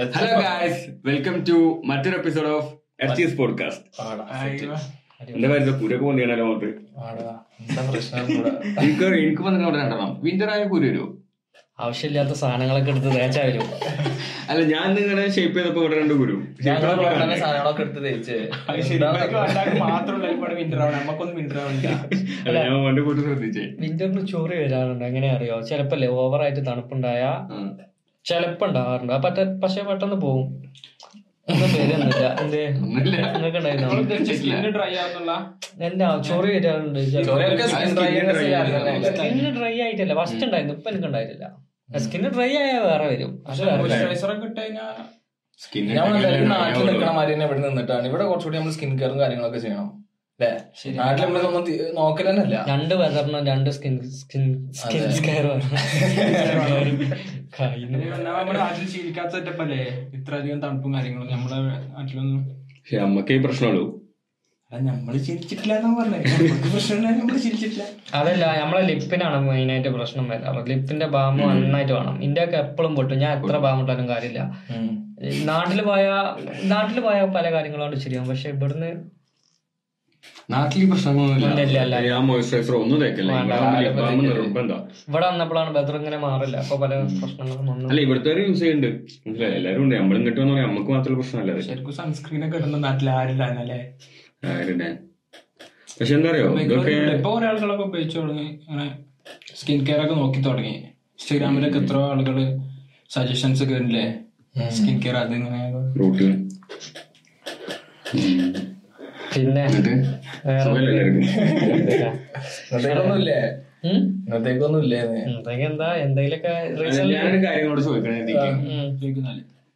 Hello guys welcome to മറ്റൊരു episode of S T S podcast എന്റെ കാര്യത്തിൽ കുരൊക്കെ? എനിക്ക് എനിക്ക് വന്നിട്ട് അവിടെ രണ്ടെണ്ണം. വിന്റർ ആയ കുരു വരുമോ ആവശ്യമില്ലാത്ത സാധനങ്ങളൊക്കെ എടുത്ത് തേച്ചാ വരും അല്ല ഞാൻ നിങ്ങളെ ഷേപ്പ് ചെയ്തപ്പോ ഇവിടെ രണ്ട് കുരു. സാധനങ്ങളൊക്കെ എടുത്ത് തേച്ച്. വിന്ററിന് ചോറി വരാറുണ്ട്. എങ്ങനെയാ അറിയോ? ചിലപ്പല്ലേ ഓവറായിട്ട് തണുപ്പുണ്ടായ. ചിലപ്പോ ഉണ്ടാവാറുണ്ട്. പറ്റ- പക്ഷെ പെട്ടെന്ന് പോവും. ചൊറി വരാറുണ്ട്. സ്കിന്ന് ഡ്രൈ ആയിട്ടല്ല. ഫസ്റ്റ് ഉണ്ടായിരുന്നു. ഇപ്പൊ എനിക്ക് ഉണ്ടായിട്ടില്ല സ്കിന്ന് ഡ്രൈ ആയാൽ വേറെ വരും. ഇട്ടിട്ട് നാട്ടിൽ ഞാൻ നിൽക്കണ മാതിരി തന്നെ ഇവിടെ നിന്നിട്ടാണ്. ഇവിടെ കുറച്ചുകൂടി നമ്മൾ സ്കിൻ കെയറും കാര്യങ്ങളൊക്കെ ചെയ്യണം. നാട്ടിൽ നമ്മളൊന്നും തി- നോക്കൽ തന്നെ രണ്ട് വെതറിനും രണ്ട് സ്കിൻ സ്കിൻ സ്കിൻ സ്കെയർ നമ്മുടെ നാട്ടിൽ ശീലിക്കാത്ത ഇത്രയധികം ഇത്ര അധികം തണുപ്പും കാര്യങ്ങളും നമ്മളെ നാട്ടിലൊന്നും. പക്ഷെ പ്രശ്നമുള്ളൂ അതല്ല നമ്മളെ ലിപ്പിനാണ് മെയിൻ ആയിട്ട് പ്രശ്നം വരാറ് ലിപ്പിന്റെ ബാമ് നന്നായിട്ട് വേണം. ഇന്ത്യ ഒക്കെ എപ്പോഴും പൊട്ടും. ഞാൻ എത്ര ഭാഗം ഇട്ടാലും കാര്യമില്ല. നാട്ടിൽ പോയ നാട്ടിൽ പോയ പല കാര്യങ്ങളും ശരിയാവും. പക്ഷെ ഇവിടുന്ന് നാട്ടിൽ പ്രശ്നങ്ങളൊന്നുമില്ല. ഞാൻ മോയ്സ്ചറൈസർ ഒന്നും തേക്കല്ല. ഇവിടെ വന്നപ്പോഴാണ് വെതർ ഇങ്ങനെ മാറില്ല. അപ്പൊ പല പ്രശ്നങ്ങളും വന്നു. അല്ല ഇവിടുത്തെ യൂസ് ചെയ്യുന്നുണ്ട്. മനസ്സിലായി എല്ലാരും ഉണ്ട്. നമുക്ക് മാത്രമേ പ്രശ്നമല്ല ശരിക്കും സൺസ്ക്രീൻ ഒക്കെ ഇടുന്ന നാട്ടിൽ ആരുടെ പക്ഷെ എന്താ അറിയോ? ഇതൊക്കെ ഇപ്പൊ കുറെ ആളുകളൊക്കെ ഉപയോഗിച്ചു തുടങ്ങി. അങ്ങനെ സ്കിൻ കെയർ ഒക്കെ നോക്കി തുടങ്ങി. ഇൻസ്റ്റാഗ്രാമിലൊക്കെ എത്ര ആളുകൾ സജഷൻസ് ഒക്കെ വരില്ലേ സ്കിൻ കെയർ അതിങ്ങനെ റൂട്ടീൻ പിന്നെ എന്താ? ചോദിക്കണേ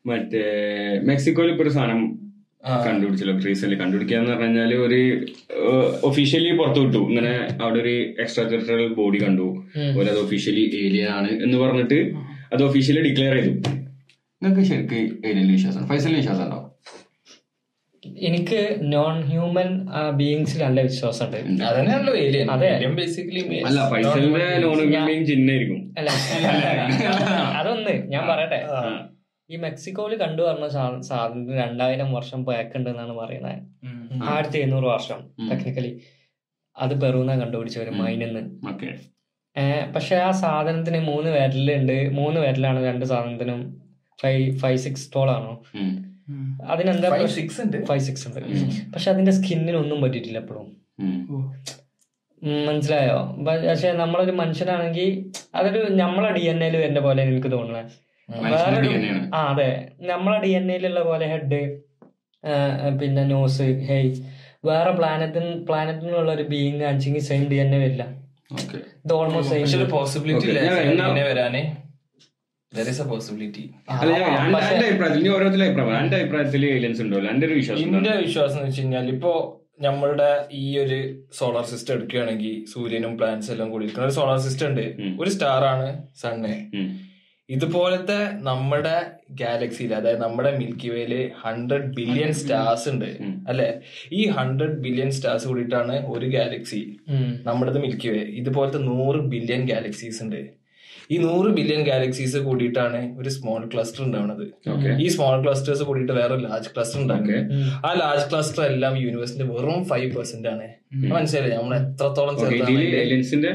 മറ്റേ മെക്സിക്കോയിൽ ഇപ്പൊ ഒരു സാധനം കണ്ടുപിടിച്ചല്ലോ റീസെന്റ് കണ്ടുപിടിക്കുക എന്ന് പറഞ്ഞാൽ ഒരു ഒഫീഷ്യലി പുറത്തു വിട്ടു. ഇങ്ങനെ അവിടെ ഒരു എക്സ്ട്രാ ടെറിട്ടറിയൽ ബോഡി കണ്ടു അതുപോലെ അത് ഒഫീഷ്യലി ഏലിയൻ ആണ് എന്ന് പറഞ്ഞിട്ട് അത് ഒഫീഷ്യലി ഡിക്ലെയർ ചെയ്തു. നിങ്ങൾക്ക് ശരിക്കും ഏലിയൻ വിശ്വാസം ഫൈസലിന് വിശ്വാസം ഉണ്ടോ? എനിക്ക് നോൺ ഹ്യൂമൻ ബീയിങ്സിൽ നല്ല വിശ്വാസമുണ്ട് അതൊന്ന് ഞാൻ പറയട്ടെ. ഈ മെക്സിക്കോയിൽ കണ്ടു പറഞ്ഞ സാധനം രണ്ടായിരം വർഷം പഴക്കുണ്ട് എന്നാണ് പറയുന്നത് ആയിരത്തി എഴുന്നൂറ് വർഷം ടെക്നിക്കലി അത് പെറുന്ന കണ്ടുപിടിച്ചവര് മൈനിന്ന്. പക്ഷെ ആ സാധനത്തിന് മൂന്ന് വിരലുണ്ട്. മൂന്ന് വിരലാണ് രണ്ട് സാധനത്തിനും. ഫൈവ് ഫൈവ് സിക്സ് ടോൾ ആണോ അതിനെന്താ ഫൈവ് സിക്സ് ഉണ്ട്. പക്ഷെ അതിന്റെ സ്കിന്നിനൊന്നും പറ്റിയിട്ടില്ല എപ്പോഴും. മനസ്സിലായോ? പക്ഷെ നമ്മളൊരു മനുഷ്യനാണെങ്കിൽ അതൊരു നമ്മളെ ഡി എൻ എയിൽ വരുന്ന പോലെ എനിക്ക് തോന്നുന്നത് മനുഷ്യന്റെ വേറൊരു ആണ്. ആ അതെ. നമ്മളെ ഡി എൻ എയിലുള്ള പോലെ ഹെഡ് പിന്നെ നോസ് ഹെയ് വേറെ പ്ലാനറ്റിൽ പ്ലാനറ്റിനുള്ള ഒരു ബീയിങ് കാണിച്ചെങ്കിൽ സെയിം ഡി എൻ എ വരില്ല. ഇത് ഓൾമോസ്റ്റ് സെയിം ഒരു പോസിബിലിറ്റി വരാനേ? ദർ ഇസ് എ പോസിബിലിറ്റി അല്ല ഞാൻ ഞാൻ- എന്റെ വിശ്വാസം എന്ന് വെച്ച് കഴിഞ്ഞാൽ ഇപ്പോ നമ്മളുടെ ഈ ഒരു സോളാർ സിസ്റ്റം എടുക്കുകയാണെങ്കിൽ സൂര്യനും പ്ലാന്റ്സ് എല്ലാം കൂടി ഇരിക്കുന്ന ഒരു സോളാർ സിസ്റ്റം ഉണ്ട്. ഒരു സ്റ്റാർ ആണ് സണ്ണ്. ഇതുപോലത്തെ നമ്മുടെ ഗാലക്സിയിൽ അതായത് നമ്മുടെ മിൽക്കി വേയിൽ ഹൺഡ്രഡ് ബില്യൺ സ്റ്റാർസ് ഉണ്ട്. അല്ലെ? ഈ ഹൺഡ്രഡ് ബില്യൺ സ്റ്റാർസ് കൂടിയിട്ടാണ് ഒരു ഗാലക്സി നമ്മുടേത് മിൽക്കി വേ ഇതുപോലത്തെ നൂറ് ബില്യൺ ഗാലക്സീസ് ഉണ്ട്. ഈ നൂറ് ബില്യൺ ഗാലക്സീസ് കൂടിയിട്ടാണ് ഒരു സ്മോൾ ക്ലസ്റ്റർ ഉണ്ടാവുന്നത് Okay. ഈ സ്മോൾ ക്ലസ്റ്റേഴ്സ് കൂടിയിട്ട് വേറെ ലാർജ് ക്ലസ്റ്റർ ഉണ്ടാക്കുന്നത് ആ ലാർജ് ക്ലസ്റ്റർ എല്ലാം യൂണിവേഴ്സിന്റെ വെറും ഫൈവ് പെർസെന്റ് ആണ്. മനസ്സിലായില്ലേ? നമ്മൾ എത്രത്തോളം ചെറുതാണ്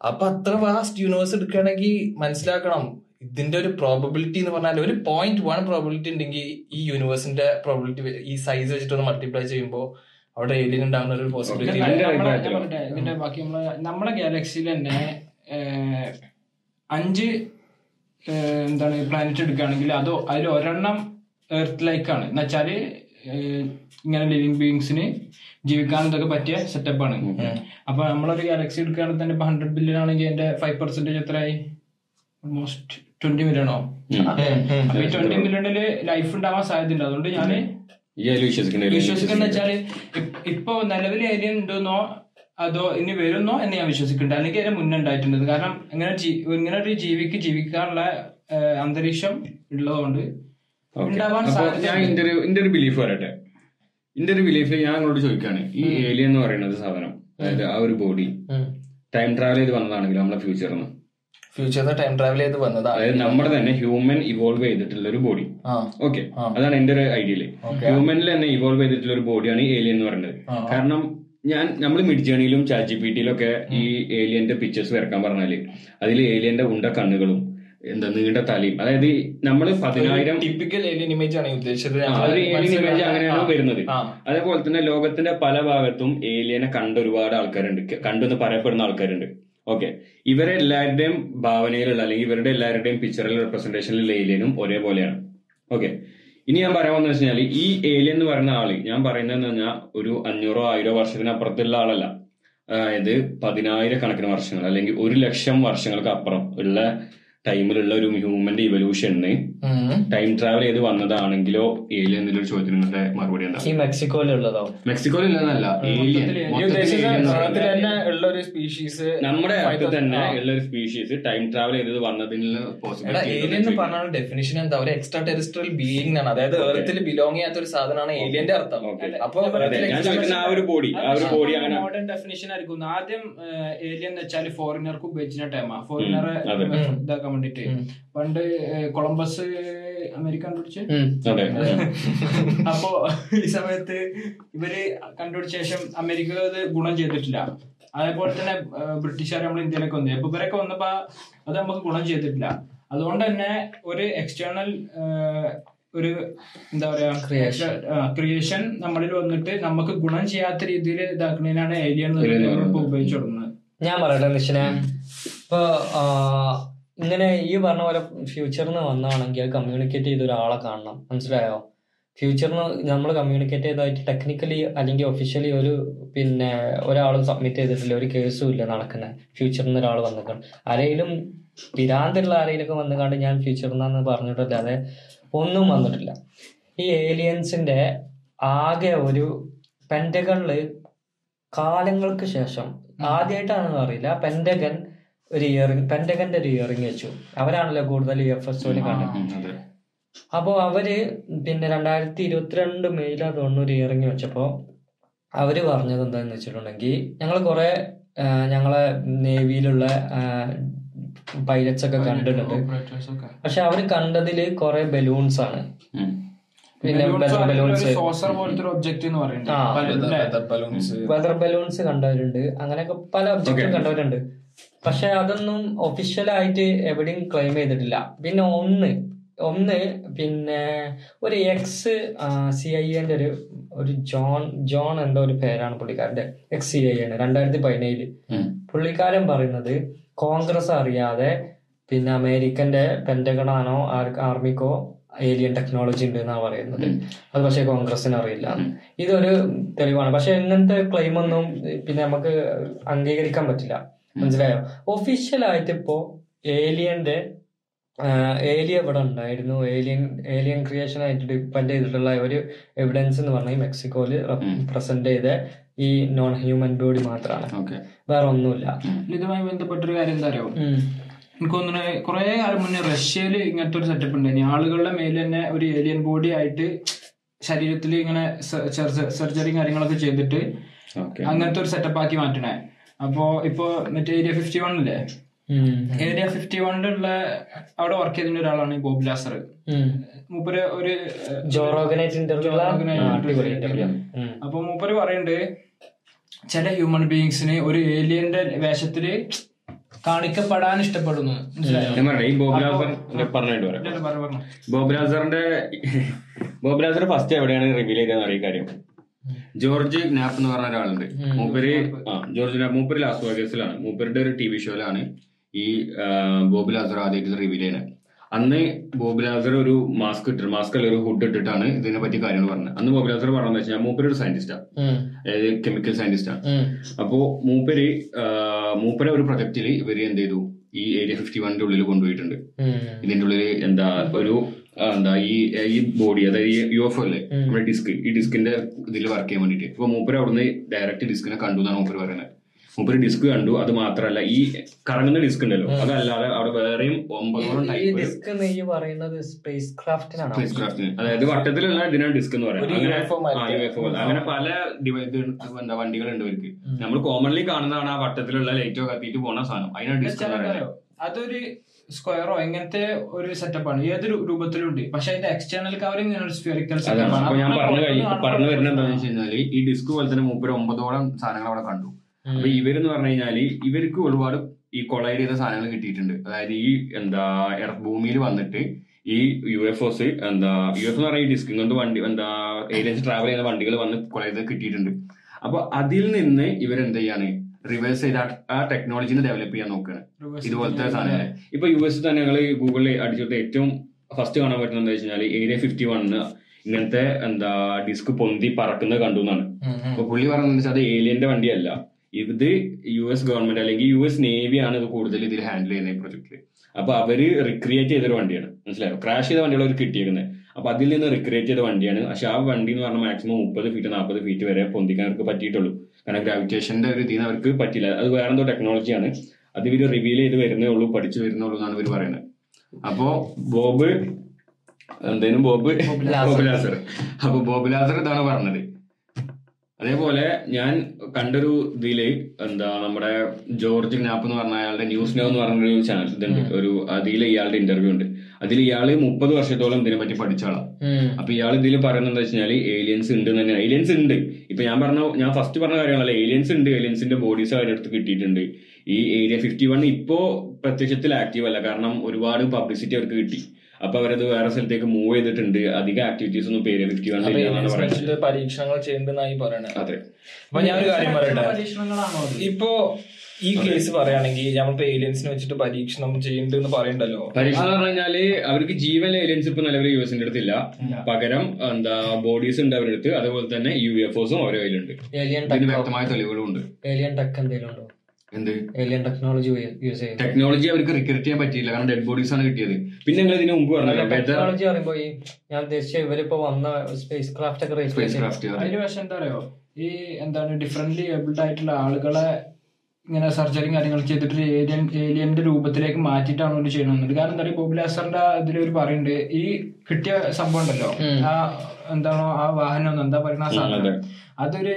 അപ്പൊ അത്ര വാസ്റ്റ് യൂണിവേഴ്സ് എടുക്കുകയാണെങ്കിൽ മനസ്സിലാക്കണം. ഇതിന്റെ ഒരു പ്രോബിലിറ്റി എന്ന് പറഞ്ഞാൽ ഒരു പോയിന്റ് വൺ പ്രോബിലിറ്റി ഉണ്ടെങ്കിൽ ഈ യൂണിവേഴ്സിന്റെ പ്രോബിലിറ്റി ഈ സൈസ് വെച്ചിട്ട് മൾട്ടിപ്ലൈ ചെയ്യുമ്പോൾ അവിടെ ഏലിയൻ ഉണ്ടാകുന്ന ഒരു പോസിബിലിറ്റി ഇതിന്റെ ബാക്കി നമ്മളെ നമ്മളെ ഗാലക്സിയിൽ തന്നെ അഞ്ച് എന്താണ് പ്ലാനറ്റ് എടുക്കുകയാണെങ്കിൽ അത് അതിൽ ഒരെണ്ണം എർത്തിലേക്കാണ് എന്ന് വെച്ചാൽ ഇങ്ങനെ ലിവിങ് ബീങ്സിന് ജീവിക്കാൻ ഇതൊക്കെ പറ്റിയ സെറ്റപ്പാണ് അപ്പൊ നമ്മളൊരു ഗാലക്സി എടുക്കുകയാണെങ്കിൽ തന്നെ ഇപ്പൊ ഹൺഡ്രഡ് ബില്യൺ ആണെങ്കിൽ അതിന്റെ ഫൈവ് പെർസെന്റേജ് എത്രയായി? ഓൾമോസ്റ്റ് ട്വന്റി മില്യണോ അപ്പൊ ഈ ട്വന്റി മില്യണിൽ ലൈഫ് ഉണ്ടാവാൻ സാധ്യതയുണ്ട്. അതുകൊണ്ട് അതിൽ വിശ്വസിക്കുന്ന വെച്ചാൽ ഇപ്- ഇപ്പൊ നിലവിൽ ഏരിയ ഉണ്ടെന്നോ അതോ ഇനി വരുന്നോ എന്ന് ഞാൻ വിശ്വസിക്കുന്നുണ്ട്. അല്ലെങ്കിൽ അതിന് മുന്നേ ഉണ്ടായിട്ടുണ്ട്. കാരണം ഇങ്ങനെ ഇങ്ങനെ ഒരു ജീവിക്ക് ജീവിക്കാനുള്ള അന്തരീക്ഷം ഉള്ളതുകൊണ്ട് എന്റെ ഒരു ഒരു ബിലീഫ് പറയട്ടെ എന്റെ ഒരു ബിലീഫ് ഞാൻ നിങ്ങളോട് ചോദിക്കാണ്. ഈ ഏലിയൻ എന്ന് പറയുന്നത് സാധനം അതായത് ആ ഒരു ബോഡി ടൈം ട്രാവൽ ചെയ്ത് വന്നതാണെങ്കിൽ നമ്മളെ ഫ്യൂച്ചറിൽ നിന്ന് ഫ്യൂച്ചറിൽ ടൈം ട്രാവൽ ചെയ്ത് വന്നതാണ് അതായത് നമ്മുടെ തന്നെ ഹ്യൂമൻ ഇവോൾവ് ചെയ്തിട്ടുള്ള ഒരു ബോഡി ഓക്കെ അതാണ് എന്റെ ഒരു ഐഡിയൽ Okay. ഹ്യൂമനിൽ തന്നെ ഇവോൾവ് ചെയ്തിട്ടുള്ള ഒരു ബോഡിയാണ് ഏലിയൻ എന്ന് പറയുന്നത്. കാരണം ഞാൻ നമ്മൾ മിഡ് ജേണിയിലും ചാറ്റ് ജി പി ടിയിലൊക്കെ ഈ ഏലിയന്റെ പിക്ചേഴ്സ് വരക്കാൻ പറഞ്ഞാൽ അതിൽ ഏലിയന്റെ ഉണ്ട കണ്ണുകളും എന്താ നീണ്ട തലയും അതായത് നമ്മൾ പതിനായിരം ടിപ്പിക്കൽ ഏലിയൻ ഇമേജ് ആണ് ഉദ്ദേശിച്ചത്. ഏലിയൻ ഇമേജ് അങ്ങനെയാണ് വരുന്നത്. അതേപോലെ തന്നെ ലോകത്തിന്റെ പല ഭാഗത്തും ഏലിയനെ കണ്ട ഒരുപാട് ആൾക്കാരുണ്ട്. കണ്ടെന്ന് പറയപ്പെടുന്ന ആൾക്കാരുണ്ട്. ഓക്കെ. ഇവരെ എല്ലാവരുടെയും ഭാവനയിലുള്ള അല്ലെങ്കിൽ ഇവരുടെ എല്ലാവരുടെയും പിക്ചറിൽ റെപ്രസെന്റേഷനിലുള്ള ഏലിയനും ഒരേപോലെയാണ്. ഓക്കെ. ഇനി ഞാൻ പറയാൻ വന്നു വെച്ചാൽ ഈ ഏലിയൻ എന്ന് പറയുന്ന ആൾ ഞാൻ പറയുന്നതെന്ന് പറഞ്ഞാൽ ഒരു അഞ്ഞൂറോ ആയിരോ വർഷത്തിനപ്പുറത്തുള്ള ആളല്ല അതായത് പതിനായിരക്കണക്കിന് വർഷങ്ങൾ അല്ലെങ്കിൽ ഒരു ലക്ഷം വർഷങ്ങൾക്ക് അപ്പുറം ഉള്ള ടൈമിലുള്ള ഒരു ഹ്യൂമന്റെ ഇവല്യൂഷന്. ടൈം ട്രാവൽ ചെയ്ത് വന്നതാണെങ്കിലോ ഏലിയൻ എന്നൊരു ചോദ്യത്തിന് നിങ്ങളുടെ മറുപടി എന്താ? ഈ മെക്സിക്കോയിലുള്ളതോ മെക്സിക്കോയിൽ ഇല്ലെന്നല്ല ഏലിയൻ ഉള്ള ഒരു സ്പീഷീസ് നമ്മുടെ അടുത്ത് തന്നെ ഉള്ള ഒരു സ്പീഷീസ് ടൈം ട്രാവൽ ചെയ്തത് വന്നതിന് ഏലിയൻ എന്ന് പറഞ്ഞാൽ ഡെഫിനിഷൻ എന്താ? ഒരു എക്സ്ട്രാ ടെറിസ്ട്രിയൽ ബീയിങ് ആണ്. അതായത് എർത്തിൽ ബിലോങ് ചെയ്യാത്ത ഒരു സാധനമാണ് ഏലിയന്റെ അർത്ഥം. അപ്പൊ ഞാൻ ആ ഒരു ബോഡി ആ ഒരു ബോഡി അങ്ങനെ മോഡേൺ ഡെഫിനിഷൻ ആയിരിക്കും. ആദ്യം ഏലിയൻ എന്ന് വെച്ചാൽ ഫോറിനർക്ക് ഉപയോഗിച്ചിരുന്ന ടൈമാ ഫോറിനറെ. ഇതാക്കാൻ വേണ്ടിട്ട് പണ്ട് കൊളംബസ് അമേരിക്ക കണ്ടുപിടിച്ച്? അതെ അപ്പോ ഈ സമയത്ത് ഇവർ കണ്ടുപിടിച്ച ശേഷം അമേരിക്ക അത് ഗുണം ചെയ്തിട്ടില്ല. അതേപോലെ തന്നെ ബ്രിട്ടീഷുകാർ നമ്മൾ ഇന്ത്യയിലേക്ക് വന്നു. അപ്പൊ ഇവരൊക്കെ വന്നപ്പോ അത് നമുക്ക് ഗുണം ചെയ്തിട്ടില്ല. അതുകൊണ്ട് തന്നെ ഒരു എക്സ്റ്റേണൽ ഒരു എന്താ പറയാ ക്രിയേഷൻ ക്രിയേഷൻ നമ്മളിൽ വന്നിട്ട് നമുക്ക് ഗുണം ചെയ്യാത്ത രീതിയിൽ ഇതാക്കുന്നതിനാണ് ഏലിയൻ Alien ഉപയോഗിച്ചു തുടങ്ങുന്നത്. ഞാൻ പറയട്ടെ നിശ്ചന ഇപ്പൊ ഇങ്ങനെ ഈ പറഞ്ഞ പോലെ ഫ്യൂച്ചറിന് വന്നാണെങ്കിൽ അത് കമ്മ്യൂണിക്കേറ്റ് ചെയ്ത ഒരാളെ കാണണം. മനസ്സിലായോ? ഫ്യൂച്ചറിന് നമ്മൾ കമ്മ്യൂണിക്കേറ്റ് ചെയ്തതായിട്ട് ടെക്നിക്കലി അല്ലെങ്കിൽ ഒഫീഷ്യലി ഒരു പിന്നെ ഒരാളും സബ്മിറ്റ് ചെയ്തിട്ടില്ല ഒരു കേസും ഇല്ല നടക്കുന്നത് ഫ്യൂച്ചറിൽ നിന്ന് ഒരാൾ വന്നിട്ടുണ്ട് ആരെങ്കിലും പിരാന്തുള്ള ആരെയിലൊക്കെ വന്നുകൊണ്ട് ഞാൻ ഫ്യൂച്ചറിൽ നിന്നാന്ന് പറഞ്ഞിട്ടല്ലാതെ ഒന്നും വന്നിട്ടില്ല. ഈ ഏലിയൻസിന്റെ ആകെ ഒരു പെന്റകളിൽ കാലങ്ങൾക്ക് ശേഷം ആദ്യമായിട്ടാണെന്ന് അറിയില്ല. പെന്റഗൻ ഒരു ഇയറിംഗ് പെന്റഗന്റെ ഒരു ഇയറിംഗ് വെച്ചു. അവരാണല്ലോ കൂടുതൽ ഇ എഫ് എസ് കണ്ടത്. അപ്പോ അപ്പോൾ അവർ പിന്നെ രണ്ടായിരത്തി ഇരുപത്തിരണ്ട് മെയ്യിലാ തോന്നുന്നു ഒരു ഇയറിംഗ് വെച്ചപ്പോൾ അവർ പറഞ്ഞത് എന്താന്ന് വെച്ചിട്ടുണ്ടെങ്കിൽ ഞങ്ങൾ കുറെ ഞങ്ങളെ നേവിയിലുള്ള പൈലറ്റ്സ് ഒക്കെ കണ്ടിട്ടുണ്ട്. പക്ഷെ അവർ കണ്ടതിൽ കുറെ ബലൂൺസ് ആണ്. പിന്നെ വെതർ ബലൂൺസ് saucer പോലത്തെ ഒബ്ജക്റ്റ് എന്ന് പറയുന്നത് ബലൂൺസ് വെതർ ബലൂൺസ് കണ്ടവരുണ്ട്. അങ്ങനെയൊക്കെ പല ഒബ്ജക്റ്റും. കണ്ടവരുണ്ട്. പക്ഷെ അതൊന്നും ഒഫീഷ്യലായിട്ട് എവിടെയും ക്ലെയിം ചെയ്തിട്ടില്ല. പിന്നെ ഒന്ന് ഒന്ന് പിന്നെ ഒരു എക്സ് സി ഐ എന്റെ ഒരു ഒരു ജോൺ ജോൺ എന്തോ ഒരു പേരാണ് പുള്ളിക്കാരന്റെ എക്സ് സി ഐ ആണ് രണ്ടായിരത്തി പതിനേഴിൽ പുള്ളിക്കാരൻ പറയുന്നത് കോൺഗ്രസ് അറിയാതെ പിന്നെ അമേരിക്കന്റെ പെന്റഗണാനോ ആർമിക്കോ ഏലിയൻ ടെക്നോളജി ഉണ്ട് എന്നാണ് പറയുന്നത്. അത് പക്ഷേ കോൺഗ്രസിന് അറിയില്ല. ഇതൊരു തെളിവാണ്. പക്ഷെ ഇങ്ങനത്തെ ക്ലെയിം ഒന്നും പിന്നെ നമുക്ക് അംഗീകരിക്കാൻ പറ്റില്ല. മനസ്സിലായോ? ഒഫീഷ്യലായിട്ട് ഇപ്പോ ഏലിയന്റെ ഏലിയ ഇവിടെ ഉണ്ടായിരുന്നു. ഏലിയൻ ഏലിയൻ ക്രിയേഷൻ ആയിട്ട് ഡിപ്പെൻഡ് ചെയ്തിട്ടുള്ള ഒരു എവിഡൻസ് എന്ന് പറഞ്ഞാൽ മെക്സിക്കോയിൽ പ്രസന്റ് ചെയ്ത ഈ നോൺ ഹ്യൂമൻ ബോഡി മാത്രമാണ് വേറെ ഒന്നുമില്ല ഇതുമായി ബന്ധപ്പെട്ടൊരു കാര്യം എന്താ അറിയോ? എനിക്ക് തോന്നുന്നു കുറെ കാലം മുന്നേ റഷ്യയിൽ ഇങ്ങനത്തെ ഒരു സെറ്റപ്പ് ഉണ്ടായിരുന്നു. ആളുകളുടെ മേലിൽ തന്നെ ഒരു ഏലിയൻ ബോഡി ആയിട്ട് ശരീരത്തിൽ ഇങ്ങനെ സർജറി കാര്യങ്ങളൊക്കെ ചെയ്തിട്ട് അങ്ങനത്തെ ഒരു സെറ്റപ്പ് ആക്കി മാറ്റണേ. അപ്പോ ഇപ്പോ മറ്റേ ഏരിയ ഫിഫ്റ്റി വണ്ണില്ലേ ഏരിയ ഫിഫ്റ്റി വണ്ണിലുള്ള അവിടെ വർക്ക് ചെയ്തിരുന്ന ഒരാളാണ് ഈ ബോബ് ലാസർ മൂപ്പര് ഒരു അപ്പൊ മൂപ്പര് പറയുന്നുണ്ട് ചില ഹ്യൂമൻ ബീങ്സിന് ഒരു ഏലിയന്റെ വേഷത്തിൽ കാണിക്കപ്പെടാൻ ഇഷ്ടപ്പെടുന്നു. ബോബ് ലാസർ പറഞ്ഞിട്ട് പറയാം പറഞ്ഞോ. ബോബ് ലാസറിന്റെ ബോബ് ലാസർ ഫസ്റ്റ് എവിടെയാണ് റിവീൽ ചെയ്തെന്ന് അറിയ കാര്യം. ജോർജ് നാപ്പ് എന്ന് പറഞ്ഞ ഒരാളുണ്ട്. മൂപ്പര് ജോർജ് നാപ്പ് മൂപ്പര് ലാസ് വേഗസിലാണ്. മൂപ്പരുടെ ഒരു ടി വി ഷോയിലാണ് ഈ ബോബി ലാസർ ആദ്യമായിട്ട് റിവീൽ ചെയ്യുന്നത് അന്ന് ബോബി ലാസർ ഒരു മാസ്ക് ഇട്ടിട്ട് മാസ്ക് അല്ല ഒരു ഹുഡ് ഇട്ടിട്ടാണ് ഇതിനെ പറ്റി കാര്യങ്ങൾ പറഞ്ഞത്. അന്ന് ബോബി ലാസർ പറഞ്ഞതെന്ന് വെച്ചാൽ മൂപ്പര് ഒരു സയന്റിസ്റ്റാണ് അതായത് കെമിക്കൽ സയന്റിസ്റ്റാണ് അപ്പോ മൂപ്പര് മൂപ്പര ഒരു പ്രൊജക്റ്റിൽ ഇവർ എന്ത് ചെയ്തു? ഈ ഏരിയ ഫിഫ്റ്റി വണ്ണിന്റെ ഉള്ളിൽ കൊണ്ടുപോയിട്ടുണ്ട് ഇതിന്റെ ഉള്ളിൽ എന്താ ഒരു എന്താ ഈ ഈ ബോഡി അതായത് ഈ യു എഫ് അല്ലേ നമ്മുടെ ഡിസ്ക് ഈ ഡിസ്കിന്റെ ഇതിൽ വർക്ക് ചെയ്യാൻ വേണ്ടിയിട്ട്. ഇപ്പൊ മൂപ്പര് അവിടുന്ന് ഡയറക്റ്റ് ഡിസ്കിനെ കണ്ടു എന്നാണ് മൂപ്പര് പറയുന്നത്. മൂപ്പര് ഡിസ്ക് കണ്ടു അത് മാത്രമല്ല ഈ കറങ്ങുന്ന ഡിസ്ക് ഉണ്ടല്ലോ അതല്ലാതെ അവിടെ വേറെയും ഒമ്പതോളം ഡിസ്ക് പറയുന്നത് സ്പേസ് ക്രാഫ്റ്റിനാണോ സ്പേസ് ക്രാഫ്റ്റിന് അതായത് വട്ടത്തിലുള്ള ഇതിനാണ് ഡിസ്ക് എന്ന് പറയുന്നത്. അങ്ങനെ അങ്ങനെ പല എന്താ വണ്ടികളുണ്ട് ഇവർക്ക്. നമ്മൾ കോമൺലി കാണുന്നതാണ് ആ വട്ടത്തിലുള്ള ലൈറ്റോ കത്തിയിട്ട് പോണ സാധനം. അതിനാണ് ഡിസ്ക് എന്ന് പറയുന്നത്. അതൊരു സ്ക്വയറോ എങ്ങനത്തെ ഒരു സെറ്റപ്പാണ്. ഏത് രൂപത്തിലും രൂപത്തിലുണ്ട് പക്ഷെ അതിന്റെ എക്സ്റ്റേണൽ കവറിംഗ് ഇങ്ങനെ സ്ഫിയറിക്കൽ ഞാൻ പറഞ്ഞു കഴിഞ്ഞു പറഞ്ഞു വരുന്നത് എന്താണെന്ന് വെച്ച് കഴിഞ്ഞാൽ ഈ ഡിസ്ക് പോലെ തന്നെ മൂപ്പര് ഒമ്പതോളം സാധനങ്ങൾ അവിടെ കണ്ടു. അപ്പൊ ഇവരെന്ന് പറഞ്ഞു കഴിഞ്ഞാൽ ഇവർക്ക് ഒരുപാട് ഈ കൊളൈഡ് ചെയ്ത സാധനങ്ങൾ കിട്ടിയിട്ടുണ്ട്. അതായത് ഈ എന്താ എർത്ത് ഭൂമിയിൽ വന്നിട്ട് ഈ യു എഫ് ഒസ് എന്താ യു എഫ് എന്ന് പറഞ്ഞ ഈ ഡിസ്ക് കൊണ്ട് വണ്ടി എന്താ ഏലിയൻസ് ട്രാവൽ ചെയ്യുന്ന വണ്ടികൾ വന്ന് കൊളൈഡ് ചെയ്ത് കിട്ടിയിട്ടുണ്ട്. അപ്പൊ അതിൽ നിന്ന് ഇവരെന്ത് ചെയ്യാണ്? റിവേഴ്സ് ചെയ്ത് ആ- ടെക്നോളജിനെ ഡെവലപ്പ് ചെയ്യാൻ നോക്കുകയാണ് ഇതുപോലത്തെ സാധനങ്ങൾ ഇപ്പൊ യു എസ് തന്നെ ഞങ്ങൾ ഗൂഗിളിൽ അടിച്ചിട്ട് ഏറ്റവും ഫസ്റ്റ് കാണാൻ പറ്റുന്നത് എന്താ വെച്ചാൽ ഏരിയ ഫിഫ്റ്റി വണ്ണ് ഇങ്ങനത്തെ എന്താ ഡിസ്ക് പൊന്തി പറക്കുന്നത് കണ്ടു എന്നാണ്. അപ്പൊ പുള്ളി പറഞ്ഞത് വെച്ചാൽ അത് ഏലിയന്റെ വണ്ടിയല്ല. ഇത് യു എസ് ഗവൺമെന്റ് അല്ലെങ്കിൽ യു എസ് നേവി ആണ് ഇത് കൂടുതൽ ഇതിൽ ഹാൻഡിൽ ചെയ്യുന്ന ഈ പ്രൊജക്ടിൽ അപ്പൊ അവർ റിക്രിയേറ്റ് ചെയ്തൊരു വണ്ടിയാണ്. മനസ്സിലായോ? ക്രാഷ് ചെയ്ത വണ്ടികൾ അവർ കിട്ടിയിരുന്നത് അപ്പൊ അതിൽ നിന്ന് റിക്രിയേറ്റ് ചെയ്ത വണ്ടിയാണ്. പക്ഷെ ആ വണ്ടി എന്ന് പറഞ്ഞാൽ മാക്സിമം മുപ്പത് ഫീറ്റ് നാൽപ്പത് ഫീറ്റ് വരെ പൊന്തിക്കാൻ അവർക്ക് പറ്റിയിട്ടുള്ളൂ. കാരണം ഗ്രാവിറ്റേഷന്റെ ഒരു ഇതിന് അവർക്ക് പറ്റില്ല. അത് വേറെ എന്തോ ടെക്നോളജിയാണ് അത് ഇവർ റിവീൽ ചെയ്ത് വരുന്നേ ഉള്ളൂ പഠിച്ചു വരുന്നേ ഉള്ളൂ എന്നാണ് ഇവർ പറയുന്നത്. അപ്പോ ബോബ് എന്തേലും ബോബ്? ബോബ് ലാസർ അപ്പൊ ബോബ് ലാസർ ഇതാണ് പറഞ്ഞത്. അതേപോലെ ഞാൻ കണ്ടൊരു ഇതിൽ എന്താ നമ്മുടെ ജോർജ് ഗ്നാപ്പ് എന്ന് പറഞ്ഞ അയാളുടെ ന്യൂസ് നോ എന്ന് പറഞ്ഞൊരു ചാനൽ ഇതുണ്ട്. ഒരു അതിൽ ഇയാളുടെ ഇന്റർവ്യൂ ഉണ്ട്. അതിൽ ഇയാൾ മുപ്പത് വർഷത്തോളം ഇതിനെ പറ്റി പഠിച്ച ആളാണ് അപ്പൊ ഇയാൾ ഇതിൽ പറയുന്നത് എന്താ വെച്ചാൽ ഏലിയൻസ് ഉണ്ട് തന്നെ ഏലിയൻസ് ഉണ്ട്. ഇപ്പൊ ഞാൻ പറഞ്ഞ ഞാൻ ഫസ്റ്റ് പറഞ്ഞ കാര്യങ്ങളല്ല. ഏലിയൻസ് ഉണ്ട്. ഏലിയൻസിന്റെ ബോഡീസ് അവരുടെ അടുത്ത് കിട്ടിയിട്ടുണ്ട്. ഈ ഏരിയ ഫിഫ്റ്റി വൺ ഇപ്പോ പ്രത്യക്ഷത്തിൽ ആക്റ്റീവ് അല്ല. കാരണം ഒരുപാട് പബ്ലിസിറ്റി അവർക്ക് കിട്ടി. അപ്പൊ അവരത് വേറെ സ്ഥലത്തേക്ക് മൂവ് ചെയ്തിട്ടുണ്ട്. അധികം ആക്ടിവിറ്റീസ് ഒന്നും പേര് ഫിഫ്റ്റി വൺ പരീക്ഷണങ്ങൾ ചെയ്യേണ്ടതായി പറയണേ. അതെ. അപ്പൊ ഞാൻ ഒരു കാര്യം പറയട്ടെ? ഇപ്പോ ഈ കേസ് പറയുകയാണെങ്കിൽ നമ്മളിപ്പോ ഏലിയൻസിനെ വെച്ചിട്ട് പരീക്ഷണം ചെയ്യുന്നുണ്ടെന്ന് പറയണ്ടല്ലോ? പരീക്ഷ എന്ന് പറഞ്ഞു കഴിഞ്ഞാൽ അവർക്ക് ജീവൻ ഏലിയൻസ് ഇപ്പൊ നിലവിൽ യു എസിന്റെ അടുത്തില്ല. പകരം എന്താ ബോഡീസ് ഉണ്ട് അവരുടെ അടുത്ത്. അതുപോലെ തന്നെ യു എഫ് ഒസും അവരുടെ കയ്യിലുണ്ട്. ഇതിന് വ്യക്തമായ തെളിവുകളും ഉണ്ട്. ഏലിയൻ ടെക് എന്തെങ്കിലും ഉണ്ടോ? എന്ത്? ഏലിയൻ ടെക്നോളജി യൂസ് ചെയ്യും ടെക്നോളജി അവർക്ക് റിക്രൂട്ട് ചെയ്യാൻ പറ്റിയില്ല. കാരണം ഡെഡ് ബോഡീസ് ആണ് കിട്ടിയത്. പിന്നെ നിങ്ങൾ ഇതിന് മുമ്പ് പറഞ്ഞു ടെക്നോളജി പറയുമ്പോ ഈ ഞാൻ ഉദ്ദേശിച്ച ഇവരിപ്പോ വന്ന സ്പേസ് ക്രാഫ്റ്റ് ഒക്കെ സ്പേസ് ക്രാഫ്റ്റ് അതിന് പക്ഷെ എന്താ പറയുക ഈ എന്താണ് ഡിഫറെന്റ് ഏബിൾഡ് ആയിട്ടുള്ള ആളുകളെ ഇങ്ങനെ സർജറിയും കാര്യങ്ങളും ചെയ്തിട്ട് ഏലിയൻ ഏലിയന്റെ രൂപത്തിലേക്ക് മാറ്റിയിട്ടാണ് അവർ ചെയ്യണമെന്നുണ്ട് കാരണം എന്താ പറയുക ബോബിലാസറിന്റെ ഇതിൽ ഒരു പറയുന്നുണ്ട് ഈ കിട്ടിയ സംഭവം ഉണ്ടല്ലോ. ആ എന്താണോ ആ വാഹനം എന്താ പറയുന്ന ആ സാധനം? അതൊരു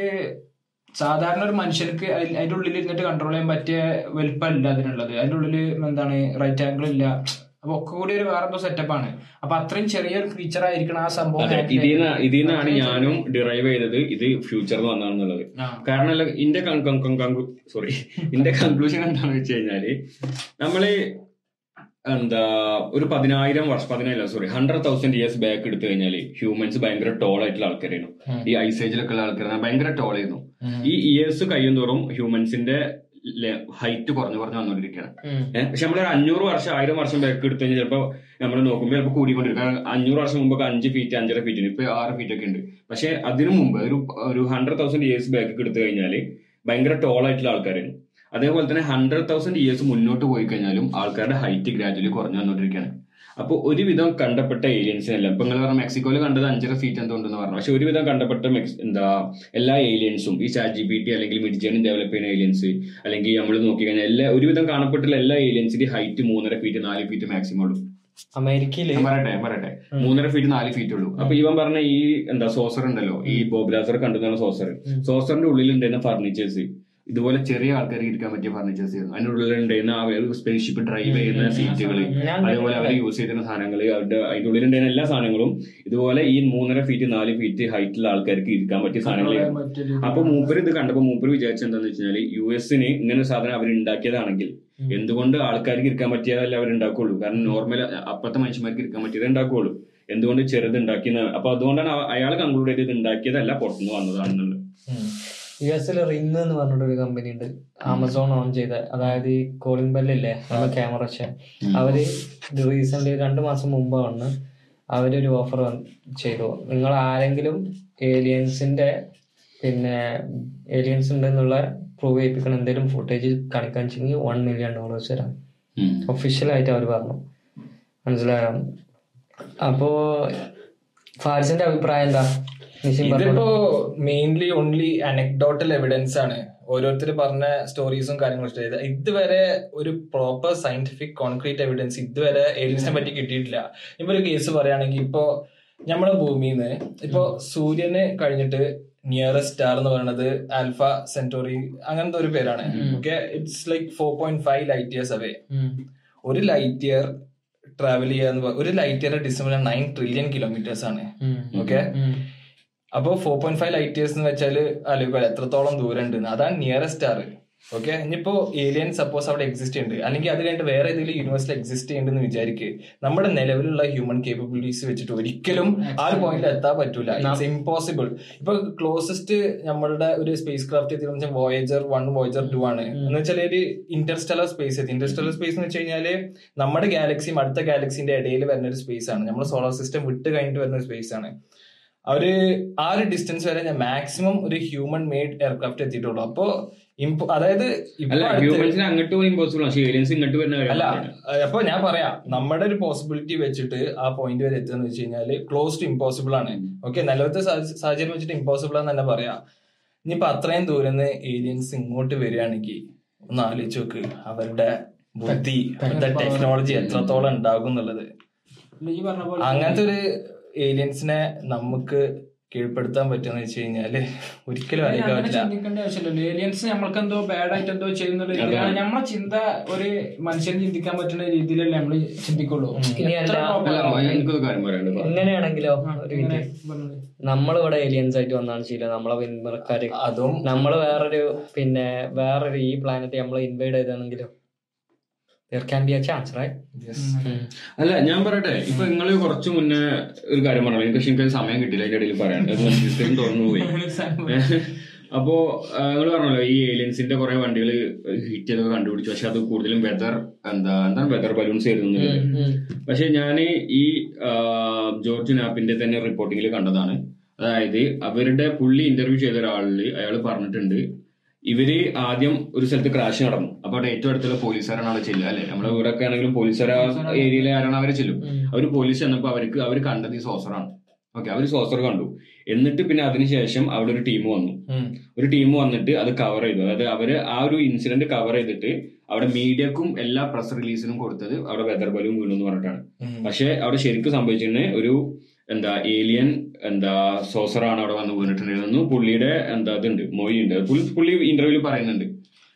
സാധാരണ ഒരു മനുഷ്യർക്ക് അതി- അതിന്റെ ഉള്ളിൽ ഇരുന്നിട്ട് കൺട്രോൾ ചെയ്യാൻ പറ്റിയ വലിപ്പമല്ല അതിനുള്ളത്. അതിന്റെ ഉള്ളിൽ എന്താണ് റൈറ്റ് ആംഗിൾ ഇല്ല. അപ്പൊ ഒക്കെ കൂടി ഒരു വേറെന്തോ സെറ്റപ്പ് സെറ്റപ്പാണ് അപ്പൊ അത്രയും ചെറിയൊരു ഫീച്ചർ ആയിരിക്കണം ആ സംഭവം ഇതിൽ നിന്നാണ് ഞാനും ഡിറൈവ് ചെയ്തത് ഇത് ഫ്യൂച്ചറിൽ വന്നാണെന്നുള്ളത്. കാരണം ഇന്റെ സോറി ഇന്റെ കൺക്ലൂഷൻ എന്താണെന്ന് വെച്ച് കഴിഞ്ഞാൽ നമ്മൾ എന്താ ഒരു പതിനായിരം വർഷം പതിനായിരം sorry hundred thousand years back എടുത്തു കഴിഞ്ഞാൽ ഹ്യൂമൻസ് ഭയങ്കര ടോൾ ആയിട്ടുള്ള ആൾക്കാരായിരുന്നു. ഈ ഐസേജിലൊക്കെ ഉള്ള ആൾക്കാരാണ് ഭയങ്കര ടോൾ ആയിരുന്നു. ഈ ഇയേഴ്സ് കഴിയുന്തോറും ഹ്യൂമൻസിന്റെ ഹൈറ്റ് കുറഞ്ഞു കുറഞ്ഞു വന്നുകൊണ്ടിരിക്കുകയാണ് പക്ഷെ നമ്മളൊരു അഞ്ഞൂറ് വർഷം ആയിരം വർഷം ബാക്ക് എടുത്തു കഴിഞ്ഞാൽ ചിലപ്പോൾ നമ്മൾ നോക്കുമ്പോൾ ചിലപ്പോൾ കൂടിക്കൊണ്ടിരിക്കും. കാരണം അഞ്ഞൂറ് വർഷം മുമ്പൊക്കെ അഞ്ച് ഫീറ്റ് അഞ്ചര ഫീറ്റ് ഉണ്ട്. ഇപ്പൊ ആറ് ഫീറ്റ് ഒക്കെ ഉണ്ട്. പക്ഷെ അതിനു മുമ്പ് ഒരു ഒരു ഹൺഡ്രഡ് തൗസൻഡ് ഇയേഴ്സ് ബാക്ക് എടുത്തു കഴിഞ്ഞാൽ ഭയങ്കര ടോൾ ആയിട്ടുള്ള ആൾക്കാരായിരുന്നു അതേപോലെ തന്നെ ഹൺഡ്രഡ് തൗസൻഡ് ഇയേഴ്സ് മുന്നോട്ട് പോയി കഴിഞ്ഞാലും ആൾക്കാരുടെ ഹൈറ്റ് ഗ്രാജുവലി കുറഞ്ഞു വന്നുകൊണ്ടിരിക്കുകയാണ് അപ്പോൾ ഒരുവിധം കണ്ടപ്പെട്ട ഏലിയൻസിനെല്ലാം ഇപ്പൊ നിങ്ങൾ പറഞ്ഞ മെക്സിക്കോയിൽ കണ്ടത് അഞ്ചര ഫീറ്റ് എന്തുകൊണ്ടെന്ന് പറഞ്ഞു. പക്ഷെ ഒരുവിധം കണ്ടപ്പെട്ട മെക്സ് എന്താ എല്ലാ ഏലിയൻസും ഈ ചാറ്റ് ജി പി ടി അല്ലെങ്കിൽ മിഡ്ജേണി ഡെവലപ്പ് ചെയ്യുന്ന ഏലിയൻസ് അല്ലെങ്കിൽ നമ്മൾ നോക്കിക്കഴിഞ്ഞാൽ എല്ലാ ഒരുവിധം കാണപ്പെട്ടുള്ള എല്ലാ ഏലിയൻസിന്റെ ഹൈറ്റ് മൂന്നര ഫീറ്റ് നാല് ഫീറ്റ് മാക്സിമം ഉള്ളൂ. അമേരിക്കയിൽ? ഞാൻ പറയട്ടെ പറയട്ടെ. മൂന്നര ഫീറ്റ് നാല് ഫീറ്റ് ഉള്ളൂ. അപ്പൊ ഇവൻ പറഞ്ഞ ഈ എന്താ സോസർ ഉണ്ടല്ലോ ഈ ബോബ്രാസർ കണ്ടുന്ന സോസർ സോസറിന്റെ ഉള്ളിൽ ഉണ്ടായിരുന്ന ഫർണിച്ചേഴ്സ് ഇതുപോലെ ചെറിയ ആൾക്കാർക്ക് ഇരിക്കാൻ പറ്റിയ ഫർണിച്ചേഴ്സ് ആയിരുന്നു. ഉള്ളിൽ ഉണ്ടായിരുന്ന സ്പേസ് ഷിപ്പ് ഡ്രൈവ് ചെയ്യുന്ന സീറ്റുകൾ അതുപോലെ അവർ യൂസ് ചെയ്തിരുന്ന സാധനങ്ങൾ അവരുടെ അതിന്റെ ഉള്ളിൽ ഉണ്ടായിരുന്ന എല്ലാ സാധനങ്ങളും ഇതുപോലെ ഈ മൂന്നര ഫീറ്റ് നാല് ഫീറ്റ് ഹൈറ്റുള്ള ആൾക്കാർക്ക് ഇരിക്കാൻ പറ്റിയ സാധനങ്ങളായിരുന്നു. മറ്റൊരു അപ്പൊ മൂപ്പര് ഇത് കണ്ടപ്പോൾ മൂപ്പര് വിചാരിച്ച എന്താന്ന് വെച്ചാൽ യു എസിന് ഇങ്ങനെ ഒരു സാധനം അവർ ഉണ്ടാക്കിയതാണെങ്കിൽ എന്തുകൊണ്ട് ആൾക്കാർക്ക് ഇരിക്കാൻ പറ്റിയതല്ല അവർ ഉണ്ടാക്കുള്ളൂ? കാരണം നോർമൽ അപ്പുറത്തെ മനുഷ്യന്മാർക്ക് ഇരിക്കാൻ പറ്റിയതേ ഉണ്ടാക്കുള്ളൂ. എന്തുകൊണ്ട് ചെറുത് ഉണ്ടാക്കിയെന്ന്? അപ്പൊ അതുകൊണ്ടാണ് അയാൾ കൺക്ലൂഡ് ചെയ്ത് ഇത് ഉണ്ടാക്കിയതല്ല പുറത്തുനിന്ന് വന്നതാണെന്നുള്ളത്. യു എസിൽ റിങ് എന്ന് പറഞ്ഞിട്ട് ഒരു കമ്പനി ഉണ്ട്. ആമസോൺ ഓൺ ചെയ്ത അതായത് ഈ കോളിംഗ് ബെല്ലില്ലേ നമ്മുടെ ക്യാമറ വെച്ച. അവർ റീസെന്റ് രണ്ടു മാസം മുമ്പ് വന്ന് അവരൊരു ഓഫർ ചെയ്തു. നിങ്ങൾ ആരെങ്കിലും ഏലിയൻസിന്റെ പിന്നെ ഏലിയൻസ് ഉണ്ടെന്നുള്ള പ്രൂവ് ചെയ്യിപ്പിക്കണം. എന്തെങ്കിലും ഫുട്ടേജ് കാണിക്കാൻ വെച്ചെങ്കിൽ വൺ മില്യൺ ഡോളേഴ്സ് തരാം. ഒഫീഷ്യലായിട്ട് അവർ പറഞ്ഞു. മനസ്സിലായോ? അപ്പോ ഫാരിസിന്റെ അഭിപ്രായം എന്താ? ഇതിപ്പോ മെയിൻലി ഓൺലി അനക്ഡോട്ടൽ എവിഡൻസ് ആണ്. ഓരോരുത്തർ പറഞ്ഞ സ്റ്റോറീസും കാര്യങ്ങളും ഇതുവരെ ഒരു പ്രോപ്പർ സയന്റിഫിക് കോൺക്രീറ്റ് എവിഡൻസ് ഇതുവരെ ഏലിയൻസിനെ പറ്റി കിട്ടിയിട്ടില്ല. ഇപ്പൊ ഒരു കേസ് പറയുകയാണെങ്കിൽ ഇപ്പോ നമ്മളെ ഭൂമിയിൽ നിന്ന് ഇപ്പൊ സൂര്യന് കഴിഞ്ഞിട്ട് നിയറസ്റ്റ് സ്റ്റാർ എന്ന് പറയുന്നത് ആൽഫ സെന്റോറി അങ്ങനത്തെ ഒരു പേരാണ്. Okay it's like four point five light years away ഒരു ലൈറ്റ് ഇയർ ട്രാവൽ ചെയ്യാന്ന് ഒരു light year distance nine trillion kilometers ആണ്. ഓക്കെ അപ്പൊ four point five light years എന്ന് വെച്ചാൽ ആലോചിക്കുക എത്രത്തോളം ദൂരം ഉണ്ട് അതാണ് നിയറസ്റ്റ് സ്റ്റാർ ഓക്കെ ഇനിയിപ്പോ ഏലിയൻ സപ്പോസ് അവിടെ എക്സിസ്റ്റ് ഉണ്ട് അല്ലെങ്കിൽ അത് കഴിഞ്ഞിട്ട് വേറെ ഏതെങ്കിലും യൂണിവേഴ്സിൽ എക്സിസ്റ്റ് ചെയ്യുന്നുണ്ടെന്ന് വിചാരിക്ക്. നമ്മുടെ നിലവിലുള്ള ഹ്യൂമൻ കേപ്പബിലിറ്റീസ് വെച്ചിട്ട് ഒരിക്കലും ആ ഒരു പോയിന്റിൽ എത്താൻ പറ്റൂല. ഇറ്റ്സ് ഇമ്പോസിബിൾ ഇപ്പൊ ക്ലോസസ്റ്റ് നമ്മളുടെ ഒരു സ്പേസ് ക്രാഫ്റ്റ് എത്തി വോയേജർ വൺ വോയേജർ ടു ആണ്. എന്ന് വെച്ചാൽ ഒരു ഇന്റർസ്റ്റെലർ സ്പേസ് എത്തി. ഇന്റർസ്റ്റെലർ സ്പേസ് എന്ന് വെച്ച് കഴിഞ്ഞാൽ നമ്മുടെ ഗാലക്സിയും അടുത്ത ഗാലക്സിന്റെ ഇടയിൽ വരുന്ന ഒരു സ്പേസ് ആണ്. നമ്മുടെ സോളാർ സിസ്റ്റം വിട്ട് കഴിഞ്ഞിട്ട് വരുന്ന ഒരു സ്പേസ് ആണ്. അവർ ആ ഒരു ഡിസ്റ്റൻസ് വരെ ഞാൻ മാക്സിമം ഒരു ഹ്യൂമൻ മെയ്ഡ് എയർക്രാഫ്റ്റ് എത്തിയിട്ടുള്ളൂ. അപ്പോ അതായത് അങ്ങോട്ട് ഇമ്പോസിബിൾ ഇങ്ങോട്ട് അല്ല അപ്പൊ ഞാൻ പറയാ. നമ്മുടെ ഒരു പോസിബിലിറ്റി വെച്ചിട്ട് ആ പോയിന്റ് വരെ എത്തുക എന്ന് വെച്ച് കഴിഞ്ഞാൽ ക്ലോസ് ടു ഇമ്പോസിബിൾ ആണ്. ഓക്കെ നിലവിലത്തെ സാഹച- സാഹചര്യം വെച്ചിട്ട് ഇമ്പോസിബിൾ ആണെന്ന് തന്നെ പറയാ. ഇനിയിപ്പൊ അത്രയും ദൂരം ഏലിയൻസ് ഇങ്ങോട്ട് വരികയാണെങ്കിൽ ഒന്ന് ആലോചിച്ച് നോക്ക്. അവരുടെ ബുദ്ധി അവരുടെ ടെക്നോളജി എത്രത്തോളം ഉണ്ടാകും എന്നുള്ളത്. ഈ പറഞ്ഞ പോലെ അങ്ങനത്തെ ഒരു ഏലിയൻസിനെ നമുക്ക് കീഴ്പ്പെടുത്താൻ പറ്റുമെന്ന് വെച്ച് കഴിഞ്ഞാൽ ഒരിക്കലും പറ്റില്ല ചിന്തിക്കേണ്ട ആവശ്യമില്ലല്ലോ. ഏലിയൻസ് നമ്മൾക്ക് എന്തോ ബാഡ് ആയിട്ട് എന്തോ ചെയ്യുന്ന രീതിയിലാണ് നമ്മളെ ചിന്ത ഒരു മനുഷ്യന് ചിന്തിക്കാൻ പറ്റുന്ന രീതിയിലല്ലേ നമ്മൾ ചിന്തിക്കുള്ളൂ. എങ്ങനെയാണെങ്കിലോ. നമ്മളിവിടെ ഏലിയൻസ് ആയിട്ട് വന്നാണ് ചെയ്യില്ല നമ്മളെ പിന്മുറക്കാര് അതും നമ്മൾ വേറൊരു പിന്നെ വേറൊരു ഈ പ്ലാനറ്റ് നമ്മൾ invade ചെയ്താണെങ്കിലോ there can be a chance right അല്ല ഞാൻ പറയട്ടെ ഇപ്പൊ നിങ്ങൾ കുറച്ച് മുന്നേ ഒരു കാര്യം പറഞ്ഞു. എനിക്ക് പക്ഷെ എനിക്ക് സമയം കിട്ടില്ല അതിന്റെ ഇടയിൽ പറയാൻ തുറന്നു പോയി. അപ്പോ നിങ്ങൾ പറഞ്ഞല്ലോ ഈ ഏലിയൻസിന്റെ കുറെ വണ്ടികൾ ഹിറ്റ് ചെയ്തൊക്കെ കണ്ടുപിടിച്ചു. പക്ഷെ അത് കൂടുതലും വെതർ എന്താ എന്താണ് വെതർ ബലൂൺസ് ആയിരുന്നു പക്ഷെ ഞാൻ ഈ ജോർജ് നാപ്പിന്റെ തന്നെ റിപ്പോർട്ടിങ്ങിൽ കണ്ടതാണ്. അതായത് അവരുടെ പുള്ളി ഇന്റർവ്യൂ ചെയ്ത ഒരാളിൽ അയാൾ പറഞ്ഞിട്ടുണ്ട് ഇവർ ആദ്യം ഒരു സ്ഥലത്ത് ക്രാഷ് നടന്നു. അപ്പൊ അവിടെ ഏറ്റവും അടുത്തുള്ള പോലീസുകാരാണ് അവിടെ ചെല്ലുക അല്ലെ? നമ്മുടെ ഇവിടെയൊക്കെ ആണെങ്കിലും പോലീസുകാർ ഏരിയയിലെ ആരാണ് അവരെ ചെല്ലും. അവർ പോലീസ് ചെന്നപ്പോ അവർക്ക് അവർ കണ്ടത് ഈ സോസറാണ് ഓക്കെ അവർ സോസർ കണ്ടു. എന്നിട്ട് പിന്നെ അതിനുശേഷം അവിടെ ഒരു ടീം വന്നു. ഒരു ടീം വന്നിട്ട് അത് കവർ ചെയ്തു. അതായത് അവർ ആ ഒരു ഇൻസിഡന്റ് കവർ ചെയ്തിട്ട് അവിടെ മീഡിയക്കും എല്ലാ പ്രസ് റിലീസിനും കൊടുത്തത് അവിടെ വെതർ ബലൂൺ വീണു എന്ന് പറഞ്ഞിട്ടാണ്. പക്ഷെ അവിടെ ശരിക്കും സംഭവിച്ചിരുന്നത് ഒരു എന്താ ഏലിയൻ എന്താ സോസറാണ് അവിടെ വന്ന് വീണിട്ടുണ്ടായിരുന്നു. പുള്ളിയുടെ എന്താ ഇതുണ്ട് മൊഴിയുണ്ട്. പുള്ളി പുള്ളി ഇന്റർവ്യൂവിൽ പറയുന്നുണ്ട്.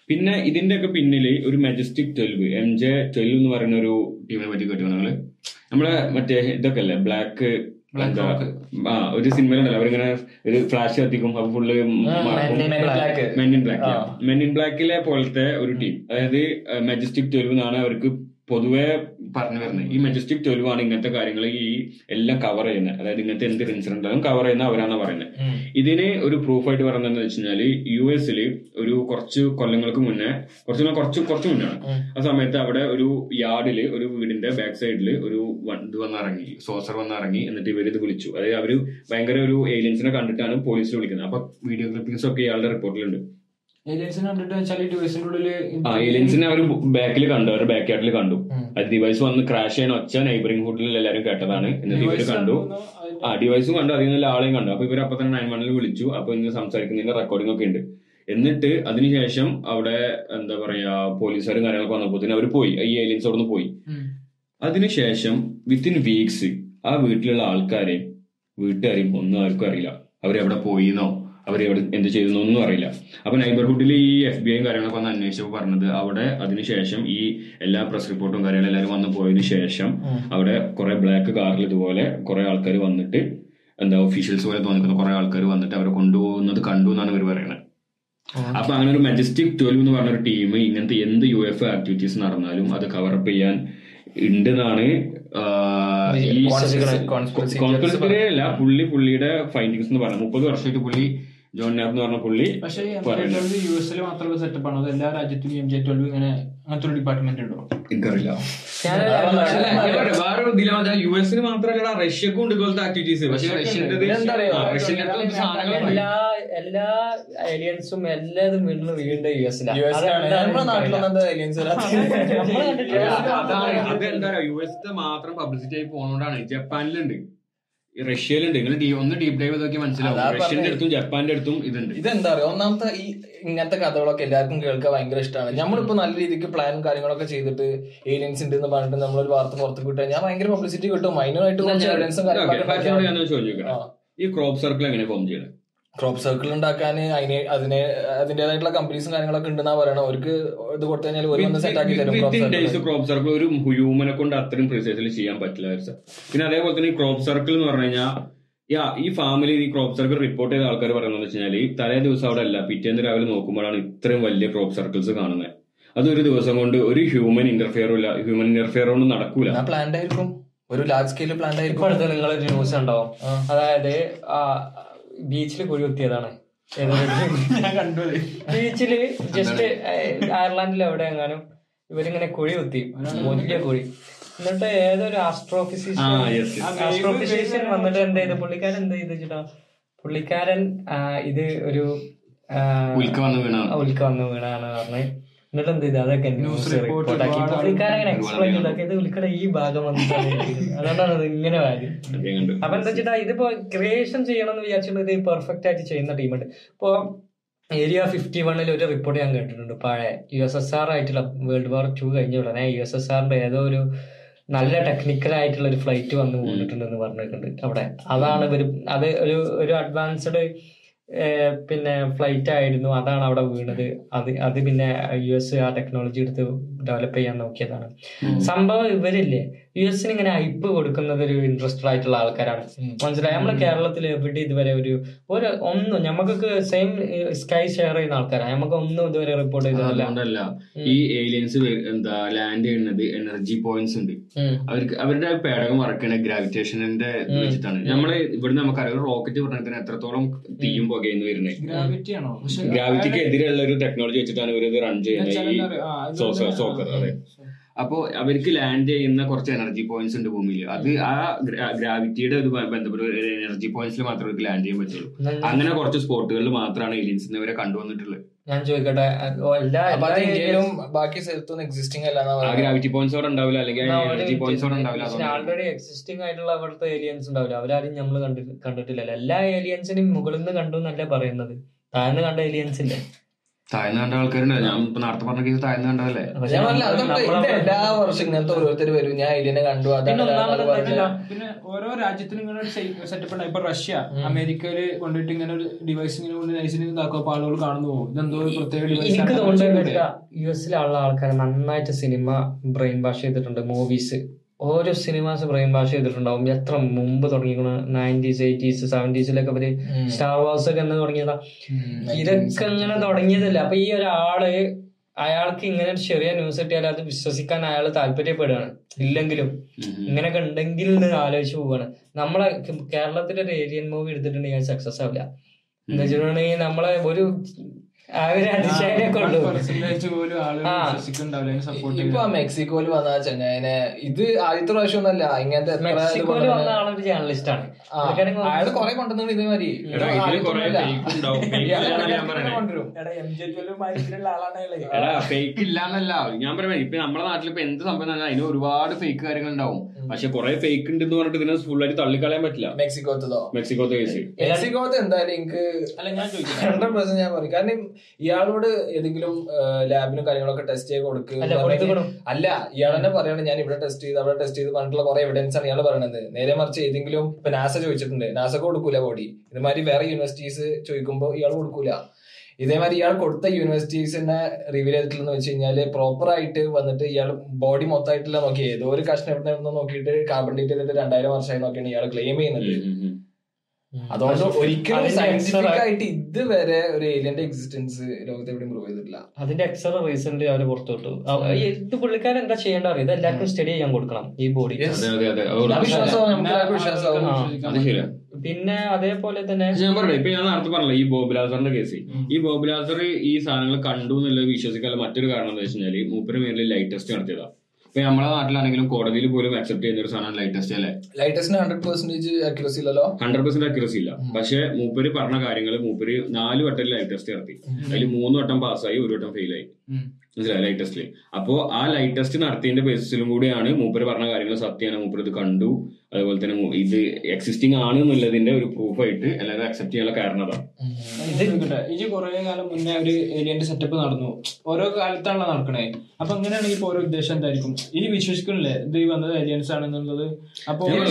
പിന്നെ ഇതിന്റെ ഒക്കെ പിന്നിൽ ഒരു majestic twelve M J twelve എന്ന് പറയുന്ന ഒരു ടീമിനെ പറ്റി കേട്ടോ നിങ്ങൾ? നമ്മളെ മറ്റേ ഇതൊക്കെ അല്ലേ ബ്ലാക്ക് എന്താ ആ ഒരു സിനിമയിലുണ്ടല്ലോ അവരിങ്ങനെ ഒരു ഫ്ലാഷ് കത്തിക്കും അപ്പൊ full. Men in black. Men in ബ്ലാക്കിലെ പോലത്തെ ഒരു ടീം അതായത് മെജസ്റ്റിക് ട്വൽവ് എന്നാണ് അവർക്ക് പൊതുവെ പറഞ്ഞു വരുന്നത്. ഈ മെജസ്റ്റിക് ട്വൽവ് ആണ് ഇങ്ങനത്തെ കാര്യങ്ങൾ ഈ എല്ലാം കവർ ചെയ്യുന്നത്. അതായത് ഇങ്ങനത്തെ എന്ത് ഇൻസിഡന്റ് കവർ ചെയ്യുന്ന അവരാണ് പറയുന്നത്. ഇതിന് ഒരു പ്രൂഫായിട്ട് പറയുന്നത് വെച്ച് കഴിഞ്ഞാൽ യു എസിൽ ഒരു കുറച്ച് കൊല്ലങ്ങൾക്ക് മുന്നേ കുറച്ച് കുറച്ച് കുറച്ച് മുന്നാണ് ആ സമയത്ത് അവിടെ ഒരു യാർഡിൽ ഒരു വീടിന്റെ ബാക്ക് സൈഡിൽ ഒരു ഇത് വന്നിറങ്ങി. സോസർ വന്നിറങ്ങി എന്നിട്ട് ഇവർ ഇത് വിളിച്ചു. അതായത് അവർ ഭയങ്കര ഒരു ഏലിയൻസിനെ കണ്ടിട്ടാണ് പോലീസിൽ വിളിക്കുന്നത്. അപ്പൊ വീഡിയോ ക്ലിപ്പിംഗ്സ് ഒക്കെ ഇയാളുടെ റിപ്പോർട്ടിലുണ്ട് ഏലിയൻസിനെ അവർ ബാക്കിൽ കണ്ടു. അവരുടെ ബാക്ക് യാർഡിൽ കണ്ടു. അത് ഡിവൈസ് വന്ന് ക്രാഷ് ചെയ്യാൻ ഒച്ച നൈബറിംഗ് ഹുഡിൽ എല്ലാവരും കേട്ടതാണ്. എന്നിട്ട് ഇവർ കണ്ടു. ആ ഡിവൈസും കണ്ടു. അതിൽ നിന്ന് ആളെയും കണ്ടു. അപ്പൊ ഇവർ അപ്പൊ തന്നെ നയൻ വണ്ണിൽ വിളിച്ചു. അപ്പൊ ഇന്ന് സംസാരിക്കുന്നതിന്റെ റെക്കോർഡിംഗ് ഒക്കെ ഉണ്ട്. എന്നിട്ട് അതിനുശേഷം അവിടെ എന്താ പറയാ പോലീസുകാരും കാര്യങ്ങളൊക്കെ വന്നപ്പോ അവർ പോയി. ഈ ഏലിയൻസ് അവിടെ നിന്ന് പോയി അതിനുശേഷം വിത്തിൻ വീക്സ് ആ വീട്ടിലുള്ള ആൾക്കാരെയും വീട്ടുകാരെയും ഒന്നും ആർക്കും അറിയില്ല. അവരെവിടെ പോയിന്നോ? അവരെവിടെ എന്ത് ചെയ്യുന്നു ഒന്നും അറിയില്ല. അപ്പൊ നൈബർഹുഡിൽ ഈ എഫ് ബി ഐയും കാര്യങ്ങളൊക്കെ വന്ന് അന്വേഷിച്ചപ്പോൾ പറഞ്ഞത് അവിടെ അതിനുശേഷം ഈ എല്ലാ പ്രസ് റിപ്പോർട്ടും കാര്യങ്ങളും എല്ലാവരും വന്നു പോയതിനു ശേഷം അവിടെ കുറെ ബ്ലാക്ക് കാറിൽ ഇതുപോലെ കുറെ ആൾക്കാർ വന്നിട്ട് എന്താ ഒഫീഷ്യൽസ് പോലെ തോന്നിക്കുന്ന കുറെ ആൾക്കാർ വന്നിട്ട് അവരെ കൊണ്ടുപോകുന്നത് കണ്ടു എന്നാണ് ഇവർ പറയുന്നത് അപ്പൊ അങ്ങനെ ഒരു മെജസ്റ്റിക് ട്വൽവ് എന്ന് പറഞ്ഞ ഒരു ടീം ഇങ്ങനത്തെ എന്ത് യു എഫ് ആക്ടിവിറ്റീസ് നടന്നാലും അത് കവറപ്പ് ചെയ്യാൻ ഉണ്ടെന്നാണ് ഈ conspiracy theories കോൺസ്പിറസി അല്ല പുള്ളി പുള്ളിയുടെ ഫൈൻഡിങ്സ് എന്ന് പറഞ്ഞത്. മുപ്പത് വർഷമായിട്ട് പുള്ളി ജോൺ നാപ്പ് എന്ന് പറഞ്ഞ പുള്ളി പക്ഷേ. യു എസിൽ മാത്രമേ സെറ്റപ്പ് ആണ്. എല്ലാ രാജ്യത്തിലും എം ജെ ട്വൽവ് ഇങ്ങനെ അങ്ങനത്തെ ഒരു ഡിപ്പാർട്ട്മെന്റ് ഉണ്ടോ? എനിക്കറിയില്ല. വേറൊരു ഇതിലാണ്. യു എസിന് മാത്രമല്ല റഷ്യക്കും ഉണ്ട് ഇതുപോലത്തെ ആക്ടിവിറ്റീസ് പക്ഷേ റഷ്യന്റെ എല്ലാ എല്ലാ ഏലിയൻസും എല്ലാതും വീണ്ടും വീണ്ടും യു എസിലാണ്. യു നമ്മുടെ നാട്ടിലൊന്നും എന്താ aliens വരാത്തത്? അതാണ് അതെന്താ യു എസ് മാത്രം പബ്ലിസിറ്റി ആയി പോണോണ്ടാണ്. ജപ്പാനിലുണ്ട്. റഷ്യയിലുണ്ട്. നിങ്ങൾ ഒന്ന് ഡീപ് ഡൈവ് നോക്കി മനസ്സിലാവും. റഷ്യന്റെ. അടുത്തും ജപ്പാന്റെ അടുത്തും ഇതുണ്ട്. ഇതെന്താ പറയുക ഒന്നാമത്തെ ഈ ഇങ്ങനത്തെ കഥകളൊക്കെ എല്ലാവർക്കും കേൾക്കാൻ ഭയങ്കര ഇഷ്ടമാണ് നമ്മളിപ്പോ നല്ല രീതിക്ക് പ്ലാനും കാര്യങ്ങളൊക്കെ ചെയ്തിട്ട് ഏലിയൻസ് ഉണ്ട് എന്ന് പറഞ്ഞിട്ട് നമ്മളൊരു വാർത്ത പുറത്ത് കിട്ടുക ഞാൻ ഭയങ്കര പബ്ലിസിറ്റി കിട്ടും. മൈനറായിട്ട് കുറച്ച് കാര്യങ്ങളൊക്കെ. ഈ ക്രോപ്പ് സർക്കിൾ എങ്ങനെ ഫോം ചെയ്യണം? ക്രോപ്പ് സർക്കിൾ ഉണ്ടാക്കാൻ അതിന് അതിന് അതിന്റേതായിട്ടുള്ള കമ്പനീസും കാര്യങ്ങളൊക്കെ ഉണ്ടെന്നാ പറയണം. അവർക്ക് ഇത് കൊടുത്തു കഴിഞ്ഞാൽ ഒരു വന്ന് സെറ്റ് ആക്കി തരും ക്രോപ്പ് സർക്കിൾ ഒരു ഹ്യൂമനെ കൊണ്ട് അത്രയും പ്രിസൈസിൽ ചെയ്യാൻ പറ്റില്ല പിന്നെ അതേപോലെ തന്നെ ക്രോപ്പ് സർക്കിൾ എന്ന് പറഞ്ഞു കഴിഞ്ഞാൽ യാ ഈ ഫാമിലി ഈ ക്രോപ്പ് സർക്കിൾ റിപ്പോർട്ട് ചെയ്ത ആൾക്കാർ പറയുന്നത് വെച്ച് കഴിഞ്ഞാൽ ഈ തലേ ദിവസം അവിടെ അല്ല പിറ്റേന്ന് രാവിലെ നോക്കുമ്പോഴാണ് ഇത്രയും വലിയ ക്രോപ്പ് സർക്കിൾസ് കാണുന്നത് അതൊരു ദിവസം കൊണ്ട് ഒരു ഹ്യൂമൻ ഇന്റർഫിയറും ഇല്ല ഹ്യൂമൻ ഇന്റർഫിയർ ഒന്നും നടക്കൂല. പ്ലാന്റ് ആയിരിക്കും. ഒരു ലാർജ് സ്കെയിൽ പ്ലാന്റ് ഇപ്പൊ ആയിരിക്കും. അടുത്ത നിങ്ങളൊരു ന്യൂസ് ഉണ്ടാവും. ആ. അതായത് ബീച്ചിൽ കുഴി കുത്തിയതാണ്. ഞാൻ കണ്ടു അത്. ബീച്ചിൽ ജസ്റ്റ് അയർലാൻഡിൽ എവിടെ എങ്ങാനും ഇവരിങ്ങനെ കുഴി കുത്തി. വലിയ കുഴി. എന്നിട്ട് ഏതൊരു ആ ആസ്ട്രോഫിസിഷ്യൻ യെസ് ആസ്ട്രോഫിസിഷ്യൻ വന്നിട്ട് എന്ത് ചെയ്തു? പുള്ളിക്കാരൻ എന്ത് ചെയ്തു വെച്ചിട്ടാ പുള്ളിക്കാരൻ ഇത് ഒരു ഉൽക്ക വന്ന് വീണ ആ, ഉൽക്ക വന്ന് വീണാണ് പറഞ്ഞ്. എന്നിട്ട് എന്ത് ചെയ്തു അതൊക്കെ ന്യൂസ് റിപ്പോർട്ട് ആക്കി പുള്ളിക്കാരൻ അങ്ങനെ എക്സ്പ്ലെയിൻ ചെയ്തൊക്കെ ഇത് ഉൽക്കയുടെ ഈ ഭാഗം വന്നിട്ടാണ്. അതുകൊണ്ടാണ് അത് ഇങ്ങനെ കാര്യം അപ്പൊ എന്താ വെച്ചിട്ടാ ഇതിപ്പോ ക്രിയേഷൻ ചെയ്യണം എന്ന് വിചാരിച്ചിട്ട് ഇത് പെർഫെക്റ്റ് ആയിട്ട് ചെയ്യുന്ന ടീമുണ്ട് ഇപ്പോ ഏരിയ ഫിഫ്റ്റി വണ്ണിൽ ഒരു റിപ്പോർട്ട് ഞാൻ കേട്ടിട്ടുണ്ട്. പഴയ യു എസ് എസ് ആർ ആയിട്ടുള്ള വേൾഡ് വാർ ടു കഴിഞ്ഞ ഉടനെ യു എസ് എസ് ആറിന്റെ ഏതോ ഒരു നല്ല ടെക്നിക്കൽ ആയിട്ടുള്ള ഒരു ഫ്ലൈറ്റ് വന്ന് പോയിട്ടുണ്ടെന്ന് പറഞ്ഞിട്ടുണ്ട്. അവിടെ അതാണ് ഇവർ അത് ഒരു ഒരു അഡ്വാൻസ്ഡ് പിന്നെ ഫ്ലൈറ്റ് ആയിരുന്നു. അതാണ് അവിടെ വീണത്. അത് അത് പിന്നെ യു എസ് ആ ടെക്നോളജി എടുത്ത് ഡെവലപ്പ് ചെയ്യാൻ നോക്കിയതാണ്. സംഭവം ഇവരില്ലേ യു എസിന് ഇങ്ങനെ ഹൈപ്പ് കൊടുക്കുന്നത് ഒരു ഇൻട്രസ്റ്റഡ് ആയിട്ടുള്ള ആൾക്കാരാണ്. മനസ്സിലായി? നമ്മുടെ കേരളത്തിൽ എവിടെ ഇതുവരെ ഒരു ഒരു ഒന്നും നമുക്കൊക്കെ സെയിം സ്കൈ ഷെയർ ചെയ്യുന്ന ആൾക്കാരാണ് നമുക്ക് ഒന്നും ഇതുവരെ റിപ്പോർട്ട് ചെയ്തിട്ടില്ല. ഈ ഏലിയൻസ് എന്താ ലാൻഡ് ചെയ്യുന്നത് എനർജി പോയിന്റ്സ് ഉണ്ട്. അവർക്ക് അവരുടെ പേടകം വറക്കണ ഗ്രാവിറ്റേഷന്റെ വെച്ചിട്ടാണ്. നമ്മൾ ഇവിടുന്ന് നമുക്കറിയാം റോക്കറ്റ് പറഞ്ഞതിന് എത്രത്തോളം തീയും പുകയെന്ന് വരുന്നത്. ഗ്രാവിറ്റി ആണോ? ഗ്രാവിറ്റിക്ക് എതിരെയുള്ള ഒരു ടെക്നോളജി വെച്ചിട്ടാണ് ഇവർ റൺ ചെയ്യുന്നത്. ഈ സോക്കർ ആ, സോക്കർ അതെ. അപ്പോ അവർക്ക് ലാൻഡ് ചെയ്യുന്ന കുറച്ച് എനർജി പോയിന്റ്സ് ഉണ്ട് ഭൂമിയിൽ അത് ആ ഗ്രാവിറ്റിയുടെ ഒരു ബന്ധപ്പെട്ട ഒരു എനർജി പോയിന്റ്സിൽ മാത്രമേ അവർക്ക് ലാൻഡ് ചെയ്യാൻ പറ്റുള്ളൂ. അങ്ങനെ കുറച്ച് സ്പോട്ടുകളിൽ മാത്രമാണ് ഏലിയൻസ് ഇവരെ കണ്ടുവന്നിട്ടുള്ളത്. ഞാൻ ചോദിക്കട്ടെ ഇന്ത്യയിലും ബാക്കി സ്ഥലത്തൊന്നും എക്സിസ്റ്റിംഗ് അല്ല. ഗ്രാവിറ്റി പോയിന്റ്സ് അവിടെ ഉണ്ടാവില്ല അല്ലെങ്കിൽ എനർജി പോയിന്റ്സ് അവിടെ ഉണ്ടാവില്ല. ആൾറെഡി എക്സിസ്റ്റിംഗ് ആയിട്ടുള്ള അവിടുത്തെ ഏലിയൻസ് ഉണ്ടാവില്ല. അവരാരും നമ്മൾ കണ്ടിട്ടില്ല എല്ലാ ഏലിയൻസിനും മുകളിൽ നിന്ന് കണ്ടു എന്നല്ലേ പറയുന്നത്. താഴ്ന്ന് കണ്ട ഏലിയൻസ് ഇല്ലേ? താഴ്ന്ന കണ്ട ആൾക്കാരുണ്ട് ഞാൻ ഇപ്പൊ നേരത്തെ പറഞ്ഞ കേസ് താഴ്ന്ന കണ്ടതല്ലേ പക്ഷെ ഞാൻ പറഞ്ഞില്ല, നമ്മൾ അതൊക്കെ ഇത് എല്ലാ വർഷം ഇങ്ങനത്തെ ഓരോരുത്തർ വരും. ഞാൻ ഇതിനെ കണ്ടു പിന്നെ ഒന്നാമത് പിന്നെ ഓരോ രാജ്യത്തിനും ഇങ്ങനെ ഒരു സെറ്റപ്പ് ഉണ്ട് ഇപ്പൊ റഷ്യ അമേരിക്കയിൽ കൊണ്ടിട്ട് ഇങ്ങനെ ഒരു ഡിവൈസ് ഇങ്ങനെ കൊണ്ട് നൈസിന് ഇതാക്കുക അപ്പൊ ആളുകൾ കാണുന്നു പോകും. ഇതെന്തോ ഒരു പ്രത്യേക എനിക്ക് ഡിവൈസ് യു എസിലുള്ള ആൾക്കാർ നന്നായിട്ട് സിനിമ ബ്രെയിൻ വാഷ് ചെയ്തിട്ടുണ്ട് മൂവീസ് ഓരോ സിനിമാസ് ബ്രെയിൻ ഭാഷ ചെയ്തിട്ടുണ്ടാവും. എത്ര മുമ്പ് തുടങ്ങിക്കണ നയന്റീസ് എയ്റ്റീസ് സെവന്റീസിലൊക്കെ അവർ സ്റ്റാർ വാർസ് ഒക്കെ എന്ന് തുടങ്ങിയതാ. ഇതൊക്കെ ഇങ്ങനെ തുടങ്ങിയതല്ല. അപ്പൊ ഈ ഒരാൾ അയാൾക്ക് ഇങ്ങനെ ഒരു ചെറിയ ന്യൂസ് കിട്ടിയാൽ അത് വിശ്വസിക്കാൻ അയാൾ താല്പര്യപ്പെടുകയാണ് ഇല്ലെങ്കിലും ഇങ്ങനെയൊക്കെ ഉണ്ടെങ്കിൽ ആലോചിച്ച് പോവാണ്. നമ്മളെ കേരളത്തിലെ ഒരു ഏരിയൻ മൂവി എടുത്തിട്ടുണ്ടെങ്കിൽ സക്സസ് ആവില്ല. എന്താ വെച്ചിട്ടുണ്ടെങ്കിൽ നമ്മളെ ഒരു ഇപ്പൊ മെക്സിക്കോയിൽ വന്ന ആ ഇത് ആദ്യത്തെ പ്രാവശ്യം ഒന്നല്ല ഇങ്ങനത്തെ എത്ര ഇത് മെക്സിക്കോയിൽ വന്ന കൊണ്ടുവന്നെ- ആളൊരു ജേർണലിസ്റ്റ് ആണ്. ആ, അയാൾ കൊറേ കൊണ്ടുവന്നത് ഇതേമാതിരി. ഫേക്ക് ഇല്ലാന്നല്ല. ഞാൻ പറയുന്നത് ഇപ്പൊ നമ്മുടെ നാട്ടിൽ ഇപ്പൊ എന്ത് സംഭവം അതിന് ഒരുപാട് ഫേക്ക് കാര്യങ്ങൾ ഉണ്ടാവും. പക്ഷെ കുറെ ഫേക്ക് ഉണ്ട് എന്ന് പറഞ്ഞിട്ട് ഇതിനെ ഫുൾ ആയിട്ട് തള്ളിക്കളയാൻ പറ്റില്ല. മെക്സിക്കോത്തതോ? മെക്സിക്കോത്തെ കേസ് മെക്സിക്കോത്ത് എന്തായാലും എനിക്ക് അല്ല ഞാൻ ചോദിക്കാം ഹൺഡ്രഡ് പെർസെന്റ് ഞാൻ പറയും. കാരണം ഇയാളോട് ഏതെങ്കിലും ലാബിനും കാര്യങ്ങളൊക്കെ ടെസ്റ്റ് ചെയ്ത് കൊടുക്കുക അല്ല ഇയാൾ തന്നെ പറയണം ഞാൻ ഇവിടെ ടെസ്റ്റ് ചെയ്ത് അവിടെ ടെസ്റ്റ് ചെയ്ത് പറഞ്ഞിട്ടുള്ള കുറെ എവിഡൻസ് ആണ് ഇയാൾ പറയണത്. നേരെ മറിച്ച് ഏതെങ്കിലും ഇപ്പൊ നാസ ചോദിച്ചിട്ടുണ്ട് നാസക്ക് കൊടുക്കൂല ബോഡി ഇതുമാതിരി വേറെ യൂണിവേഴ്സിറ്റീസ് ചോദിക്കുമ്പോൾ ഇയാൾ കൊടുക്കൂല. ഇതേമാതിരി ഇയാൾ കൊടുത്ത യൂണിവേഴ്സിറ്റീസിനെ റിവീൽ ചെയ്തിട്ടില്ലെന്ന് വെച്ച് കഴിഞ്ഞാൽ പ്രോപ്പർ ആയിട്ട് വന്നിട്ട് ഇയാൾ ബോഡി മൊത്തമായിട്ടില്ല നോക്കി ഏതോ ഒരു കഷ്ണം എവിടെ നിന്ന് നോക്കിയിട്ട് കാർബൺ ഡേറ്റ് ചെയ്തിട്ട് രണ്ടായിരം വർഷമായി നോക്കിയാണ് ഇയാൾ ക്ലെയിം ചെയ്യുന്നത്. അതുകൊണ്ട് ഒരിക്കലും സയന്റിഫിക് ആയിട്ട് ഇതുവരെ ഒരു ഏലിയന്റെ എക്സിസ്റ്റൻസ് ലോകത്ത് എവിടെയും പ്രൂവ് ചെയ്തിട്ടില്ല. അതിന്റെ എക്സറ റീസെന്റ് അവർ പുറത്തുവിട്ടു ഈ ഇത് പുള്ളിക്കാരൻ എന്താ ചെയ്യേണ്ട അറിയാം? ഇത് എല്ലാവർക്കും സ്റ്റഡി ചെയ്യാൻ കൊടുക്കണം ഈ ബോഡി പിന്നെ അതേപോലെ തന്നെ ഞാൻ പറഞ്ഞത് ഇപ്പൊ ഞാൻ നേരത്തെ പറഞ്ഞില്ല ഈ ബോബിലാസറിന്റെ കേസ് ഈ ബോബിലാസർ ഈ സാധനങ്ങൾ കണ്ടു എന്നുള്ളത് വിശ്വസിക്കാനുള്ള മറ്റൊരു കാരണം എന്താ വെച്ച് കഴിഞ്ഞാൽ മൂപ്പര് മേലിൽ ലൈറ്റ് ടെസ്റ്റ് നടത്തിയതാ. ഇപ്പൊ നമ്മുടെ നാട്ടിലാണെങ്കിലും കോടതിയിൽ പോലും അക്സെപ്റ്റ് ചെയ്യുന്ന ഒരു സാധനം ലൈറ്റസ്റ്റ് അല്ലേ? ലൈറ്റസ്റ്റിന് ഹൺഡ്രഡ് പെർസെന്റേജ് അക്യൂറസി ഇല്ലല്ലോ? ഹൺഡ്രഡ് പെർസെന്റ് അക്യൂറസി ഇല്ല. പക്ഷെ മൂപ്പര് പറഞ്ഞ കാര്യങ്ങൾ മൂപ്പര് നാല് വട്ടം ലൈറ്റസ്റ്റ് ഇറക്കി നടത്തി. അതിൽ മൂന്ന് വട്ടം പാസ്സായി ഒരു വട്ടം ഫെയിൽ ആയി. മനസ്സിലായി? ലൈറ്റ് ടെസ്റ്റിൽ അപ്പോ ആ ലൈറ്റ് ടെസ്റ്റ് നടത്തിയതിന്റെ ബേസിസിലും കൂടിയാണ് മൂപ്പര് പറഞ്ഞ കാര്യങ്ങൾ സത്യമാണ് മൂപ്പര് ഇത് കണ്ടു. അതുപോലെ തന്നെ ഇത് എക്സിസ്റ്റിംഗ് ആണ് എന്നുള്ളതിന്റെ ഒരു പ്രൂഫായിട്ട് എല്ലാവരും അക്സെപ്റ്റ് ചെയ്യാനുള്ള കാരണം അതാ ഇത് കുറെ കാലം മുന്നേ ഒരു ഏരിയന്റെ സെറ്റപ്പ് നടന്നു. ഓരോ കാലത്താണല്ലോ നടക്കണേ. അപ്പൊ അങ്ങനെയാണെങ്കിൽ ഇപ്പൊ ഓരോ ഉദ്ദേശം എന്തായിരിക്കും? ഇനി വിശ്വസിക്കണില്ലേ ഇത് ഈ വന്നത് ഏരിയൻസ് ആണെന്നുള്ളത് അപ്പൊ ഓരോ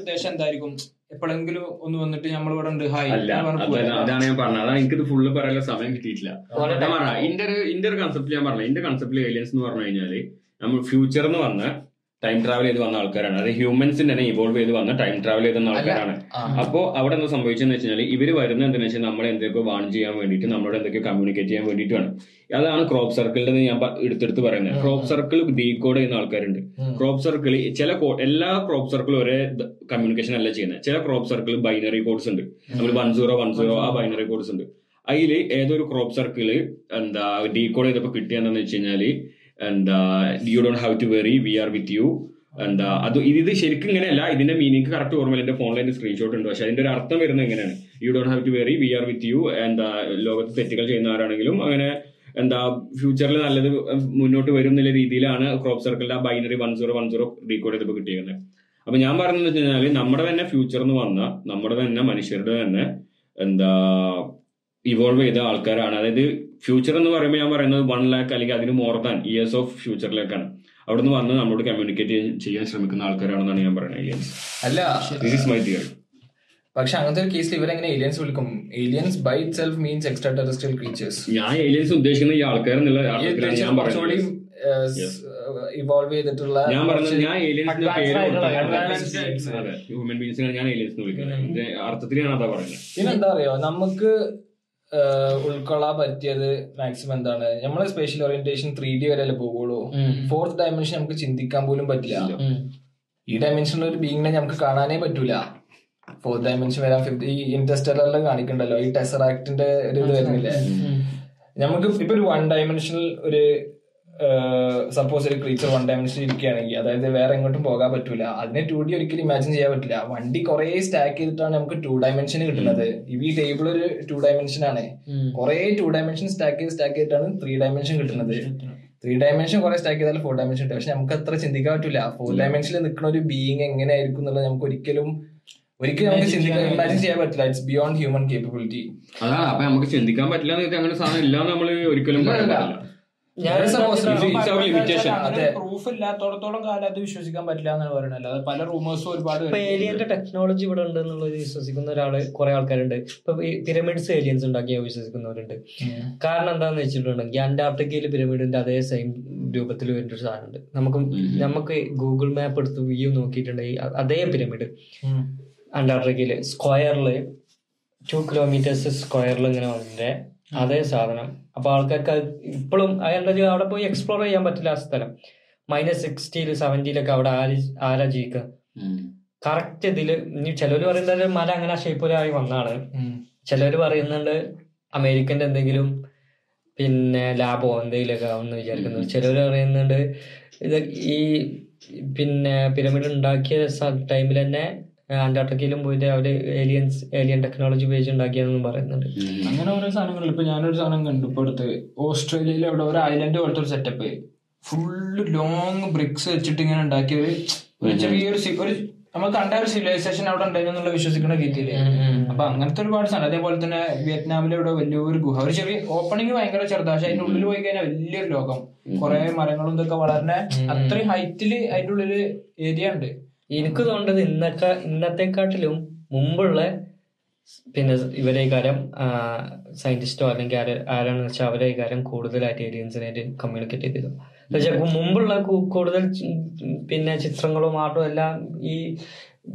ഉദ്ദേശം എന്തായിരിക്കും? എപ്പോഴെങ്കിലും ഒന്ന് വന്നിട്ട് നമ്മൾ ഇവിടെ ഉണ്ട് ഹായ് പറഞ്ഞ് അതാണ് ഞാൻ പറഞ്ഞത്. അതാണ് എനിക്കിത് ഫുള്ള് പറയാനുള്ള സമയം കിട്ടിയിട്ടില്ല. ഞാൻ പറഞ്ഞ ഇന്റെ ഒരു ഇന്റെ ഒരു കൺസെപ്റ്റ് ഞാൻ പറഞ്ഞു ഇന്റെ കൺസെപ്റ്റിൽ ഏലിയൻസ് എന്ന് പറഞ്ഞു കഴിഞ്ഞാൽ നമ്മൾ ഫ്യൂച്ചർ എന്ന് വന്ന ടൈം ട്രാവൽ ചെയ്ത് വന്ന ആൾക്കാരാണ്. അത് ഹ്യൂമൻസിന്റെ തന്നെ ഇവോൾവ് ചെയ്ത് വന്ന ടൈം ട്രാവൽ ചെയ്ത് വന്ന ആൾക്കാരാണ്. അപ്പോ അവിടെ എന്താ സംഭവിച്ചെന്ന് വെച്ചാൽ ഇവർ വരുന്ന എന്താണെന്ന് വെച്ചാൽ നമ്മളെ എന്തൊക്കെ വാൺ ചെയ്യാൻ വേണ്ടിയിട്ട് നമ്മളോട് എന്തൊക്കെ കമ്മ്യൂണിക്കേറ്റ് ചെയ്യാൻ വേണ്ടിയിട്ടാണ്. അതാണ് ക്രോപ്പ് സർക്കിളിന്റെ ഞാൻ എടുത്തെടുത്ത് പറയുന്നത്. ക്രോപ്പ് സർക്കിൾ ഡീകോഡ് ചെയ്യുന്ന ആൾക്കാരുണ്ട്. ക്രോപ്പ് സർക്കിൾ ചില എല്ലാ ക്രോപ്പ് സർക്കിളും ഒരേ കമ്മ്യൂണിക്കേഷൻ അല്ല ചെയ്യുന്നത്. ചില ക്രോപ്പ് സർക്കിൾ ബൈനറി കോഡ്സ് ഉണ്ട്. നമ്മൾ വൺ സീറോ വൺ സീറോ ആ ബൈനറി കോഡ്സ് ഉണ്ട്. അതിൽ ഏതൊരു ക്രോപ്പ് സർക്കിൾ എന്താ ഡീകോഡ് ചെയ്തപ്പോൾ കിട്ടിയെന്ന് വെച്ച് കഴിഞ്ഞാൽ എന്താ you don't have to worry we are with you എന്താ അത് ഇത് ശരിക്കും ഇങ്ങനെയല്ല. ഇതിന്റെ മീനിങ് കറക്റ്റ് ഓർമ്മയില്ല. എന്റെ ഫോണിൽ എന്റെ സ്ക്രീൻഷോട്ട് ഉണ്ട്. പക്ഷെ അതിന്റെ ഒരു അർത്ഥം വരുന്നത് എങ്ങനെയാണ് you don't have to worry we are with you എന്താ ലോകത്ത് തെറ്റുകൾ ചെയ്യുന്നവരാണെങ്കിലും അങ്ങനെ എന്താ ഫ്യൂച്ചറിൽ നല്ലത് മുന്നോട്ട് വരും എന്നുള്ള രീതിയിലാണ് ക്രോപ്പ് സർക്കിളിന്റെ ആ binary one zero one zero recode ചെയ്തപ്പോൾ കിട്ടിയിരുന്നത്. അപ്പൊ ഞാൻ പറഞ്ഞതെന്ന് വെച്ച് കഴിഞ്ഞാൽ നമ്മുടെ തന്നെ ഫ്യൂച്ചറിൽ നിന്ന് വന്ന നമ്മുടെ തന്നെ മനുഷ്യരുടെ തന്നെ എന്താ ഇവോൾവ് ചെയ്ത ആൾക്കാരാണ്. അതായത് ഫ്യൂച്ചർ എന്ന് പറയുമ്പോൾ ഞാൻ പറയുന്നത് വൺ ലാക്ക് അല്ലെങ്കിൽ അതിന് മോർ ദാൻ ഇയേഴ്സ് ഓഫ് ഫ്യൂച്ചറിലേക്കാണ് അവിടുന്ന് വന്ന് നമ്മളോട് കമ്മ്യൂണിക്കേറ്റ് ചെയ്യാൻ ശ്രമിക്കുന്ന ആൾക്കാരാണെന്നാണ് ഞാൻ പറയുന്നത് ഏലിയൻസ് അല്ല ദിസ് ഇസ് മൈ തിയറി പക്ഷെ അങ്ങനത്തെ ഒരു കേസിൽ ഇവരെങ്ങനെ ഏലിയൻസ് വിളിക്കും? Aliens by itself means extra terrestrial creatures ഞാൻ ഏലിയൻസ് ഉദ്ദേശിക്കുന്ന ഈ ആൾക്കാരെന്നുള്ള ഇവോൾവ് ചെയ്തിട്ടുള്ള ഞാൻ പറഞ്ഞത് ഞാൻ ഏലിയൻസിന്റെ പേര് ഹ്യൂമൻ ബീങ്സിനാണ് ഞാൻ ഏലിയൻസ് വിളിക്കുന്നത്. അർത്ഥത്തിൽ ഞാൻ അതാ പറയുന്നത്. പിന്നെന്താ അറിയോ? നമുക്ക് ഉൾക്കൊള്ളാൻ പറ്റിയത് മാക്സിമം എന്താണ്? നമ്മളെ സ്പേഷ്യൽ ഓറിയന്റേഷൻ ത്രീ ഡി വരെ പോകുള്ളൂ ഫോർത്ത് ഡയമെൻഷൻ നമുക്ക് ചിന്തിക്കാൻ പോലും പറ്റില്ല. ഈ ഡയമെൻഷനിൽ ഒരു ബീങ്ങിനെ നമുക്ക് കാണാനേ പറ്റൂല. ഫോർത്ത് ഡയമെൻഷൻ വരാൻ ഫിഫ്ത് ഈ ഇന്റർസ്റ്റെല്ലറിൽ കാണിക്കണ്ടല്ലോ. ഈ ടെസറാക്ടിന്റെ ഒരു ഇത് വരുന്നില്ലേ? നമുക്ക് ഇപ്പൊ ഒരു വൺ ഡയമെൻഷനിൽ ഒരു സപ്പോസ് ഒരു ക്രീച്ചർ വൺ ഡയമെൻഷനിൽ ഇരിക്കുകയാണെങ്കിൽ അതായത് വേറെ എങ്ങോട്ടും പോകാൻ പറ്റൂല. അതിനെ ടു ഡി ഒരിക്കലും ഇമാജിൻ ചെയ്യാൻ പറ്റില്ല. വണ്ടി കുറെ സ്റ്റാക്ക് ചെയ്തിട്ടാണ് നമുക്ക് ടു ഡയമെൻഷൻ കിട്ടുന്നത്. ഈ ടേബിൾ ഒരു ടു ഡയമെൻഷൻ ആണ്. കുറെ ടു ഡയമെൻഷൻ സ്റ്റാക്ക് ചെയ്ത് സ്റ്റാക്ക് ചെയ്തിട്ടാണ് ത്രീ ഡയമെൻഷൻ കിട്ടുന്നത്. ത്രീ ഡയമെൻഷൻ കുറെ സ്റ്റാക്ക് ചെയ്താൽ ഫോർ ഡയമെൻഷൻ കിട്ടും. പക്ഷെ നമുക്ക് അത്ര ചിന്തിക്കാൻ പറ്റില്ല ഫോർ ഡയമെൻഷനിൽ നിൽക്കുന്ന ഒരു ബീയിങ് എങ്ങനെയായിരിക്കും എന്നുള്ളത് നമുക്ക് ഒരിക്കലും ഒരിക്കലും നമുക്ക് ചിന്തിക്കാൻ ഇമാജിൻ ചെയ്യാൻ പറ്റില്ല. ഇറ്റ്സ് ബിയോണ്ട് ഹ്യൂമൻ കേപ്പബിലിറ്റി അതാണ് അപ്പൊ നമുക്ക് ചിന്തിക്കാൻ പറ്റില്ല എന്ന് വെച്ചാൽ അങ്ങനെ സാധനം ഇല്ല നമ്മൾ ഒരിക്കലും പ്രൂഫ് ഇല്ലാത്തോടത്തോളം കാലം അത് വിശ്വസിക്കാൻ പറ്റില്ല എന്നാണ് പറയുന്നത് അല്ലാതെ പല റൂമേഴ്സും ഒരുപാട് ഏലിയന്റെ ടെക്നോളജി ഇവിടെ ഉണ്ട് എന്നുള്ളത് വിശ്വസിക്കുന്ന ഒരാൾ കുറെ ആൾക്കാരുണ്ട് ഇപ്പൊ പിരമിഡ്സ് ഏലിയൻസ് ഉണ്ടാക്കിയ വിശ്വസിക്കുന്നവരുണ്ട് കാരണം എന്താന്ന് വെച്ചിട്ടുണ്ടെങ്കിൽ അന്റാർട്ടിക്കയിൽ പിരമിഡിന്റെ അതേ സെയിം രൂപത്തിൽ വരുന്ന ഒരു സാധനമുണ്ട് നമുക്ക് നമുക്ക് ഗൂഗിൾ മാപ്പ് എടുത്ത് വ്യൂ നോക്കിയിട്ടുണ്ടെങ്കിൽ അതേ പിരമിഡ് അന്റാർട്ടിക്കയിൽ സ്ക്വയറിൽ ടു കിലോമീറ്റേഴ്സ് സ്ക്വയറിൽ ഇങ്ങനെ വന്നിട്ട് അതേ സാധനം. അപ്പൊ ആൾക്കാർക്ക് ഇപ്പോഴും എന്താ അവിടെ പോയി എക്സ്പ്ലോർ ചെയ്യാൻ പറ്റില്ല ആ സ്ഥലം. മൈനസ് സിക്സ്റ്റിയിൽ സെവന്റിയിലൊക്കെ അവിടെ ആര് ആരാ ജീവിക്കുക കറക്റ്റ് ഇതിൽ ഇനി ചിലര് പറയുന്നത് മല അങ്ങനെ ഷേപ്പിലായി വന്നാണ്. ചിലര് പറയുന്നുണ്ട് അമേരിക്കന്റെ എന്തെങ്കിലും പിന്നെ ലാബോ എന്തെങ്കിലുമൊക്കെ ആവുമെന്ന് വിചാരിക്കുന്നു. ചിലര് പറയുന്നുണ്ട് ഇത് ഈ പിന്നെ പിരമിഡ് ഉണ്ടാക്കിയ ടൈമിൽ തന്നെ അന്റാർട്ടിക്കയിലും പോയിട്ട് അവർ ഏലിയൻസ് ഏലിയൻ ടെക്നോളജി ഉപയോഗിച്ച് ഉണ്ടാക്കിയാണെന്നും പറയുന്നുണ്ട്. അങ്ങനെ ഓരോ സാധനങ്ങൾ ഇപ്പൊ ഞാനൊരു സാധനം കണ്ടു. ഇപ്പൊ അടുത്ത് ഓസ്ട്രേലിയയിൽ അവിടെ ഒരു ഐലൻഡ് പോലത്തെ ഒരു സെറ്റപ്പ് ഫുള്ള് ലോങ് ബ്രിക്സ് വെച്ചിട്ട് ഇങ്ങനെ ഉണ്ടാക്കിയ ഒരു ചെറിയ ചെറിയൊരു ഒരു നമ്മൾ കണ്ട ഒരു സിവിലൈസേഷൻ അവിടെ ഉണ്ടായിരുന്നുള്ള വിശ്വസിക്കുന്ന രീതിയിൽ അപ്പൊ അങ്ങനത്തെ ഒരുപാട് സാധനം. അതേപോലെ തന്നെ വിയറ്റ്നാമിലെ ഇവിടെ വലിയൊരു ഗുഹ. ഒരു ചെറിയ ഓപ്പണിംഗ് ഭയങ്കര ചെറുതാ പക്ഷെ അതിന്റെ ഉള്ളിൽ പോയി കഴിഞ്ഞാൽ വലിയൊരു ലോകം. കുറെ മരങ്ങളും ഇതൊക്കെ വളർന്ന അത്രയും ഹൈറ്റിൽ അതിന്റെ ഉള്ളിൽ ഏരിയ ഉണ്ട്. എനിക്ക് തോന്നുന്നത് ഇന്നത്തെ ഇന്നത്തെക്കാട്ടിലും മുമ്പുള്ള പിന്നെ ഇവരെ കാര്യം സയന്റിസ്റ്റോ അല്ലെങ്കിൽ ആര് ആരാണെന്ന് വെച്ചാൽ അവരെ കാര്യം കൂടുതലായിട്ട് ഏലിയൻസിനായിട്ട് കമ്മ്യൂണിക്കേറ്റ് ചെയ്തത് എന്നുവെച്ചാൽ മുമ്പുള്ള കൂടുതൽ പിന്നെ ചിത്രങ്ങളും ആർട്ടും എല്ലാം ഈ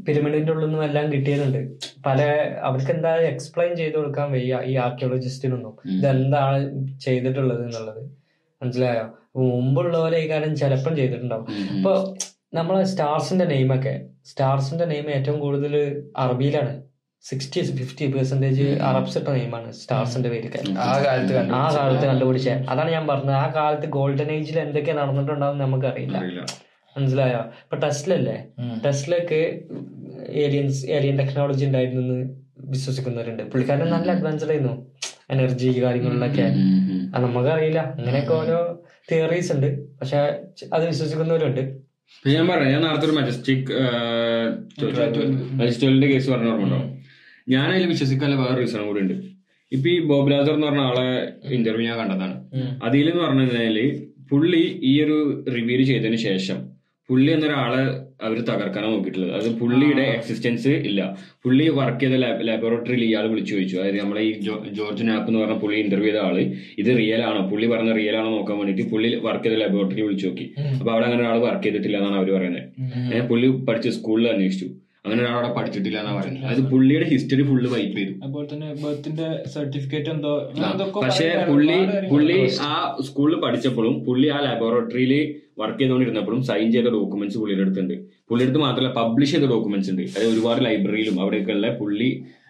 പിരമിഡിന്റെ ഉള്ളിൽ നിന്നും എല്ലാം കിട്ടിയിട്ടുണ്ട്. പല അവർക്ക് എന്താ എക്സ്പ്ലെയിൻ ചെയ്ത് കൊടുക്കാൻ വയ്യ ഈ ആർക്കിയോളജിസ്റ്റിനൊന്നും ഇതെന്താണ് ചെയ്തിട്ടുള്ളത് എന്നുള്ളത്. മനസ്സിലായോ? മുമ്പുള്ളവരെ ഈ കാര്യം ചിലപ്പം ചെയ്തിട്ടുണ്ടാവും. അപ്പൊ നമ്മളെ സ്റ്റാർസിന്റെ നെയിമൊക്കെ. സ്റ്റാർസിന്റെ നെയിം ഏറ്റവും കൂടുതൽ അറബിയിലാണ്. സിക്സ്റ്റി ഫിഫ്റ്റി പെർസെന്റേജ് അറബ്സ് ഇട്ട നെയിമാണ് സ്റ്റാർസിന്റെ പേരൊക്കെ ആ കാലത്ത് ആ കാലത്ത് അതാണ് ഞാൻ പറഞ്ഞത്. ആ കാലത്ത് ഗോൾഡൻ ഏജിൽ എന്തൊക്കെ നടന്നിട്ടുണ്ടാവും നമുക്കറിയില്ല. അറിയില്ല. മനസ്സിലായോ? ഇപ്പൊ ടെസ്റ്റിലല്ലേ ടെസ്ലക്ക് ഏലിയൻസ് ഏലിയൻ ടെക്നോളജി ഉണ്ടായിരുന്നു എന്ന് വിശ്വസിക്കുന്നവരുണ്ട്. പുള്ളിക്കാരൻ നല്ല അഡ്വാൻസ്ഡ് ആയിരുന്നു. എനർജി കാര്യങ്ങളിലൊക്കെ അത് നമുക്കറിയില്ല. അങ്ങനെയൊക്കെ ഓരോ തിയറീസ് ഉണ്ട്. പക്ഷെ അത് വിശ്വസിക്കുന്നവരുണ്ട്. ഞാൻ പറയാം ഞാൻ നേരത്തെ ഒരു മജസ്റ്റിക് മജസ്റ്റിക്കലിന്റെ കേസ് പറഞ്ഞ ഓർമ്മ ഞാൻ അതിൽ വിശ്വസിക്കാനുള്ള വേറെ റീസൺ കൂടി ഉണ്ട് ഇപ്പൊ ഈ ബോബ് രാജർ എന്ന് പറഞ്ഞ ആളെ ഇന്റർവ്യൂ ഞാൻ കണ്ടതാണ്. അതിലെന്ന് പറഞ്ഞു കഴിഞ്ഞാൽ പുള്ളി ഈ ഒരു റിവ്യൂ ചെയ്തതിന് ശേഷം പുള്ളി എന്നൊരാളെ അവർ തകർക്കാനാണ് നോക്കിയിട്ടുള്ളത്. അത് പുള്ളിയുടെ എക്സിസ്റ്റൻസ് ഇല്ല. പുള്ളി വർക്ക് ചെയ്ത ലാബോറട്ടറിയിൽ ഇയാൾ വിളിച്ചു ചോദിച്ചു. അതായത് നമ്മളെ ഈ ജോർജ് നാപ്പ് എന്ന് പറഞ്ഞ പുള്ളി ഇന്റർവ്യൂ ചെയ്ത ആൾ ഇത് റിയൽ ആണോ? പുള്ളി പറഞ്ഞ റിയൽ ആണോ നോക്കാൻ വേണ്ടിയിട്ട് പുള്ളി വർക്ക് ചെയ്ത ലാബോറട്ടറിയിൽ വിളിച്ചു നോക്കി. അപ്പൊ അവിടെ അങ്ങനെ ഒരാൾ വർക്ക് ചെയ്തിട്ടില്ല എന്നാണ് അവർ പറയുന്നത്. അങ്ങനെ പുള്ളി പഠിച്ച സ്കൂളിൽ അന്വേഷിച്ചു. അങ്ങനെ ഒരാൾ അവിടെ പഠിച്ചിട്ടില്ല എന്നാണ് പറയുന്നത്. അതായത് പുള്ളിയുടെ ഹിസ്റ്ററി ഫുള്ള് വൈപ്പ് ചെയ്തു. അതുപോലെ തന്നെ ബർത്തിന്റെ സർട്ടിഫിക്കറ്റ് എന്തോ പക്ഷേ പക്ഷെ പുള്ളി പുള്ളി ആ സ്കൂളിൽ പഠിച്ചപ്പോഴും പുള്ളി ആ ലാബോറട്ടറിയിൽ വർക്ക് ചെയ്തുകൊണ്ടിരുന്നപ്പോഴും സൈൻ ചെയ്ത ഡോക്യുമെന്റ്സ് പുള്ളിയുടെ അടുത്തുണ്ട്. പുള്ളിയുടെ അടുത്ത് മാത്രമല്ല പബ്ലിഷ് ചെയ്ത ഡോക്യുമെന്റ്സ് ഉണ്ട്. അതായത് ഒരുപാട് ലൈബ്രറിയിലും അവിടെയൊക്കെയുള്ള പുള്ളി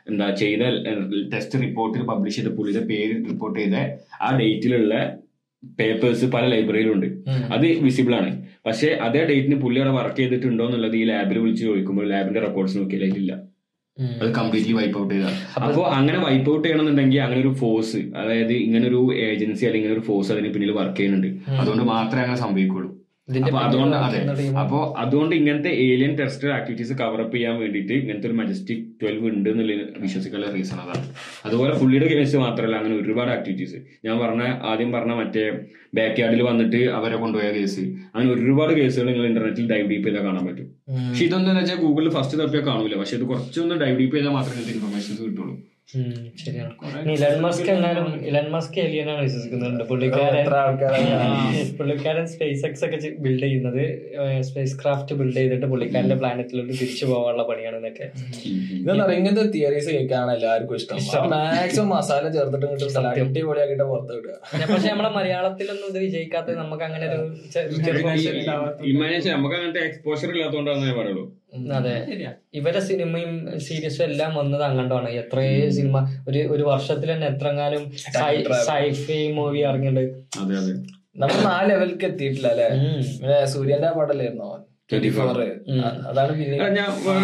എന്താ ചെയ്ത ടെസ്റ്റ് റിപ്പോർട്ടിൽ പബ്ലിഷ് ചെയ്ത പുള്ളിയുടെ പേര് റിപ്പോർട്ട് ചെയ്ത ആ ഡേറ്റിലുള്ള പേപ്പേഴ്സ് പല ലൈബ്രറിയിലും ഉണ്ട്. അത് വിസിബിൾ ആണ്. പക്ഷെ അതേ ഡേറ്റിന് പുള്ളി അവിടെ വർക്ക് ചെയ്തിട്ടുണ്ടോ എന്നുള്ളത് ഈ ലാബിൽ വിളിച്ച് ചോദിക്കുമ്പോൾ ലാബിന്റെ റെക്കോർഡ്സ് നോക്കിയാൽ അതിലില്ല. അത് കംപ്ലീറ്റ്ലി വൈപ്പ് ഔട്ട് ചെയ്ത. അപ്പോൾ അങ്ങനെ വൈപ്പ് ഔട്ട് ചെയ്യണമെന്നുണ്ടെങ്കിൽ അങ്ങനെ ഒരു ഫോഴ്സ് അതായത് ഇങ്ങനെ ഒരു ഏജൻസി അല്ലെങ്കിൽ ഒരു ഫോഴ്സ് അതിന് പിന്നിൽ വർക്ക് ചെയ്യുന്നുണ്ട്. അതുകൊണ്ട് മാത്രമേ അങ്ങനെ സംഭവിക്കുള്ളൂ. അപ്പൊ അതുകൊണ്ട് അതെ. അപ്പോ അതുകൊണ്ട് ഇങ്ങനത്തെ ഏലിയൻ ടെറസ്റ്റർ ആക്ടിവിറ്റീസ് കവറപ്പ് ചെയ്യാൻ വേണ്ടിയിട്ട് ഇങ്ങനത്തെ ഒരു മജസ്റ്റിക് ട്വൽവ് ഉണ്ട് എന്നുള്ള വിശ്വസിക്കാനുള്ള റീസൺ അതാണ്. അതുപോലെ പുള്ളിയുടെ കേസ് മാത്രമല്ല അങ്ങനെ ഒരുപാട് ആക്ടിവിറ്റീസ് ഞാൻ പറഞ്ഞ ആദ്യം പറഞ്ഞ മറ്റേ ബാക്ക് യാർഡിൽ വന്നിട്ട് അവരെ കൊണ്ടുപോയ കേസ് അങ്ങനെ ഒരുപാട് കേസുകൾ നിങ്ങൾ ഇന്റർനെറ്റിൽ ഡൈവ് ഡീപ്പ് ചെയ്താൽ കാണാൻ പറ്റും. പക്ഷെ ഇതൊന്നും വെച്ചാൽ ഗൂഗിളിൽ ഫസ്റ്റ് തപ്പിയാൽ കാണൂല. പക്ഷെ ഇത് കുറച്ചൊന്ന് ഡൈവ് ഡീപ്പ് ചെയ്താൽ മാത്രമേ ഇൻഫർമേഷൻസ് കിട്ടുള്ളൂ. ശരിയാണ്. ഇലൻ മസ്ക് ഇലൻ മസ്ക് വിശ്വസിക്കുന്നുണ്ട്. പുള്ളിക്കാരൻ എത്ര ആൾക്കാരാണ് പുള്ളിക്കാരൻ സ്പേസ് എക്സ് ഒക്കെ ബിൽഡ് ചെയ്യുന്നത് സ്പേസ് ക്രാഫ്റ്റ് ബിൽഡ് ചെയ്തിട്ട് പുള്ളിക്കാരന്റെ പ്ലാനറ്റിലോട്ട് തിരിച്ചു പോകാനുള്ള പണിയാണ് എന്നൊക്കെ ഇതെന്താ ഇങ്ങനത്തെ തിയറീസ് കേൾക്കാണ് എല്ലാവർക്കും ഇഷ്ടം. മാക്സിമം മസാല ചേർത്തിട്ട് കിട്ടും അടിപൊളിയാക്കിട്ട് പുറത്ത് വിടുക. പക്ഷെ നമ്മുടെ മലയാളത്തിലൊന്നും ഇത് വിജയിക്കാത്തത് നമുക്ക് അങ്ങനെ ഒരു നമുക്ക് അങ്ങനത്തെ എക്സ്പോഷർ ഇല്ലാത്തതുകൊണ്ടാണ് ഞാൻ പറയുള്ളൂ. അതെ. ഇവരെ സിനിമയും സീരീസും എല്ലാം വന്നത് അങ്ങോട്ടാണ് എത്രയോ സിനിമ ഒരു ഒരു വർഷത്തിൽ തന്നെ എത്രങ്ങാനും സൈഫൈ മൂവി ഇറങ്ങിയിട്ടുണ്ട്. അതെ അതെ. നമ്മൾ ആ ലെവലിലേക്ക് എത്തിയിട്ടില്ല അല്ലെ? പിന്നെ സൂര്യന്റെ പാടല്ലായിരുന്നോ അതാണ് പിന്നെ. ഞാൻ വേറെ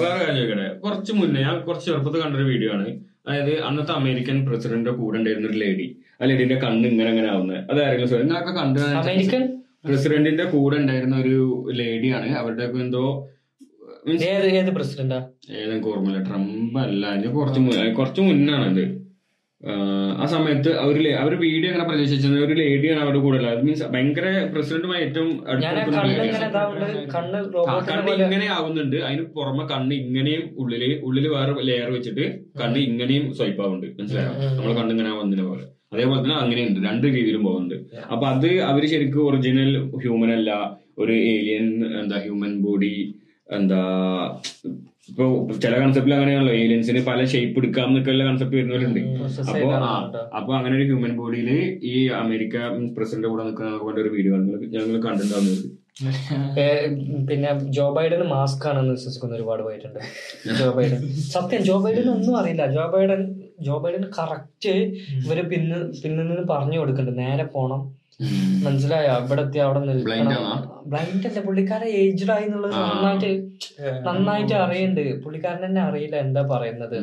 വേറെ കാര്യം ചോദിക്കട്ടെ? കുറച്ച് മുന്നേ ഞാൻ കുറച്ച് ചെറുപ്പത്തിൽ കണ്ടൊരു വീഡിയോ ആണ്. അതായത് അന്നത്തെ അമേരിക്കൻ പ്രസിഡന്റിന്റെ കൂടെ ഉണ്ടായിരുന്ന ഒരു ലേഡി ആ ലേഡിന്റെ കണ്ണ് ഇങ്ങനെ അങ്ങനെ ആവുന്നത് അതായിരുന്നു എന്നൊക്കെ കണ്ടു അമേരിക്കൻ? പ്രസിഡന്റിന്റെ കൂടെ ഉണ്ടായിരുന്ന ഒരു ലേഡിയാണ് അവരുടെ എന്തോ ഏത് ഏത് പ്രസിഡന്റാ? ഏതെങ്കിലും ഓർമ്മയില്ല ട്രംപ് അല്ല അതിന് കുറച്ച് കുറച്ച് മുന്നാണ് അത്. ആ സമയത്ത് അവർ അവർ വീഡിയോ അങ്ങനെ പ്രതീക്ഷിച്ചത് ഒരു ലേഡിയാണ് അവരുടെ കൂടെ ഉള്ളത് മീൻസ് ഭയങ്കര പ്രസിഡന്റുമായി ഏറ്റവും കണ്ണ് ഇങ്ങനെ ആവുന്നുണ്ട്. അതിന് പുറമെ കണ്ണ് ഇങ്ങനെയും ഉള്ളിൽ ഉള്ളിൽ വേറെ ലെയർ വെച്ചിട്ട് കണ്ണ് ഇങ്ങനെയും സ്വൈപ്പ് ആവുന്നുണ്ട്. മനസ്സിലായോ? നമ്മളെ കണ്ണ് ഇങ്ങനെ വന്നില്ല പോലെ. അതേപോലെ തന്നെ അങ്ങനെയുണ്ട്. രണ്ട് രീതിയിലും പോകുന്നുണ്ട്. അപ്പൊ അത് അവർ ശരിക്കും ഒറിജിനൽ ഹ്യൂമൻ അല്ല. ഒരു ഏലിയൻ എന്താ ഹ്യൂമൻ ബോഡി എന്താ ഇപ്പൊ ചില കൺസെപ്റ്റിൽ അങ്ങനെയാണല്ലോ ഏലിയൻസിന് പല ഷേപ്പ് എടുക്കാം എന്നൊക്കെയുള്ള കൺസെപ്റ്റ് വരുന്നവരുണ്ട്. അപ്പൊ. അപ്പൊ അങ്ങനെ ഒരു ഹ്യൂമൻ ബോഡിയിൽ ഈ അമേരിക്ക പ്രസിഡന്റ് കൂടെ നിൽക്കുന്ന ഒരു വീഡിയോ ഞങ്ങൾ കണ്ടിട്ടുണ്ടാവുന്നത് പിന്നെ ജോ ബൈഡൻ മാസ്ക് ആണെന്ന് വിശ്വസിക്കുന്ന ഒരുപാട് പോയിട്ടുണ്ട് ജോ ബൈഡൻ. സത്യം ജോ ബൈഡൻ ഒന്നും അറിയില്ല. Joe Biden Joe Biden correct ഇവർ പിന്ന് പിന്നിൽ നിന്ന് പറഞ്ഞു കൊടുക്കുന്നുണ്ട് നേരെ പോണം. മനസ്സിലായോ? ഇവിടെ എത്തി അവിടെ? ബ്ലൈൻഡ് അല്ല പുള്ളിക്കാരൻ ഏജ്ഡ് ആയി എന്നുള്ളത് നന്നായിട്ട് നന്നായിട്ട് അറിയണ്ട്. പുള്ളിക്കാരൻ തന്നെ അറിയില്ല എന്താ പറയുന്നത്.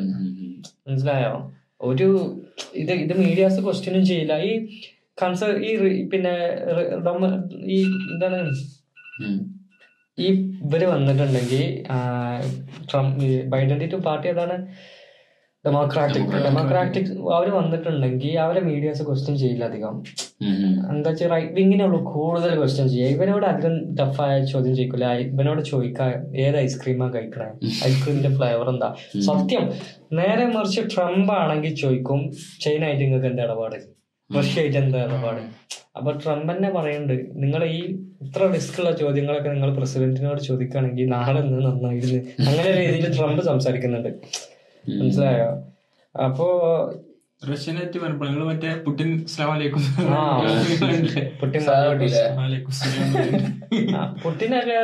മനസ്സിലായോ? ഒരു ഇത് ഇത് മീഡിയാസ് ക്വസ്റ്റ്യനും ചെയ്യില്ല. ഈ കൺസർ ഈ പിന്നെ ഈ എന്താണ്? ഈ ഇവർ വന്നിട്ടുണ്ടെങ്കിൽ ട്രംപ് ബൈഡൻ ടു പാർട്ടി ഏതാണ്? ഡെമോക്രാറ്റിക് ഡെമോക്രാറ്റിക് അവർ വന്നിട്ടുണ്ടെങ്കിൽ അവരെ മീഡിയസ് ക്വസ്റ്റ്യൻ ചെയ്യില്ല അധികം. എന്താ വെച്ചാൽ റൈറ്റ് വിങ്ങിനുള്ളൂ കൂടുതൽ ക്വസ്റ്റ്യൻ ചെയ്യുക. ഇവനോട് അധികം ടഫായ ചോദ്യം ചോദിക്കില്ല ഇവനോട് ചോദിക്കാൻ ഏത് ഐസ്ക്രീമാണ് കഴിക്കണേ? ഐസ്ക്രീമിന്റെ ഫ്ലേവർ എന്താ? സത്യം. നേരെ മറിച്ച് ട്രംപ് ആണെങ്കിൽ ചോദിക്കും ചൈന ആയിട്ട് നിങ്ങൾക്ക് എന്താ ഇടപാട്? റഷ്യ ആയിട്ട് എന്താ ഇടപാട്? അപ്പൊ ട്രംപ് തന്നെ പറയുന്നുണ്ട് നിങ്ങൾ ഈ ഇത്ര റിസ്ക് ഉള്ള ചോദ്യങ്ങളൊക്കെ നിങ്ങൾ പ്രസിഡന്റിനോട് ചോദിക്കുകയാണെങ്കിൽ നാളെ നന്നായിരുന്നു. അങ്ങനെ രീതിയിൽ ട്രംപ് സംസാരിക്കുന്നുണ്ട്. മനസ്സിലായോ? അപ്പോ റഷ്യനായിട്ട് വരുമ്പോൾ നിങ്ങൾ മറ്റേ പുട്ടിൻ പുട്ടിനൊക്കെ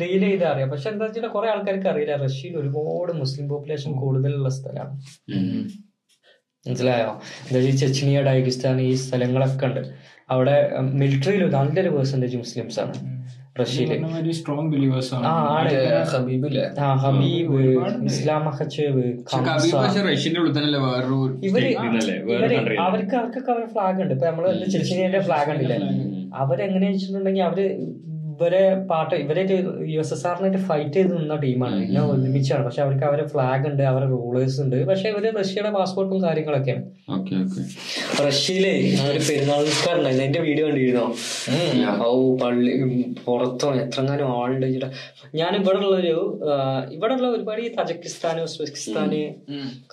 ഡീൽ ചെയ്ത് അറിയാം. പക്ഷെ എന്താ വെച്ചാൽ കുറെ ആൾക്കാർക്ക് അറിയില്ല. റഷ്യയിൽ ഒരുപാട് മുസ്ലിം പോപ്പുലേഷൻ കൂടുതലുള്ള സ്ഥലമാണ് മനസ്സിലായോ? എന്താ ഈ ചെച്ചിനിയ ഡാഗിസ്ഥാൻ ഈ സ്ഥലങ്ങളൊക്കെ ഉണ്ട്. അവിടെ മിലിറ്ററിയിൽ നല്ലൊരു പെർസെന്റേജ് മുസ്ലിംസ് ആണ് റഷ്യയിൽ ഒരു സ്ട്രോങ് ബിലീവേഴ്സ് ആണ്. ആ ഹബീബ് ഇസ്ലാം മഹച്ചേവ് റഷ്യന്റെ ഉള്ളിൽ തന്നെയല്ലേ വേറൊരു ഇവർ അവർക്ക് അവർക്കൊക്കെ അവരുടെ ഫ്ലാഗ് ഉണ്ട്. ഇപ്പൊ നമ്മൾ ചെച്ചിനിയുടെ ഫ്ലാഗ് ഉണ്ടല്ലേ? അവരെങ്ങനെ വെച്ചിട്ടുണ്ടെങ്കിൽ അവർ ഇവരെ പാട്ട് ഇവരെ യു എസ് എസ് ആറിനായിട്ട് ഫൈറ്റ് ചെയ്ത് നിന്ന ടീമാണ്. പിന്നെ ഒരുമിച്ചാണ്. പക്ഷെ അവർക്ക് അവരെ ഫ്ലാഗ് ഉണ്ട് അവരെ റൂളേഴ്സ് ഉണ്ട്. പക്ഷെ ഇവർ റഷ്യയുടെ പാസ്പോർട്ടും കാര്യങ്ങളൊക്കെയാണ് ഓക്കെ ഓക്കെ. റഷ്യയിലെ ഒരു പെരുന്നാൾ നിസ്കാരുണ്ടായിരുന്നു എന്റെ വീഡിയോ കണ്ടിരുന്നോ? ഓ പള്ളി പുറത്തോ എത്രങ്ങാനും ആളുണ്ട് ഞാൻ ഇവിടെ ഉള്ളൊരു ഇവിടെ ഉള്ള ഒരുപാട് ഈ തജക്കിസ്ഥാന് ഉസ്ബെക്കിസ്ഥാന്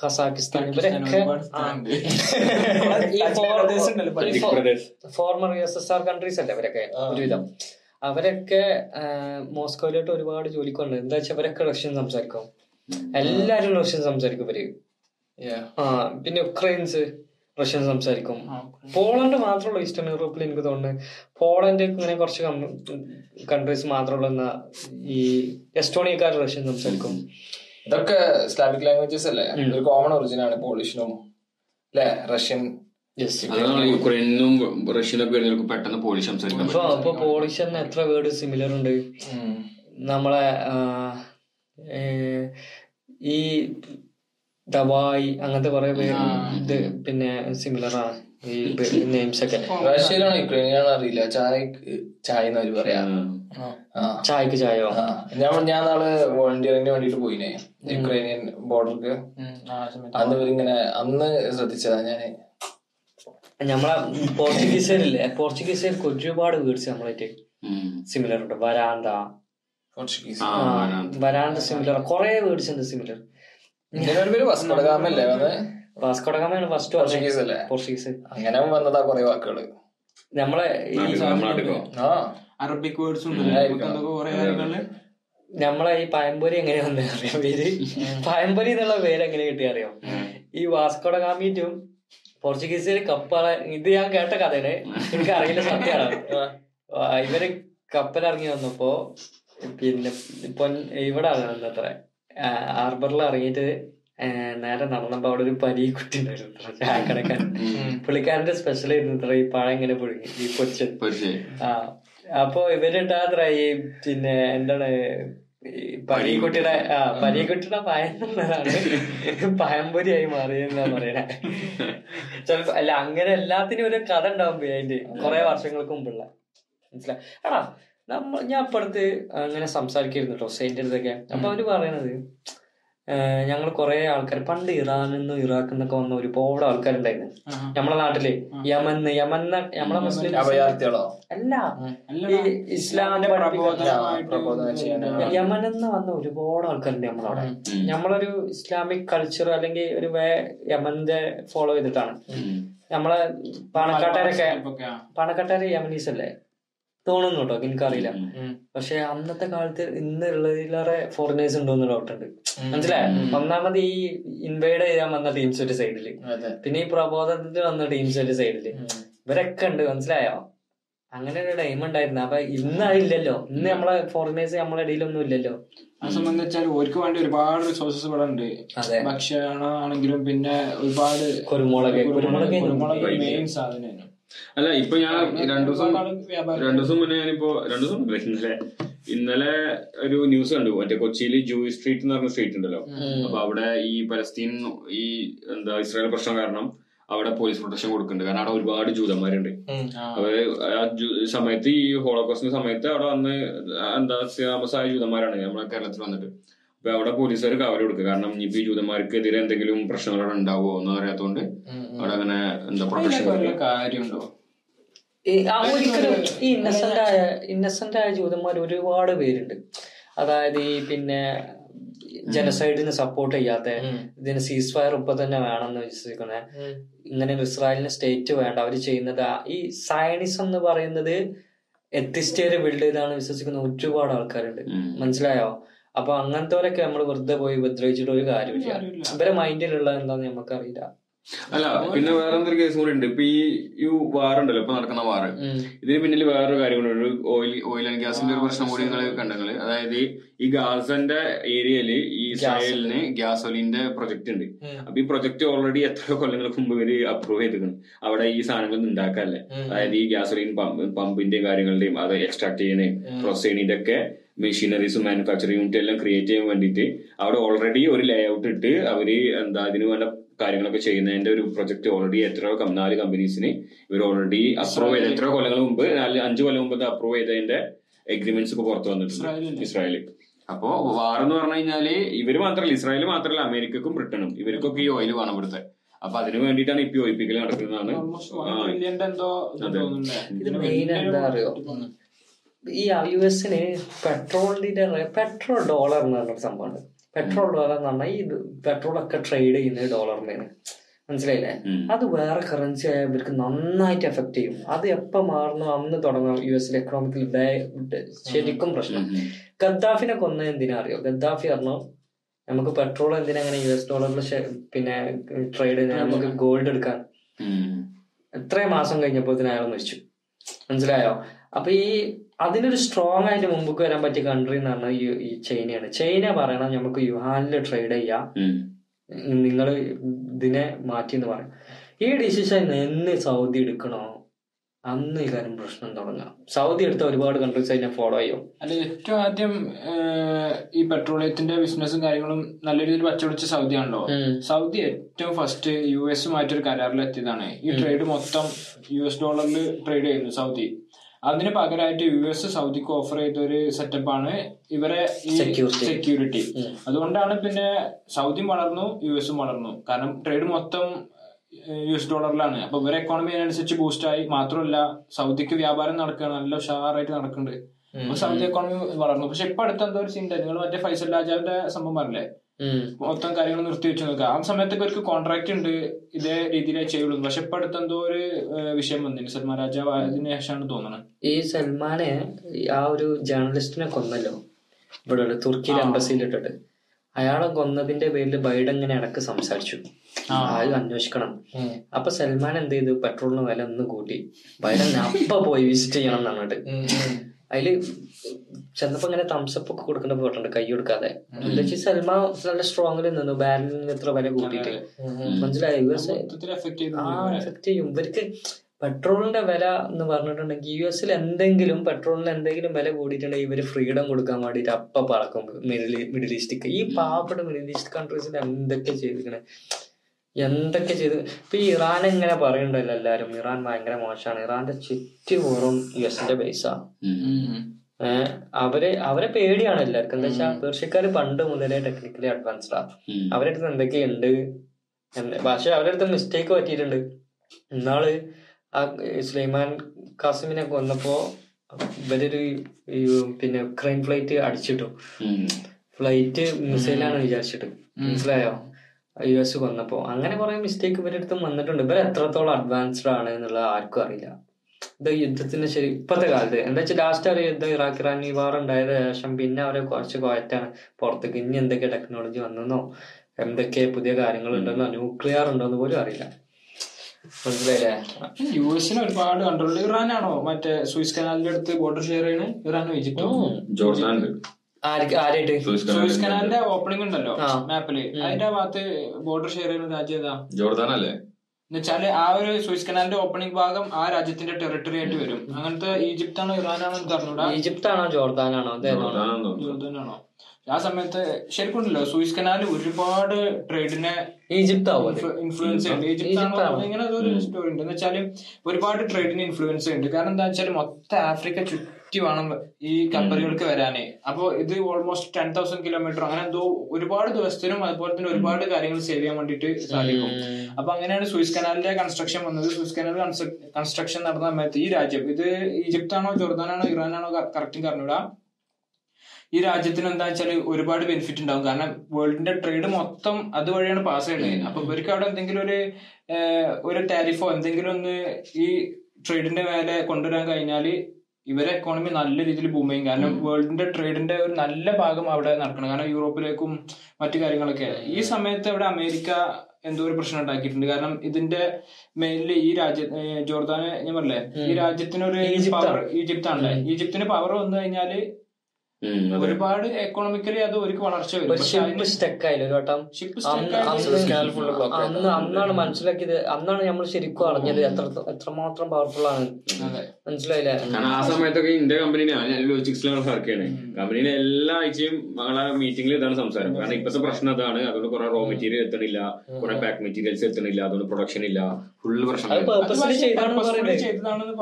ഖസാക്കിസ്ഥാൻ ഇവരൊക്കെ former U S S R countries അല്ലേ അവരൊക്കെ ഒരുവിധം. അവരൊക്കെ മോസ്കോയിലോട്ട് ഒരുപാട് ജോലിക്കുണ്ട് എന്താ വെച്ചാൽ അവരൊക്കെ റഷ്യൻ സംസാരിക്കും. എല്ലാരും റഷ്യൻ സംസാരിക്കും ഇവർ. ആ പിന്നെ ഉക്രൈൻസ് റഷ്യൻ സംസാരിക്കും. പോളണ്ട് മാത്രമുള്ള ഈസ്റ്റേൺ യൂറോപ്പിൽ എനിക്ക് തോന്നുന്നു. പോളണ്ട് ഇങ്ങനെ കുറച്ച് കൺട്രീസ് മാത്രമുള്ള ഈ എസ്റ്റോണിയക്കാർ റഷ്യൻ സംസാരിക്കും. ഇതൊക്കെ സ്ലാവിക് ലാംഗ്വേജസ് അല്ലേ? കോമൺ ഒറിജിനാണ് പോളിഷിനും അല്ലെ റഷ്യൻ അതാണ് യുക്രൈനും റഷ്യനൊക്കെ വരുന്നവർക്ക് പെട്ടെന്ന് പോളിഷ് സംസാരിക്കാൻ അപ്പൊ പോളിഷ് തന്നെ എത്ര വേർഡ് സിമിലർ ഉണ്ട്? നമ്മളെ ഈ ദവായി അങ്ങനത്തെ കുറെ പേര് ഇത് പിന്നെ സിമിലർ ആണ് ഈ നെയിംസ് ഒക്കെ. റഷ്യയിലാണോ യുക്രൈനിലാണോ അറിയില്ല. ചായ ചായ എന്ന് അവർ പറയാ. ചായക്ക് ചായോ. ഞാൻ ഞാൻ നാളെ വോളണ്ടിയറിന് വേണ്ടിട്ട് പോയിനെ. യുക്രൈനിയൻ ബോർഡർക്ക് അന്ന് ഇവരിങ്ങനെ അന്ന് ശ്രദ്ധിച്ചതാ ഞാൻ. നമ്മളെ പോർച്ചുഗീസുകാരില്ലേ? പോർച്ചുഗീസുകാർക്ക് ഒരുപാട് വേർഡ്സ് നമ്മളായിട്ട് സിമിലർ ഉണ്ട്. വരാന്ത. വരാന്ത. സിമിലർ കുറെ വേർഡ്സ് ഉണ്ട് സിമിലർ വാസ്കോഡഗാമയാണ് ഫസ്റ്റ് പോർച്ചുഗീസ് അല്ലേ പോർച്ചുഗീസ്. അങ്ങനെ വന്നതാ കുറെ വാക്കുകൾ. നമ്മളെ ഈ നാട്ടിലോ ആ. അറബിക് വേർഡ്സ് നമ്മളെ ഈ പയമ്പൊരി എങ്ങനെ വന്നേ അറിയാം പേര് പയമ്പൊരി എന്നുള്ള പേര് എങ്ങനെ കിട്ടിയറിയോ അറിയാം? ഈ വാസ്കോഡഗാമിറ്റും പോർച്ചുഗീസിൽ കപ്പള ഇത് ഞാൻ കേട്ട കഥയാണ് എനിക്ക് അറിയില്ല സത്യമാണ് ഇവർ കപ്പലിറങ്ങി വന്നപ്പോ പിന്നെ പൊൻ ഇവിടെ അത്ര. ഹാർബറിൽ ഇറങ്ങിയിട്ട് നേരെ നടന്നപ്പോ അവിടെ ഒരു പരി കുട്ടി ഉണ്ടായിരുന്നു പുള്ളിക്കാരന്റെ സ്പെഷ്യൽ ആയിരുന്നു ഇത്ര ഈ പഴം ഇങ്ങനെ പുഴുങ്ങി ഈ പരിചയം ആ അപ്പൊ ഇവരുണ്ടാത്ര ഈ പിന്നെ എന്താണ് പരീക്കുട്ടിയുടെ പരീക്കുട്ടിയുടെ പയം എന്നുള്ളതാണ് പയംപൊരിയായി മാറിയെന്നാ പറയണേ ചിലപ്പോ അല്ല അങ്ങനെ എല്ലാത്തിനും ഒരു കഥ ഉണ്ടാവും അതിന്റെ കുറെ വർഷങ്ങൾക്ക് മുമ്പുള്ള. മനസ്സിലായി എടാ നമ്മ ഞാൻ അപ്പുറത്ത് അങ്ങനെ സംസാരിക്കായിരുന്നു കേട്ടോ അടുത്തൊക്കെ. അപ്പൊ അവർ പറയണത് ഞങ്ങൾ കുറെ ആൾക്കാർ പണ്ട് ഇറാനിൽ നിന്നും ഇറാഖിൽ നിന്നൊക്കെ വന്ന ഒരുപാട് ആൾക്കാരുണ്ടായിരുന്നു. നമ്മളെ നാട്ടിൽ യമന്ന് യമന്ന നമ്മളെ മുസ്ലിം അഭയാർത്ഥികളോ അല്ല. ഈ ഇസ്ലാമിന്റെ പ്രബോധനമായിട്ട് പ്രബോധനം ചെയ്യാൻ യമനിൽ നിന്ന് വന്ന ഒരുപാട് ആൾക്കാരുണ്ട് നമ്മളവിടെ നമ്മളൊരു ഇസ്ലാമിക് കൾച്ചർ അല്ലെങ്കിൽ ഒരു വേ യമന്റെ ഫോളോ ചെയ്തിട്ടാണ്. നമ്മളെ പാണക്കാട്ടുകാരൊക്കെ പണക്കാട്ടാര് യമനീസ് അല്ലേ തോന്നുന്നു കേട്ടോ എനിക്കറിയില്ല. പക്ഷെ അന്നത്തെ കാലത്ത് ഇന്ന് ഉള്ളതിലേറെ ഫോറിനേഴ്സ് ഉണ്ടോന്ന് ഡൗട്ട് ഉണ്ട്. മനസ്സിലായ? ഒന്നാമത് ഈ ഇൻവൈഡ് ചെയ്യാൻ വന്ന ടീംസ് ഒരു സൈഡിൽ പിന്നെ ഈ പ്രബോധനത്തിന് വന്ന ടീംസ് ഒരു സൈഡിൽ ഇവരൊക്കെ ഉണ്ട് മനസ്സിലായോ? അങ്ങനെ ഒരു ടൈം ഉണ്ടായിരുന്നു. അപ്പൊ ഇന്ന് അതില്ലല്ലോ ഇന്ന് നമ്മളെ ഫോറിനേഴ്സ് നമ്മളെ ഇടയിലൊന്നും ഇല്ലല്ലോ. ആ സംബന്ധിച്ചാൽ ഓർക്ക് വേണ്ടി ഒരുപാട് റിസോഴ്സസ് ഇവിടെ ഉണ്ട്. അതെ. ഭക്ഷണം ആണെങ്കിലും പിന്നെ ഒരുപാട് കുരുമുളക് കുരുമുളക് കുരുമുളക് മെയിൻ സാധനമാണ് അല്ല ഇപ്പൊ ഞാൻ രണ്ടു ദിവസം രണ്ടു ദിവസം മുന്നേ ഞാനിപ്പോ രണ്ടു ദിവസം മുമ്പ് ഇന്നലെ ഇന്നലെ ഒരു ന്യൂസ് കണ്ടു. മറ്റേ കൊച്ചിയിൽ ജൂയി സ്ട്രീറ്റ് എന്ന് പറഞ്ഞ സ്ട്രീറ്റ് ഉണ്ടല്ലോ. അപ്പൊ അവിടെ ഈ പലസ്തീൻ ഈ എന്താ ഇസ്രായേൽ പ്രശ്നം കാരണം അവിടെ പോലീസ് പ്രൊട്ടക്ഷൻ കൊടുക്കുന്നുണ്ട്. കാരണം അവിടെ ഒരുപാട് ജൂതന്മാരുണ്ട്. അവർ ആ. ജൂ സമയത്ത് ഈ ഹോളോകോസ്റ്റിന്റെ സമയത്ത് അവിടെ വന്ന് എന്താ താമസമായ ജൂതന്മാരാണ്. നമ്മളെ കേരളത്തിൽ വന്നിട്ട്. അപ്പൊ അവിടെ പോലീസുകാർ കവർ കൊടുക്കുക കാരണം ഇനിയിപ്പോ ജൂതന്മാർക്കെതിരെ എന്തെങ്കിലും പ്രശ്നങ്ങൾ അവിടെ ഉണ്ടാവുമോ എന്ന് അറിയാത്തോണ്ട് അവിടെ അങ്ങനെ എന്താ പ്രൊട്ടക്ഷൻ കാര്യമുണ്ടോ? ഒരിക്കലും ഈ ഇന്നസെന്റ് ആയ ഇന്നസെന്റ് ആയ ജൂതന്മാർ ഒരുപാട് പേരുണ്ട്. അതായത് ഈ പിന്നെ ജനസൈഡിന് സപ്പോർട്ട് ചെയ്യാത്ത ഇതിന് സീസ് ഫയർ ഇപ്പൊ തന്നെ വേണമെന്ന് വിശ്വസിക്കുന്നത് ഇങ്ങനെ ഇസ്രായേലിന് സ്റ്റേറ്റ് വേണ്ട. അവർ ചെയ്യുന്നത് ഈ സയനിസം എന്ന് പറയുന്നത് എത്തിസ്റ്റേര് ബിൽഡ് ചെയ്താണ് വിശ്വസിക്കുന്ന ഒരുപാട് ആൾക്കാരുണ്ട്. മനസ്സിലായോ? അപ്പൊ അങ്ങനത്തെവരൊക്കെ നമ്മൾ വെറുതെ പോയി ഉപദ്രവിച്ചിട്ട് ഒരു കാര്യമില്ല. ഇവരെ മൈൻഡിലുള്ള എന്താന്ന് നമുക്കറിയില്ല. അല്ല പിന്നെ വേറെ എന്തൊരു കേസും കൂടി ഉണ്ട്. ഇപ്പൊ ഈ ഈ വാർ ഉണ്ടല്ലോ ഇപ്പൊ നടക്കുന്ന വാറ് ഇതിന് പിന്നിൽ വേറൊരു കാര്യം കൂടി ഒരു ഓയിൽ ഓയിൽ ആൻഡ് ഗ്യാസിന്റെ ഒരു പ്രശ്നം കൂടി നിങ്ങൾ കണ്ടെങ്കിൽ അതായത് ഈ ഗാസന്റെ ഏരിയയിൽ ഈ ഇസ്രായേലിന് ഗ്യാസോലിന്റെ പ്രൊജക്ട് ഉണ്ട്. അപ്പൊ ഈ പ്രൊജക്ട് ഓൾറെഡി എത്ര കൊല്ലങ്ങൾക്ക് മുമ്പ് ഇവർ അപ്രൂവ് ചെയ്തിരിക്കണം അവിടെ ഈ സാധനങ്ങൾ ഉണ്ടാക്കാല്ലേ അതായത് ഈ ഗ്യാസോലിൻ പമ്പിന്റെയും കാര്യങ്ങളുടെയും അത് എക്സ്ട്രാക്ട് ചെയ്യുന്നതും പ്രോസസ് ചെയ്യുന്നതിന്റെ ഒക്കെ മെഷീനറീസും മാനുഫാക്ചറിംഗ് യൂണിറ്റ് എല്ലാം ക്രിയേറ്റ് ചെയ്യാൻ വേണ്ടിയിട്ട് അവിടെ ഓൾറെഡി ഒരു ലേ ഔട്ട് ഇട്ട് അവർ എന്താ അതിന് വേണ്ട കാര്യങ്ങളൊക്കെ ചെയ്യുന്നതിന്റെ ഒരു പ്രൊജക്ട് ഓൾറെഡി എത്രയോ നാല് കമ്പനീസിന് ഇവർ ഓൾറെഡി അപ്രൂവ് ചെയ്ത എത്രയോ കൊല്ലങ്ങൾ മുമ്പ് നാല് അഞ്ചു കൊല്ലം മുമ്പ് അപ്രൂവ് ചെയ്തതിന്റെ എഗ്രിമെന്റ്സ് ഒക്കെ പുറത്തു വന്നിട്ടുണ്ട്. ഇസ്രായേൽ അപ്പോ വാർ എന്ന് പറഞ്ഞു കഴിഞ്ഞാൽ ഇവർ മാത്രമല്ല ഇസ്രായേൽ മാത്രമല്ല അമേരിക്കക്കും ബ്രിട്ടനും. ഇവർക്കൊക്കെ ഈ ഓയിൽ വേണം ഇവിടുത്തെ. അപ്പൊ അതിനു വേണ്ടിയിട്ടാണ് ഇപ്പൊ ഒഴിപ്പിക്കൽ നടക്കുന്നതാണ് ഇത് മെയിൻ എന്താ അറിയോ? ഈ യു എസിന് പെട്രോളിന്റെ പെട്രോൾ ഡോളർ എന്ന് പറഞ്ഞൊരു സംഭവമുണ്ട്. പെട്രോൾ ഡോളർ എന്ന് പറഞ്ഞാൽ ഈ പെട്രോൾ ഒക്കെ ട്രേഡ് ചെയ്യുന്നത് ഡോളറിനാണ് മനസ്സിലായില്ലേ? അത് വേറെ കറൻസി ആയ ഇവർക്ക് നന്നായിട്ട് എഫക്ട് ചെയ്യും. അത് എപ്പോ മാറുന്നു അന്ന് തുടങ്ങും യു എസിലെ എക്കണോമിക്കൽ ശരിക്കും പ്രശ്നം. ഗദ്ദാഫിനെ കൊന്ന എന്തിനാ അറിയോ? ഗദ്ദാഫി പറഞ്ഞു നമുക്ക് പെട്രോൾ എന്തിനാ അങ്ങനെ യു എസ് ഡോളറിൽ പിന്നെ ട്രേഡ് നമുക്ക് ഗോൾഡ് എടുക്കാൻ. എത്രയും മാസം കഴിഞ്ഞപ്പോൾ അയാൾ മരിച്ചു. മനസ്സിലായോ? അപ്പൊ ഈ അതിനൊരു സ്ട്രോങ് ആയിട്ട് മുമ്പക്ക് വരാൻ പറ്റിയ കൺട്രി എന്ന് പറഞ്ഞാൽ ഈ ചൈനയാണ്. ചൈന പറയണം നമുക്ക് യുഹാനിൽ ട്രേഡ് ചെയ്യാം. നിങ്ങൾ ഇതിനെ മാറ്റി എന്ന് പറയും. ഈ ഡിസിഷൻ എന്ന് സൗദി എടുക്കണോ? അന്ന് ഈ കാര്യം പ്രശ്നം തുടങ്ങാം. സൗദി എടുത്ത ഒരുപാട് കൺട്രീസ് അതിനെ ഫോളോ ചെയ്യും. അല്ല ഏറ്റവും ആദ്യം ഈ പെട്രോളിയത്തിന്റെ ബിസിനസ്സും കാര്യങ്ങളും നല്ല രീതിയിൽ പച്ചപിടിച്ച സൗദി ആണല്ലോ സൗദി ഏറ്റവും ഫസ്റ്റ് യു എസുമായിട്ടൊരു കരാറിൽ എത്തിയതാണ് ഈ ട്രേഡ് മൊത്തം യു എസ് ഡോളറിൽ ട്രേഡ് ചെയ്യുന്നു സൗദി. അതിന് പകരമായിട്ട് യു എസ് സൗദിക്ക് ഓഫർ ചെയ്ത ഒരു സെറ്റപ്പാണ് ഇവരെ സെക്യൂരിറ്റി അതുകൊണ്ടാണ് പിന്നെ സൗദിയും വളർന്നു യു എസും വളർന്നു. കാരണം ട്രേഡ് മൊത്തം യു എസ് ഡോളറിലാണ് അപ്പൊ ഇവരെ എക്കോണമി അതിനനുസരിച്ച് ബൂസ്റ്റ് ആയി. മാത്രമല്ല സൗദിക്ക് വ്യാപാരം നടക്കുകയാണ് നല്ല ഉഷാറായിട്ട് നടക്കുന്നുണ്ട്. സൗദി എക്കോണമി വളർന്നു. പക്ഷെ ഇപ്പൊ അടുത്ത എന്തോ ഒരു സീൻ നിങ്ങൾ മറ്റേ ഫൈസൽ രാജാവിന്റെ സംഭവം പറഞ്ഞില്ലേ? മൊത്തം കാര്യങ്ങൾ നിർത്തി വെച്ച് നോക്കുക. ആ സമയത്തൊക്കെ അവർക്ക് കോൺട്രാക്ട് ഉണ്ട്. ഇതേ രീതിയിലേ ചെയ്യുള്ളൂ. പക്ഷെ ഇപ്പൊ അടുത്ത് എന്തോ ഒരു വിഷയം വന്നിന് സൽമാൻ രാജാവ് അതിന് ശേഷമാണ് തോന്നുന്നത് ഈ സൽമാനെ ആ ഒരു ജേർണലിസ്റ്റിനെ കൊന്നല്ലോ. ഇവിടെ തുർക്കിയിലെ എംബസിയിൽ ഇട്ടിട്ട് അയാളെ കൊന്നതിന്റെ പേരിൽ ബൈഡൻ ഇങ്ങനെ ഇടയ്ക്ക് സംസാരിച്ചു. അത് അന്വേഷിക്കണം. അപ്പൊ സൽമാൻ എന്ത് ചെയ്തു? പെട്രോളിന് വില ഒന്ന് കൂട്ടി. ബൈഡൻ അപ്പ പോയി വിസിറ്റ് ചെയ്യണം എന്ന് പറഞ്ഞിട്ട്. അതിൽ ചെന്നപ്പോ ഇങ്ങനെ തംസപ്പ് ഒക്കെ കൊടുക്കുന്ന പോയിട്ടുണ്ട് കൈ കൊടുക്കാതെ. എന്താ സൽമാൻ നല്ല സ്ട്രോങ്ങിൽ നിന്നു ബാരലിന് എത്ര വില കൂട്ടിയിട്ട്. മനസ്സിലായി? യു എസ് എഫക്ട് ചെയ്യും. ഇവർക്ക് പെട്രോളിന്റെ വില എന്ന് പറഞ്ഞിട്ടുണ്ടെങ്കിൽ യു എസിൽ എന്തെങ്കിലും പെട്രോളിന് എന്തെങ്കിലും വില കൂടിയിട്ടുണ്ടെങ്കിൽ ഇവർ ഫ്രീഡം കൊടുക്കാൻ വേണ്ടിട്ട് അപ്പ പറക്കും. മിഡിൽ മിഡിൽ ഈസ്റ്റ് ഈ പാവപ്പെട്ട മിഡിൽ ഈസ്റ്റ് കൺട്രീസിൽ എന്തൊക്കെ ചെയ്തിരിക്കണേ? എന്തൊക്കെ ചെയ്ത്? ഇപ്പൊ ഈ ഇറാൻ ഇങ്ങനെ പറയണ്ടല്ലോ എല്ലാരും. ഇറാൻ ഭയങ്കര മോശമാണ്. ഇറാന്റെ ചുറ്റുപൂർവം യു എസിന്റെ ബേസാ ഏഹ് അവർ അവരെ പേടിയാണ് എല്ലാവർക്കും. എന്താ വെച്ചാൽ പേർഷ്യക്കാര് പണ്ട് മുതലേ ടെക്നിക്കലി അഡ്വാൻസ്ഡാ അവരുടെ അടുത്ത് എന്തൊക്കെയുണ്ട് പക്ഷെ അവരുടെ അടുത്ത് മിസ്റ്റേക്ക് പറ്റിയിട്ടുണ്ട്. ഇന്നാൾ ആ സുലൈമാൻ കാസിമിനെ കൊന്നപ്പോ ഇവരൊരു പിന്നെ ക്രൈം ഫ്ലൈറ്റ് അടിച്ചിട്ടു. ഫ്ലൈറ്റ് മിസൈലാണ് വിചാരിച്ചിട്ട്. മനസ്സിലായോ? യു എസ് വന്നപ്പോ. അങ്ങനെ കുറെ മിസ്റ്റേക്ക് ഇവരുടെ അടുത്തും വന്നിട്ടുണ്ട്. ഇവർ എത്രത്തോളം അഡ്വാൻസ്ഡ് ആണ് എന്നുള്ളത് ആർക്കും അറിയില്ല. ഇത് യുദ്ധത്തിന് ശരി ഇപ്പത്തെ കാലത്ത്. എന്താ വെച്ചാൽ ലാസ്റ്റ് ഒരു യുദ്ധം ഇറാഖ് ഇറാൻ ഈ വാർ ഉണ്ടായത് ശേഷം പിന്നെ അവരെ കുറച്ച് കോയറ്റാണ് പുറത്തേക്ക് ഇനി എന്തൊക്കെ ടെക്നോളജി വന്നെന്നോ എന്തൊക്കെ പുതിയ കാര്യങ്ങൾ ഉണ്ടെന്നോ ന്യൂക്ലിയർ ഉണ്ടോന്ന് പോലും അറിയില്ല. മനസ്സിലായില്ലേ? യു എസിന് ഒരുപാട് കൺട്രോൾ ഇറാനാണോ? മറ്റേ സൂയിസ് കനാലിന്റെ അടുത്ത് ബോർഡർ ഷെയർ ചെയ്യണേ? ഇറാനോ? ഈജിപ്റ്റോ? ജോർദാൻ ആരായിട്ട് സൂയിസ് കനാലിന്റെ ഓപ്പണിംഗ് ഉണ്ടല്ലോ. മാപ്പിൽ അതിന്റെ ഭാഗത്ത് ബോർഡർ ഷെയർ ചെയ്യുന്ന രാജ്യം ഏതാ? ജോർദാൻ അല്ലേ എന്നുവെച്ചാൽ ആ ഒരു സൂയിസ് കനാലിന്റെ ഓപ്പണിംഗ് ഭാഗം ആ രാജ്യത്തിന്റെ ടെറിട്ടറി ആയിട്ട് വരും. അങ്ങനത്തെ ഈജിപ്ത് ആണോ ഇറാനാണോ എന്ന് പറഞ്ഞൂടാ ഈജിപ്ത് ആണോ ജോർദാനാണോ? ജോർദാനാണോ? ആ സമയത്ത് ശരിക്കും ഉണ്ടല്ലോ സൂയിസ് കനാൽ ഒരുപാട് ട്രേഡിനെ ഈജിപ്ത് ഇൻഫ്ലുവൻസ് ഉണ്ട് ഈജിപ്ത് ഇങ്ങനെ ഒരു സ്റ്റോറി ഉണ്ട്. എന്ന് വെച്ചാൽ ഒരുപാട് ട്രേഡിന് ഇൻഫ്ലുവൻസ് ഉണ്ട് കാരണം എന്താ വെച്ചാൽ മൊത്തം ആഫ്രിക്ക ചുറ്റി വേണം ഈ കമ്പനികൾക്ക് വരാനേ. അപ്പൊ ഇത് ഓൾമോസ്റ്റ് ടെൻ തൗസൻഡ് കിലോമീറ്റർ അങ്ങനെ എന്തോ ഒരുപാട് ദിവസത്തിനും അതുപോലെ തന്നെ ഒരുപാട് കാര്യങ്ങൾ സേവ് ചെയ്യാൻ വേണ്ടിട്ട് സാധിക്കും. അപ്പൊ അങ്ങനെയാണ് സൂയിസ് കനാലിന്റെ കൺസ്ട്രക്ഷൻ വന്നത്. സൂയിസ് കനാൽ കൺസ്ട്രക്ഷൻ നടന്ന സമയത്ത് ഈ രാജ്യം ഇത് ഈജിപ്താണോ ജോർദാനാണോ ഇറാനാണോ കറക്റ്റും പറഞ്ഞൂടാ. ഈ രാജ്യത്തിന് എന്താ വെച്ചാൽ ഒരുപാട് ബെനിഫിറ്റ് ഉണ്ടാവും. കാരണം വേൾഡിന്റെ ട്രേഡ് മൊത്തം അതുവഴിയാണ് പാസ് ചെയ്യുന്നത് അപ്പൊ ഇവർക്ക് അവിടെ എന്തെങ്കിലും ഒരു ഒരു ടാരിഫോ എന്തെങ്കിലും ഒന്ന് ഈ ട്രേഡിന്റെ മേലെ കൊണ്ടുവരാൻ കഴിഞ്ഞാൽ ഇവരെ എക്കോണമി നല്ല രീതിയിൽ ബൂം ചെയ്യും. കാരണം വേൾഡിന്റെ ട്രേഡിന്റെ ഒരു നല്ല ഭാഗം അവിടെ നടക്കണം. കാരണം യൂറോപ്പിലേക്കും മറ്റു കാര്യങ്ങളൊക്കെ. ഈ സമയത്ത് അവിടെ അമേരിക്ക എന്തോ ഒരു പ്രശ്നം ഉണ്ടാക്കിയിട്ടുണ്ട്. കാരണം ഇതിന്റെ മെയിൻലി ഈ രാജ്യ ജോർദാന് ഞാൻ പറഞ്ഞില്ലേ? ഈ രാജ്യത്തിനൊരു പവർ ഈജിപ്താണല്ലേ? ഈജിപ്തിന് പവർ വന്നു കഴിഞ്ഞാൽ ഒരുപാട് എക്കോണമിക്കലി അത് ഒരു വളർച്ച വരും. ഷിപ്പ് സ്റ്റക്ക് ആയില്ല ഒരു വട്ടം? അന്ന് അന്നാണ് മനസ്സിലാക്കിയത്. അന്നാണ് നമ്മൾ ശരിക്കും അറിഞ്ഞത്. എത്ര എത്രമാത്രം പവർഫുൾ ആണ്. മനസ്സിലായില്ലേ? കാരണം ആ സമയത്തൊക്കെ ഇന്ത്യ കമ്പനി ഞാൻ ലോജിസ്റ്റിക്സിലാണ് വർക്ക് ചെയ്യണേ. കമ്പനിയിലെ എല്ലാ ആഴ്ചയും ഞങ്ങളെ മീറ്റിംഗിൽ ഇതാണ് സംസാരം. കാരണം ഇപ്പോഴത്തെ പ്രശ്നം അതാണ്. അതുകൊണ്ട് കുറെ റോ മെറ്റീരിയൽ എത്തണില്ല. കുറെ പാക്ക് മെറ്റീരിയൽസ് എത്തണില്ല. അതുകൊണ്ട് പ്രൊഡക്ഷൻ ഇല്ല. ഫുള്ള് പ്രശ്നം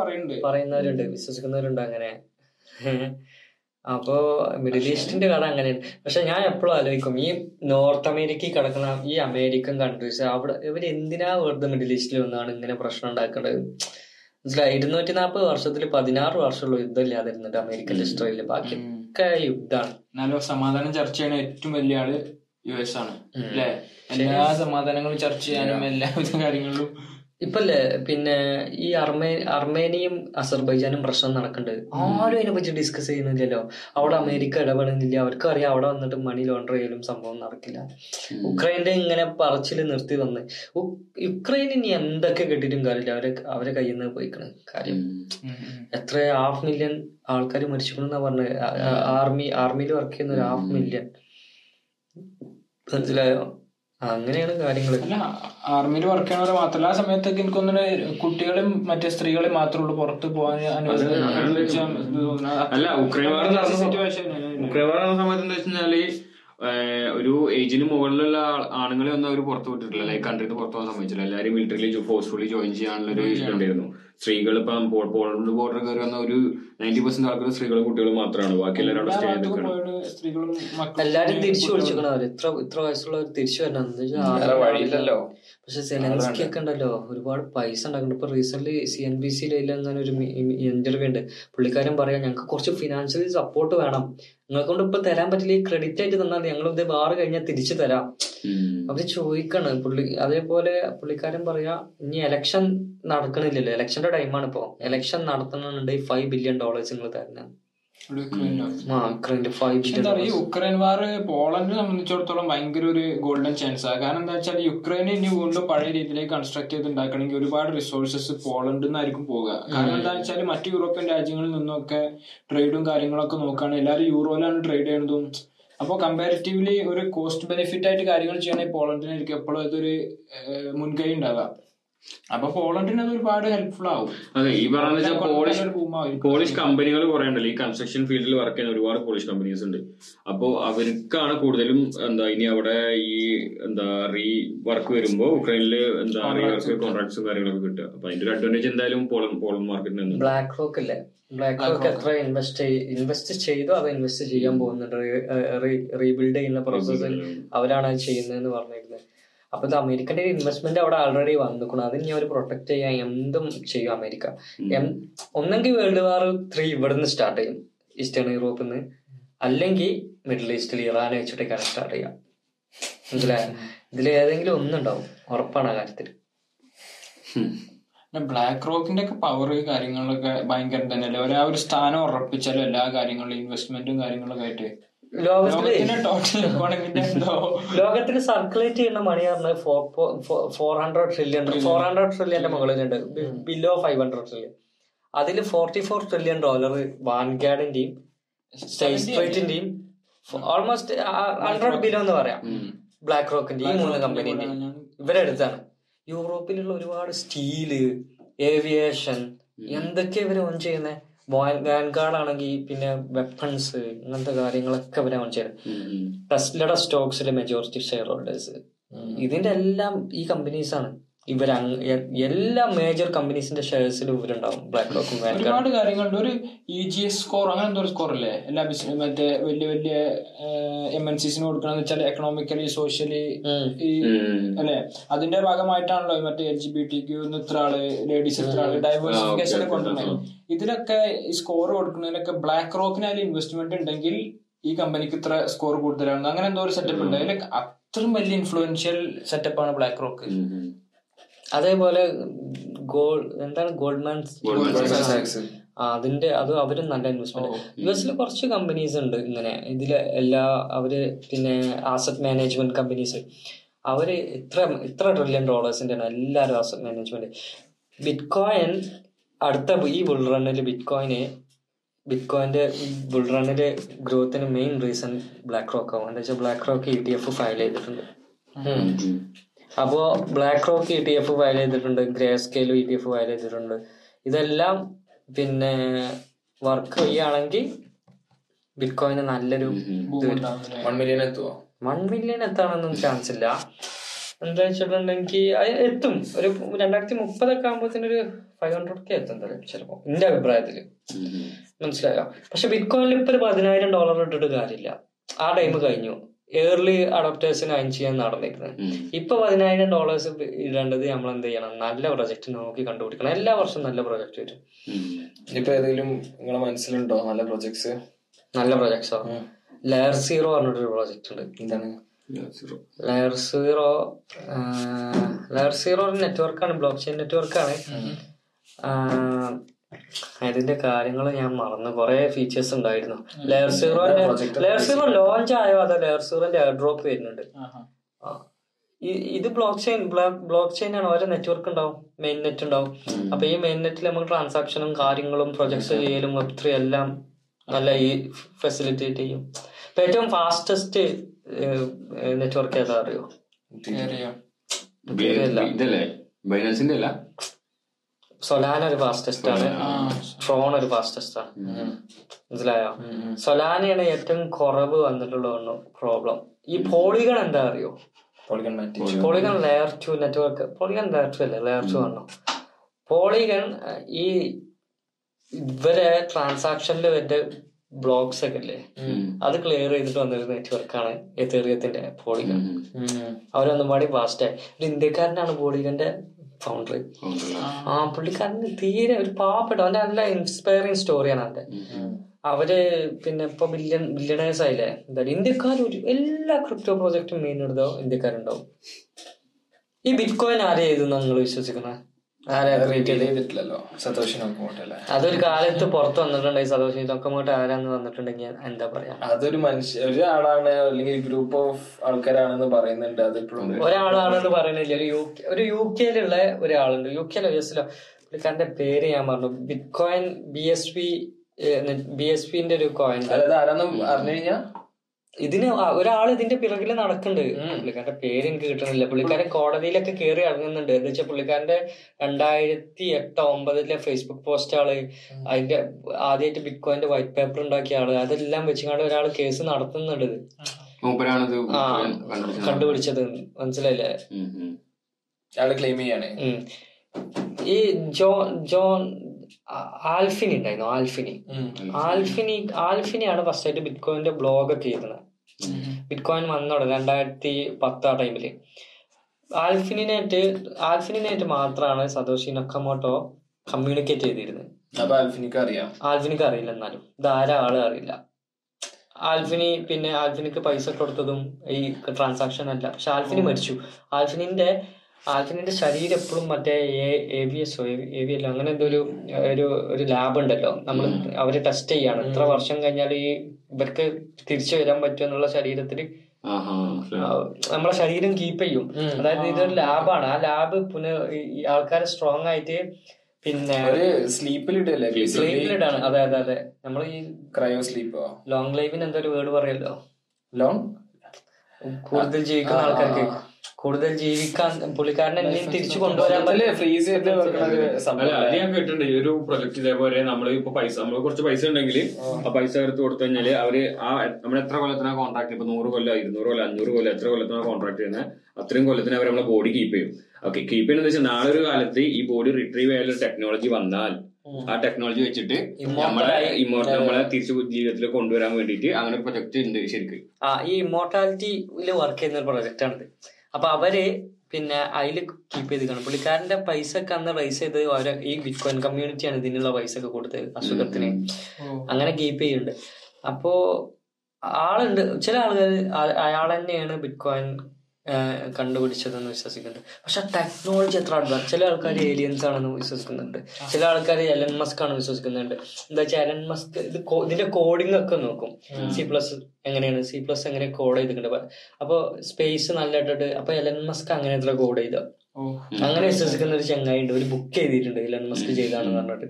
പറയുന്നുണ്ട്. പറയുന്നവരുണ്ട്. വിശ്വസിക്കുന്നവരുണ്ട് അങ്ങനെ. അപ്പോ മിഡിൽ ഈസ്റ്റിന്റെ കട അങ്ങനെയാണ് പക്ഷെ ഞാൻ എപ്പോഴും ആലോചിക്കും ഈ നോർത്ത് അമേരിക്കയിൽ കിടക്കുന്ന ഈ അമേരിക്കൻ കൺട്രീസ് അവിടെ ഇവർ എന്തിനാ വെറുതെ മിഡിൽ ഈസ്റ്റിൽ വന്നാണ് ഇങ്ങനെ പ്രശ്നം ഉണ്ടാക്കേണ്ടത്? മനസ്സിലായി? ഇരുന്നൂറ്റി നാൽപ്പത് വർഷത്തിൽ പതിനാറ് വർഷമുള്ള യുദ്ധം ഇല്ലാതിരുന്നിട്ട് അമേരിക്കൻ ഹിസ്റ്ററിയിൽ ബാക്കിയൊക്കെ യുദ്ധമാണ് എന്നാലും സമാധാനം ചർച്ച ചെയ്യണ ഏറ്റവും വലിയ ആൾ യു എസ് ആണ്. അല്ലെ? എല്ലാ സമാധാനങ്ങളും ചർച്ച ചെയ്യാനും എല്ലാവിധ കാര്യങ്ങളിലും ഇപ്പല്ലേ പിന്നെ ഈ അർമേ അർമേനിയും അസർബൈജാനും പ്രശ്നം നടക്കുന്നുണ്ട് ആരും അതിനെ പറ്റി ഡിസ്കസ് ചെയ്യുന്നില്ലല്ലോ. അവിടെ അമേരിക്ക ഇടപെടുന്നില്ല. അവർക്ക് അറിയാം അവിടെ വന്നിട്ട് മണി ലോണ്ടർ ചെയ്യലും സംഭവം നടക്കില്ല. ഉക്രൈന്റെ ഇങ്ങനെ പറച്ചിൽ നിർത്തി വന്ന്. യുക്രൈൻ ഇനി എന്തൊക്കെ കിട്ടിയിട്ടും കാര്യമില്ല. അവരെ അവരെ കയ്യിൽ നിന്ന് പോയിക്കണ്. കാര്യം എത്ര ഹാഫ് മില്യൺ ആൾക്കാർ മരിച്ചിട്ടുണ്ടെന്നാ പറഞ്ഞത് ആർമി ആർമിയിൽ വർക്ക് ചെയ്യുന്ന ഒരു ഹാഫ് മില്യൺ മനസ്സിലായോ? അങ്ങനെയാണ് കാര്യങ്ങൾ ആർമിയിൽ വർക്ക് ചെയ്യണവരെ മാത്രമല്ല ആ സമയത്തൊക്കെ എനിക്കൊന്നിന് കുട്ടികളും മറ്റേ സ്ത്രീകളും മാത്രമേ ഉള്ളൂ പുറത്ത് പോകാൻ അല്ല ഉക്രൈൻ വാർ നടന്ന സമ- സിറ്റുവേഷൻ ഉക്രൈൻ വാർ നടന്ന സമയത്ത് എന്താ വെച്ചാൽ ഒരു ഏജിന് മുകളിലുള്ള ആണുങ്ങളെ ഒന്നും അവർ പുറത്തു വിട്ടിട്ടില്ല. ലൈക്ക് കൺട്രിന്ന് പുറത്തു പോകാൻ സമ്മതിച്ചില്ല. എല്ലാവരും മിലിറ്ററിയിൽ ഫോഴ്സ്ഫുള്ളി ജോയിൻ ചെയ്യാനുള്ള ഒരു ഇതുണ്ടായിരുന്നു സ്ത്രീകൾ ഇപ്പം പോളണ്ട് ബോർഡർ കയറി വന്ന ഒരു നയന്റി പെർസെന്റ് ആൾക്കാർ സ്ത്രീകളും കുട്ടികളും മാത്രമാണ്. ബാക്കി എല്ലാവരും അവിടെ സ്റ്റേ മക്കളും എല്ലാരും തിരിച്ചു വിളിച്ചിരിക്കണം ഇത്ര ഇത്ര വയസ്സുള്ളവർ തിരിച്ചു വരണം. എന്ന് വെച്ചാൽ വേറെ പക്ഷെ സെലൻസ്കി ഒക്കെ ഉണ്ടല്ലോ. ഒരുപാട് പൈസ ഉണ്ടാക്കുന്നുണ്ട്. ഇപ്പൊ റീസെന്റ് സി എൻ ബി സിയിൽ അങ്ങനെ ഒരു ഇന്റർവ്യൂ ഉണ്ട്. പുള്ളിക്കാരൻ പറയാം ഞങ്ങൾക്ക് കുറച്ച് ഫിനാൻഷ്യലി സപ്പോർട്ട് വേണം. നിങ്ങളെ കൊണ്ട് ഇപ്പൊ തരാൻ പറ്റില്ല. ഈ ക്രെഡിറ്റ് ആയിട്ട് തന്നാൽ ഞങ്ങൾ ഇത് വാറ് കഴിഞ്ഞാൽ തിരിച്ചു തരാം. അവർ ചോദിക്കാണ്. പുള്ളി അതേപോലെ പുള്ളിക്കാരൻ പറയാ ഇനി എലക്ഷൻ നടക്കണില്ലല്ലോ. എലക്ഷന്റെ ടൈമാണ് ഇപ്പൊ. എലക്ഷൻ നടത്തണമെന്നുണ്ടെങ്കിൽ ഫൈവ് ബില്യൺ ഡോളേഴ്സ് നിങ്ങൾ തരണം. ഈ ഉക്രൈൻ വാർ പോളണ്ടിനെ സംബന്ധിച്ചിടത്തോളം ഭയങ്കര ഒരു ഗോൾഡൻ ചാൻസ് ആണ് കാരണം എന്താ വെച്ചാൽ യുക്രൈനെ ഇനി വീണ്ടും പഴയ രീതിയിലേക്ക് കൺസ്ട്രക്ട് ചെയ്ത് ഉണ്ടാക്കണമെങ്കിൽ ഒരുപാട് റിസോഴ്സസ് പോളണ്ടിൽ നിന്നായിരിക്കും പോകുക കാരണം എന്താ വെച്ചാൽ മറ്റു യൂറോപ്യൻ രാജ്യങ്ങളിൽ നിന്നൊക്കെ ട്രേഡും കാര്യങ്ങളൊക്കെ നോക്കുകയാണ് എല്ലാവരും യൂറോയിലാണ് ട്രേഡ് ചെയ്യുന്നതും. അപ്പോൾ കമ്പാരിറ്റീവ്ലി ഒരു കോസ്റ്റ് ബെനിഫിറ്റ് ആയിട്ട് കാര്യങ്ങൾ ചെയ്യണമെങ്കിൽ പോളണ്ടിനായിരിക്കും എപ്പോഴും അതൊരു മുൻകൈ ഉണ്ടാവുക. അപ്പൊ പോളണ്ടിന് അത് ഒരുപാട് ഹെൽപ്ഫുൾ ആവും. അതെ ഈ പറഞ്ഞ പോളിഷ് പോളിഷ് കമ്പനികൾ കുറെ ഉണ്ടല്ലോ. ഈ കൺസ്ട്രക്ഷൻ ഫീൽഡിൽ വർക്ക് ചെയ്യുന്ന ഒരുപാട് പോളിഷ് കമ്പനീസ് ഉണ്ട്. അപ്പോ അവർക്കാണ് കൂടുതലും എന്താ ഇനി അവിടെ ഈ എന്താ റീ വർക്ക് വരുമ്പോ ഉക്രൈനിൽ എന്താ റീ വർക്ക് കോൺട്രാക്ട്സും കാര്യങ്ങളൊക്കെ കിട്ടുക. അപ്പൊ അതിന്റെ ഒരു അഡ്വാന്റേജ് എന്തായാലും പോളൻ പോളൻ മാർക്കറ്റിന് ബ്ലാക്ക് റോക്ക് അല്ലേ ബ്ലാക്ക് റോക്ക് എത്ര ഇൻവെസ്റ്റ് ഇൻവെസ്റ്റ് ചെയ്തോ അത് ഇൻവെസ്റ്റ് ചെയ്യാൻ പോകുന്നുണ്ട്? റീബിൽഡ് ചെയ്യുന്ന പ്രോസസ്സിൽ അവരാണ് അത് ചെയ്യുന്നതെന്ന് പറഞ്ഞിരുന്നത്. അപ്പൊ ഇത് അമേരിക്കന്റെ ഇൻവെസ്റ്റ്മെന്റ് അവിടെ ആൾറെഡി വന്നിക്കണം അത് ഇനി അവർ പ്രൊട്ടക്ട് ചെയ്യാൻ എന്തും ചെയ്യും അമേരിക്ക. ഒന്നെങ്കിൽ വേൾഡ് വാർ ത്രീ ഇവിടുന്ന് സ്റ്റാർട്ട് ചെയ്യും. ഈസ്റ്റേൺ യൂറോപ്പിൽ നിന്ന് അല്ലെങ്കിൽ മിഡിൽ ഈസ്റ്റിൽ ഇറാൻ വെച്ചിട്ടേക്കാണ് സ്റ്റാർട്ട് ചെയ്യാം മനസ്സിലായ? ഇതിൽ ഏതെങ്കിലും ഒന്നുണ്ടാവും. ഉറപ്പാണ് ആ കാര്യത്തിൽ ബ്ലാക്ക് റോക്കിന്റെ ഒക്കെ പവർ കാര്യങ്ങളൊക്കെ ഭയങ്കര തന്നെയല്ലേ ഒരു ആ ഒരു സ്ഥാനം ഉറപ്പിച്ചാലും എല്ലാ കാര്യങ്ങളിലും ഇൻവെസ്റ്റ്മെന്റും കാര്യങ്ങളൊക്കെ ആയിട്ട് ലോകത്തിൽ സർക്കുലേറ്റ് ചെയ്യുന്ന മണി പറഞ്ഞത് four hundred trillion four hundred ട്രില്യന്റെ മുകളിലുണ്ട്. ബിലോ ഫൈവ് ഹൺഡ്രഡ് ട്രില്യൺ അതിൽ ഫോർട്ടി ഫോർ ട്രില്യൺ ഡോളർ വാൻഗാർഡിന്റെയും സ്റ്റേറ്റിന്റെയും ഓൾമോസ്റ്റ് ഹൺഡ്രഡ് ബിലോ എന്ന് പറയാം. ബ്ലാക്ക് റോക്കിന്റെ ഈ മൂന്ന് കമ്പനീന്റെ ഇവരെടുത്താണ്. യൂറോപ്പിലുള്ള ഒരുപാട് സ്റ്റീൽ ഏവിയേഷൻ എന്തൊക്കെ ഇവർ ഓൺ ചെയ്യുന്നത് വാൻഗാർഡ് ആണെങ്കിൽ പിന്നെ വെപ്പൺസ് ഇങ്ങനത്തെ കാര്യങ്ങളൊക്കെ ഇവരെ ചെയ്യുന്നത് ടെസ്ലയുടെ സ്റ്റോക്സിലെ മെജോറിറ്റി ഷെയർ ഹോൾഡേഴ്സ് ഇതിന്റെ എല്ലാം ഈ കമ്പനീസ് ആണ്. ഇവർ എല്ലാ മേജർ കമ്പനീസിന്റെ ഷെയർസിലും ഇവരുണ്ടാവും. ബ്ലാക്ക് റോക്കും ഒരുപാട് കാര്യങ്ങളുണ്ട്. ഒരു ഇ ജി എസ് സ്കോർ അങ്ങനെ എന്തോ ഒരു സ്കോർ അല്ലേ എല്ലാ ബിസിനസ് മറ്റേ വലിയ വലിയ എം എൻ സിസിന് കൊടുക്കണമെന്ന് വെച്ചാൽ എക്കണോമിക്കലി സോഷ്യലി ഈ അല്ലെ? അതിന്റെ ഭാഗമായിട്ടാണല്ലോ മറ്റേ L G B T Q ഇത്ര ആൾ ലേഡീസ് ഇത്ര ആൾ ഡൈവേഴ്സിഫിക്കേഷൻ കൊണ്ടുവരുന്നത്. ഇതിലൊക്കെ ഈ സ്കോർ കൊടുക്കുന്നതിനൊക്കെ ബ്ലാക്ക് റോക്കിന് അതിൽ ഇൻവെസ്റ്റ്മെന്റ് ഉണ്ടെങ്കിൽ ഈ കമ്പനിക്ക് ഇത്ര സ്കോർ കൂടുതലാണ് അങ്ങനെ എന്തോ ഒരു സെറ്റപ്പ് ഉണ്ട്. അതിലൊക്കെ അത്രയും വലിയ ഇൻഫ്ലുവൻഷ്യൽ സെറ്റപ്പാണ് ബ്ലാക്ക് റോക്ക് അതേപോലെ ഗോൾ എന്താണ്? ഗോൾഡ്മാൻ അതിന്റെ അത് അവരും നല്ല ഇൻവെസ്റ്റ്മെന്റ് യു എസിൽ കുറച്ച് കമ്പനീസ് ഉണ്ട് ഇങ്ങനെ. ഇതിൽ എല്ലാ അവർ പിന്നെ ആസറ്റ് മാനേജ്മെന്റ് കമ്പനീസ് അവർ ഇത്ര ഇത്ര ട്രില്യൺ ഡോളേഴ്സിന്റെ ആണ് എല്ലാവരും ആസറ്റ് മാനേജ്മെന്റ് ബിറ്റ് കോയിൻ അടുത്ത ഈ ബുൾ റണ്ണിൽ ബിറ്റ് കോയിന് ബിറ്റ് കോയിന്റെ ബുൾ റണ്ണിൽ ഗ്രോത്തിന് മെയിൻ റീസൺ ബ്ലാക്ക് റോക്ക് ആവും. എന്താ വെച്ചാൽ BlackRock E T F file ചെയ്തിട്ടുണ്ട് ഉം. അപ്പോ BlackRock E T F file ചെയ്തിട്ടുണ്ട് ഗ്രേ സ്കെയിലും ഇ ടി എഫ് ഫയൽ ചെയ്തിട്ടുണ്ട്. ഇതെല്ലാം പിന്നെ വർക്ക് ചെയ്യുകയാണെങ്കിൽ ബിറ്റ് കോയിന് നല്ലൊരു വൺ മില്യൺ എത്തുമോ വൺ മില്യൺ എത്താനൊന്നും ചാൻസ് ഇല്ല. എന്താ വെച്ചിട്ടുണ്ടെങ്കിൽ എത്തും. ഒരു രണ്ടായിരത്തി മുപ്പതൊക്കെ ആകുമ്പോഴത്തേന് ഒരു ഫൈവ് ഹൺഡ്രഡ് കെ എത്തും എന്തായാലും ചിലപ്പോ. എന്റെ അഭിപ്രായത്തിൽ. മനസ്സിലായോ? പക്ഷെ ബിറ്റ്കോയിനിൽ ഇപ്പൊ ഒരു പതിനായിരം ഡോളർ ഇട്ടിട്ട് കാര്യമില്ല. ആ ടൈം കഴിഞ്ഞു. ഏർലി അഡോപ്റ്റേഴ്സിന് അയൻ ചെയ്യാൻ നടന്നിരുന്നത് ഇപ്പൊ പതിനായിരം ഡോളേഴ്സ് ഇടേണ്ടത് നമ്മൾ എന്ത് ചെയ്യണം? നല്ല പ്രൊജക്ട് നോക്കി കണ്ടുപിടിക്കണം. എല്ലാ വർഷവും നല്ല പ്രൊജക്ട് വരും. ഇപ്പൊ ഏതെങ്കിലും നിങ്ങളെ മനസ്സിലുണ്ടോ? നല്ല പ്രൊജക്ട്സ് നല്ല പ്രൊജക്ട്സോ ലെയർ സീറോ പറഞ്ഞിട്ടൊരു പ്രൊജക്ട് ഉണ്ട്. എന്താണ്? ലെയർ സീറോ ലെയർ സീറോ ഒരു നെറ്റ്വർക്കാണ് ബ്ലോക്ക് ചെയിൻ നെറ്റ്വർക്കാണ് അതിന്റെ കാര്യങ്ങൾ ഞാൻ മറന്നു. കുറെ ഫീച്ചേഴ്സ് ഉണ്ടായിരുന്നു. Layer zero layer zero launch ആയോ അതോ ലെയർ സീറോന്റെ എയർ ഡ്രോപ്പ് വരുന്നുണ്ട്? ഈ- ഇത് ബ്ലോക്ക് ചെയിൻ ബ്ലോക്ക് ചെയിൻ ആണ്. ഓരോ നെറ്റ്വർക്ക് ഉണ്ടാവും. മെയിൻ നെറ്റ് ഉണ്ടാവും. അപ്പൊ ഈ മെയിൻ നെറ്റിൽ നമുക്ക് ട്രാൻസാക്ഷനും കാര്യങ്ങളും പ്രൊജക്ട്സ് ചെയ്യലും വെബ് ത്രീ എല്ലാം നല്ല ഈ ഫെസിലിറ്റേറ്റ് ചെയ്യും. ഇപ്പൊ ഏറ്റവും ഫാസ്റ്റസ്റ്റ് നെറ്റ്വർക്ക് ഏതാ അറിയോ? ഇതല്ലേ? ബൈനാൻസിന്റെ അല്ല? സൊലാന ഒരു ഫാസ്റ്റസ്റ്റ് ആണ്. ട്രോൺ ഒരു ഫാസ്റ്റസ്റ്റ് ആണ്. മനസ്സിലായോ? സൊലാനയാണ് ഏറ്റവും കുറവ് വന്നിട്ടുള്ള ഒന്ന് പ്രോബ്ലം ഈ പോളിഗൺ എന്താ അറിയോ? Polygon layer two network polygon layer two അല്ലേ? ലെയർ ടു ആണോ പോളിഗൺ ഈ ഇവരെ ട്രാൻസാക്ഷനിൽ വരുന്ന ബ്ലോക്സ് ഒക്കെ അല്ലേ അത് ക്ലിയർ ചെയ്തിട്ട് വന്നൊരു നെറ്റ്വർക്കാണ് എത്തേറിയത്തിന്റെ പോളിഗൺ. അവരൊന്നും പാടി ഫാസ്റ്റായി ഒരു ഇന്ത്യക്കാരനാണ് പോളിഗന്റെ ഫൗണ്ടർ ആ. പുള്ളിക്കാരന് തീരെ ഒരു പാവപ്പെട്ട അവന്റെ നല്ല ഇൻസ്പയറിങ് സ്റ്റോറിയാണ് അവന്റെ അവർ പിന്നെ ഇപ്പൊ ബില്യൺ ബില്യണേഴ്സ് ആയില്ലേ? എന്താ ഇന്ത്യക്കാർ ഒരു എല്ലാ ക്രിപ്റ്റോ പ്രോജക്റ്റും മെയിൻ എടുത്തോ ഇന്ത്യക്കാരുണ്ടാവും. ഈ ബിറ്റ് കോയിൻ ആരെ ചെയ്തു നിങ്ങൾ വിശ്വസിക്കുന്നത് അതൊരു കാലത്ത് പുറത്ത് വന്നിട്ടുണ്ടെങ്കിൽ സതോഷി തൊക്കമോട്ട് ആരാന്ന് വന്നിട്ടുണ്ടെങ്കിൽ എന്താ പറയാ? അതൊരു മനുഷ്യ ഒരാളാണ് അല്ലെങ്കിൽ ഗ്രൂപ്പ് ഓഫ് ആൾക്കാരാണെന്ന് പറയുന്നുണ്ട്. അതിപ്പോഴും ഒരാളാണെന്ന് പറയുന്നില്ല. ഒരു യു ഒരു യു കെയിലുള്ള ഒരാളുണ്ട്. യു കെയിലോ യു എസിലോ പുള്ളിക്കാരന്റെ പേര് ഞാൻ പറഞ്ഞു bitcoin B S P B S പിന്റെ ഒരു കോയിൻ അതായത് ആരാന്ന് അറിഞ്ഞു കഴിഞ്ഞാ? ഇതിന് ഒരാൾ ഇതിന്റെ പിറകിൽ നടക്കുന്നുണ്ട് പുള്ളിക്കാരന്റെ പേര് എനിക്ക് കിട്ടണില്ല പുള്ളിക്കാരൻ കോടതിയിലൊക്കെ കയറി ഇറങ്ങുന്നുണ്ട്. എന്ന് വെച്ചാൽ പുള്ളിക്കാരന്റെ രണ്ടായിരത്തി എട്ട് ഒമ്പതിലെ ഫേസ്ബുക്ക് പോസ്റ്റ് ആൾ അതിന്റെ ആദ്യമായിട്ട് ബിഗ് കോയിന്റെ വൈറ്റ് പേപ്പർ ഉണ്ടാക്കിയ ആൾ അതെല്ലാം വെച്ചുകൊണ്ട് ഒരാൾ കേസ് നടത്തുന്നുണ്ട്. കണ്ടുപിടിച്ചത്. മനസ്സിലായില്ലേ. അയാൾ ക്ലെയിം ചെയ്യാണ്. ഈ ജോൺ ജോൺ ആൽഫിനി ഉണ്ടായിരുന്നു? Hal Finney. Hal Finney. ആൽഫിനിയാണ് first ആയിട്ട് ബിറ്റ് കോയിന്റെ ബ്ലോഗ് ഒക്കെ ചെയ്തത് ബിറ്റ് കോയിൻ വന്നോടെ രണ്ടായിരത്തി പത്ത് ആ ടൈമിൽ ആൽഫിനായിട്ട് ആൽഫിനായിട്ട് മാത്രമാണ് സതോഷി നക്കമോട്ടോ കമ്മ്യൂണിക്കേറ്റ് ചെയ്തിരുന്നത്. അപ്പൊ ആൽഫിനിക്ക് അറിയാം. ആൽഫിനിക്ക് അറിയില്ല എന്നാലും. ഇതാരാ ആൾ അറിയില്ല. ആൽഫിനി പിന്നെ ആൽഫിനിക്ക് പൈസ കൊടുത്തതും ഈ ട്രാൻസാക്ഷൻ അല്ല. പക്ഷെ ആൽഫിനി മരിച്ചു. ആൽഫിനിന്റെ ആൽഫിനിന്റെ ശരീരം എപ്പോഴും മറ്റേ A V S A V എല്ലോ അങ്ങനെ എന്തോ ഒരു ഒരു ലാബ് ഉണ്ടല്ലോ. നമ്മൾ അവർ ടെസ്റ്റ് ചെയ്യാണ്. എത്ര വർഷം കഴിഞ്ഞാൽ ഈ ഇവർക്ക് തിരിച്ചു വരാൻ പറ്റും എന്നുള്ള ശരീരത്തിൽ. നമ്മളെ ശരീരം കീപ്പ് ചെയ്യും. അതായത് ഇതൊരു ലാബാണ് ആ ലാബ് പുനഃ ഈ ആൾക്കാരെ സ്ട്രോങ് ആയിട്ട് പിന്നെ സ്ലീപ്പിലിടാണ് അതെ അതെ അതെ. നമ്മൾ ഈ ക്രയോ സ്ലീപ്പോ ലോങ് ലൈഫിന് എന്തൊരു വേർഡ് പറയല്ലോ ലോങ് കൂടുതൽ ജീവിക്കുന്ന ആൾക്കാർക്ക്. കൂടുതൽ ജീവിക്കാൻ പുള്ളിക്കാരനെ തിരിച്ചു കൊണ്ടുവരാൻ ഫ്രീസ് ചെയ്ത് അത് ഞാൻ കേട്ടിട്ടുണ്ട് ഈ ഒരു പ്രൊജക്ട് ഇതേപോലെ നമ്മൾ ഇപ്പൊ പൈസ നമ്മൾ കുറച്ച് പൈസ ഉണ്ടെങ്കിൽ ആ. പൈസ എടുത്ത് കൊടുത്തു കഴിഞ്ഞാൽ അവർ ആ നമ്മൾ എത്ര കൊല്ലത്തിനാ കോൺട്രാക്ട് ഇപ്പൊ നൂറ് കൊല്ലം ഇരുന്നൂറ് കൊല്ലം അഞ്ഞൂറ് കൊല്ലം എത്ര കൊല്ലത്തിനാ കോൺട്രാക്ട് ചെയ്യുന്നത് അത്രയും കൊല്ലത്തിന് അവർ നമ്മളെ ബോഡി കീപ്പ് ചെയ്യും. ഓക്കെ കീപ്പ് ചെയ്യുന്നത് വെച്ചാൽ നാളെ ഒരു കാലത്ത് ഈ ബോഡി റിട്രീവ് ചെയ്യാനുള്ള ടെക്നോളജി വന്നാൽ ആ ടെക്നോളജി വെച്ചിട്ട് നമ്മളെ ഇമോർട്ടൽ നമ്മളെ തിരിച്ചു ജീവിതത്തിൽ കൊണ്ടുവരാൻ വേണ്ടിയിട്ട് അങ്ങനെ ഒരു പ്രൊജക്ട് ഉണ്ട് ശരിക്കും. ആ ഈ ഇമോർട്ടാലിറ്റിയിൽ വർക്ക് ചെയ്യുന്ന ഒരു പ്രൊജക്റ്റ് ആണിത്. അപ്പൊ അവർ പിന്നെ അതിൽ കീപ്പ് ചെയ്തിരിക്കണം. പുള്ളിക്കാരന്റെ പൈസ ഒക്കെ അന്ന് റൈസ് ചെയ്ത് ഓരോ ഈ ബിറ്റ്കോയിൻ കമ്മ്യൂണിറ്റിയാണ് ഇതിനുള്ള പൈസ ഒക്കെ കൊടുത്തത് അസുഖത്തിന് അങ്ങനെ കീപ്പ് ചെയ്യുന്നുണ്ട് അപ്പോ ആളുണ്ട്. ചില ആളുകൾ അയാൾ തന്നെയാണ് ബിറ്റ്കോയിൻ കണ്ടുപിടിച്ചതെന്ന് വിശ്വസിക്കുന്നുണ്ട്. പക്ഷെ ടെക്നോളജി എത്ര അഡ്വാൻസ് ചില ആൾക്കാർ ഏലിയൻസ് ആണെന്ന് വിശ്വസിക്കുന്നുണ്ട്. ചില ആൾക്കാർ എലൻ മസ്ക് ആണ് വിശ്വസിക്കുന്നുണ്ട്. എന്താ വെച്ചാൽ എലൻ മസ്ക് ഇത് ഇതിന്റെ കോഡിംഗ് ഒക്കെ നോക്കും. സി പ്ലസ് എങ്ങനെയാണ്? സി പ്ലസ് എങ്ങനെ കോഡ് ചെയ്തിട്ടുണ്ട്. അപ്പൊ സ്പേസ് നല്ല ഇട്ടിട്ട് അപ്പൊ എലൻ മസ്ക് അങ്ങനെ എത്ര കോഡ് ചെയ്ത? അങ്ങനെ വിശ്വസിക്കുന്ന ഒരു ചങ്ങായി ഉണ്ട് ഒരു ബുക്ക് ചെയ്തിട്ടുണ്ട് എലൻ മസ്ക് ചെയ്താണെന്ന് പറഞ്ഞിട്ട്.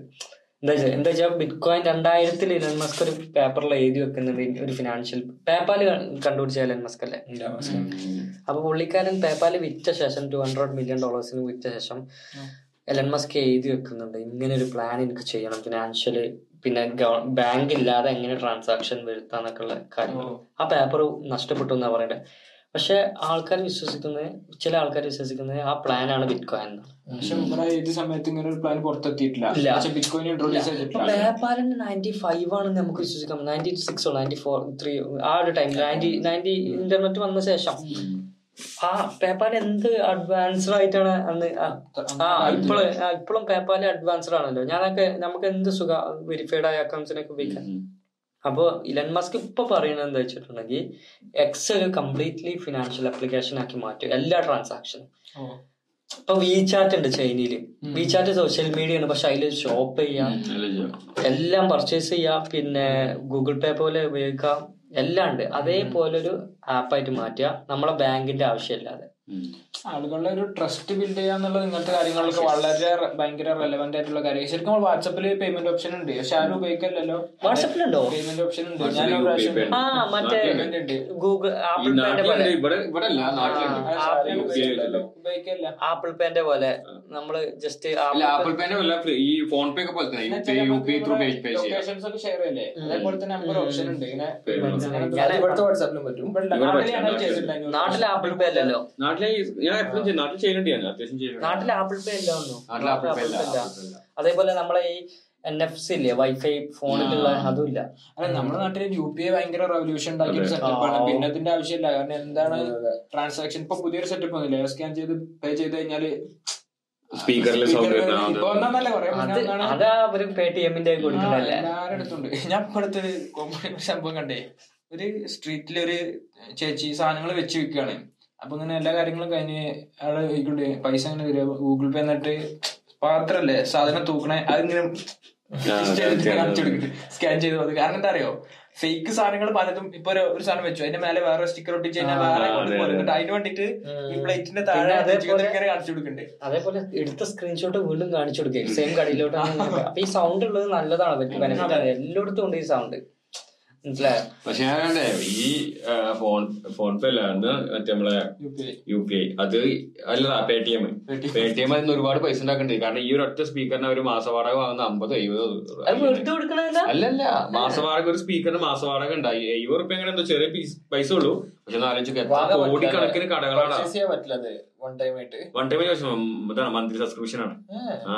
എന്താ വെച്ചാൽ എന്താ വെച്ചാൽ ബിറ്റ് കോയിൻ രണ്ടായിരത്തിൽ ഇലൻ മസ്ക് ഒരു പേപ്പറിൽ എഴുതി വെക്കുന്നുണ്ട് ഒരു ഫിനാൻഷ്യൽ പേപ്പാൽ കണ്ടുപിടിച്ച ഇലൻ മസ്ക് അല്ലേ? അപ്പൊ പുള്ളിക്കാരൻ പേപ്പാൽ വിറ്റ ശേഷം ടു ഹൺഡ്രഡ് മില്യൺ ഡോളേഴ്സിന് വിറ്റ ശേഷം എലൻ മസ്ക് എഴുതി വെക്കുന്നുണ്ട്. ഇങ്ങനെ ഒരു പ്ലാൻ എനിക്ക് ചെയ്യണം. ഫിനാൻഷ്യൽ പിന്നെ ബാങ്ക് ഇല്ലാതെ എങ്ങനെ ട്രാൻസാക്ഷൻ വരുത്താന്നൊക്കെ ഉള്ള കാര്യങ്ങൾ ആ പേപ്പർ നഷ്ടപ്പെട്ടു എന്നാ പറയണ്ടേ? പക്ഷെ ആൾക്കാർ വിശ്വസിക്കുന്നത് ചില ആൾക്കാർ വിശ്വസിക്കുന്നത് ആ പ്ലാൻ ആണ് ബിറ്റ്കോയിൻ പക്ഷെ ഏത് സമയത്ത് ഇങ്ങനെ ഒരു പ്ലാൻ പുറത്തെത്തിയിട്ടില്ല. ബിറ്റ്കോയിൻ ഇൻട്രോഡ്യൂസ് ചെയ്തിട്ടില്ല. പേപ്പാലിന്റെ നയന്റി ഫൈവ് ആണെന്ന് നമുക്ക് വിശ്വസിക്കാം. നയന്റി സിക്സോ നയന്റി ഫോർ ത്രീ ആ ഒരു ടൈം നയന്റി നയന്റി ഇന്റർനെറ്റ് വന്ന ശേഷം. ആ പേപ്പാൽ എന്ത് അഡ്വാൻസ്ഡ് ആയിട്ടാണ് അന്ന് ആ ഇപ്പോഴും ഇപ്പോഴും പേപ്പാൽ അഡ്വാൻസ്ഡ് ആണല്ലോ. ഞാനൊക്കെ നമുക്ക് എന്ത് സുഖ? വെരിഫൈഡ് ആയ അക്കൗണ്ട്സിനൊക്കെ ഉപയോഗിക്കാം. അപ്പോ ഇലൻ മസ്ക് ഇപ്പൊ പറയുന്നത് എന്താ വെച്ചിട്ടുണ്ടെങ്കിൽ എക്സ് ഒരു കംപ്ലീറ്റ്ലി ഫിനാൻഷ്യൽ ആപ്ലിക്കേഷൻ ആക്കി മാറ്റും എല്ലാ ട്രാൻസാക്ഷനും ഇപ്പൊ വീചാറ്റ് ഉണ്ട് ചൈനയിൽ. വിചാറ്റ് സോഷ്യൽ മീഡിയ ആണ്. പക്ഷെ അതിൽ ഷോപ്പ് ചെയ്യാം എല്ലാം പർച്ചേസ് ചെയ്യാം. പിന്നെ ഗൂഗിൾ പേ പോലെ ഉപയോഗിക്കാം. എല്ലാം ഉണ്ട്. അതേപോലെ ഒരു ആപ്പായിട്ട് മാറ്റുക. നമ്മളെ ബാങ്കിന്റെ ആവശ്യമില്ലാതെ. ആളുകളുടെ ഒരു ട്രസ്റ്റ് ബിൽഡ് ചെയ്യുക എന്നുള്ളത് ഇങ്ങനത്തെ കാര്യങ്ങളൊക്കെ വളരെ ഭയങ്കര റെലവെന്റ് ആയിട്ടുള്ള കാര്യം ശരിക്കും നമ്മൾ വാട്സപ്പിൽ പേയ്മെന്റ് ഓപ്ഷൻ ഉണ്ട്. പക്ഷെ ആരും ഉപയോഗിക്കല്ലോ വാട്സപ്പിലുണ്ടോ പേയ്മെന്റ് ഓപ്ഷൻ ഉണ്ട്. ഞാൻ ഗൂഗിൾ ആപ്പിൾ. ഉപയോഗിക്കില്ല ആപ്പിൾ പേന്റെ പോലെ. നമ്മൾ ജസ്റ്റ് ആപ്പിൾ പേന്റെ പോലെ ഈ ഫോൺ പേ ഒക്കെ പോലെ ലൊക്കേഷൻസ് ഒക്കെ ഷെയർ ചെയ്യല്ലേ? അതേപോലെ തന്നെ നമുക്ക് ഓപ്ഷൻ ഉണ്ട്. ഇങ്ങനെ ഞാൻ ഇവിടുത്തെ വാട്സാപ്പിലും പറ്റും. നാട്ടിലെ ആപ്പിൾ പേ അല്ലല്ലോ. നാട്ടിലെ ഞാൻ എപ്പോഴും നാട്ടിൽ അത്യാവശ്യം ആപ്പിൾ പേ അല്ല ഒന്നും ആപ്പിൾ പേ ഇല്ല. ഇല്ല. അതേപോലെ നമ്മളെ ഈ എൻ എഫ് സി ഇല്ലേ? വൈഫൈ ഫോണിലുള്ള അതും ഇല്ല. അല്ല നമ്മുടെ നാട്ടിൽ യു പി ഐ ഭയങ്കര റെവല്യൂഷൻ ഉണ്ടാക്കിയ ഒരു. പിന്നെ അതിന്റെ ആവശ്യമില്ല. കാരണം എന്താണ് ട്രാൻസാക്ഷൻ ഇപ്പൊ പുതിയൊരു സെറ്റപ്പ് വന്നില്ല സ്കാൻ ചെയ്ത് പേ ചെയ്ത് കഴിഞ്ഞാൽ മുന്നേ അത്. കൊടുക്കണല്ലേ ഞാൻ ഇപ്പൊ അടുത്തൊരു കോമഡി സംഭവം കണ്ടേ. ഒരു സ്ട്രീറ്റിൽ ഒരു ചേച്ചി സാധനങ്ങൾ വെച്ച് വിൽക്കുകയാണ് അപ്പൊ ഇങ്ങനെ എല്ലാ കാര്യങ്ങളും കഴിഞ്ഞ് അയാൾ ചോദിക്കണ്ട് പൈസ ഇങ്ങനെ തരിക ഗൂഗിൾ പേ എന്നിട്ട് പാത്രല്ലേ സാധനം തൂക്കണേ? അതിങ്ങനെ സ്കാൻ ചെയ്ത് പോകുന്നത് കാരണം എന്താ അറിയോ? ഫേക്ക് സാധനങ്ങൾ പലതും ഇപ്പൊ ഒരു സാധനം വെച്ചു. അതിന്റെ മേലെ വേറെ സ്റ്റിക്കർ ഒട്ടിച്ച് കഴിഞ്ഞാൽ വേറെ അതിന് വേണ്ടിട്ട് ഈ പ്ലേറ്റിന്റെ താഴെ അതേപോലെ- ഇങ്ങനെ കാണിച്ചു കൊടുക്കുന്നുണ്ട് അതേപോലെ എടുത്ത സ്ക്രീൻഷോട്ട് വീണ്ടും കാണിച്ചു കൊടുക്കുക സെയിം കടയിലോട്ട് അപ്പൊ ഈ സൗണ്ട് ഉള്ളത് നല്ലതാണ്. എല്ലായിടത്തും ഉണ്ട് ഈ സൗണ്ട് മനസ്സിലായോ? പക്ഷെ ഞാൻ ഈ ഫോൺ ഫോൺ പേ അല്ലാണ്ട് മറ്റേ നമ്മളെ യു പി ഐ. അത് അല്ല Paytm. Paytm അതിന് ഒരുപാട് പൈസ ഉണ്ടാക്കണ്ടേ? കാരണം ഈ ഒരു ഒറ്റ സ്പീക്കറിന് ഒരു മാസവാടക വാങ്ങുന്ന അമ്പത് എഴുപത് അല്ലല്ല മാസവാടക ഒരു സ്പീക്കറിന് മാസവാടക ഉണ്ടായി. എഴുപത് റുപ്യ അങ്ങനെ എന്തോ ചെറിയ പൈസ ഉള്ളൂ. പക്ഷെ നാലഞ്ച് കോടിക്കണക്കിന് കടകളാണ്. വൺ ടൈം ആയിട്ട്. വൺ ടൈം ഇതാണ് മന്ത്ലി സബ്സ്ക്രിപ്ഷൻ ആണ് ആ.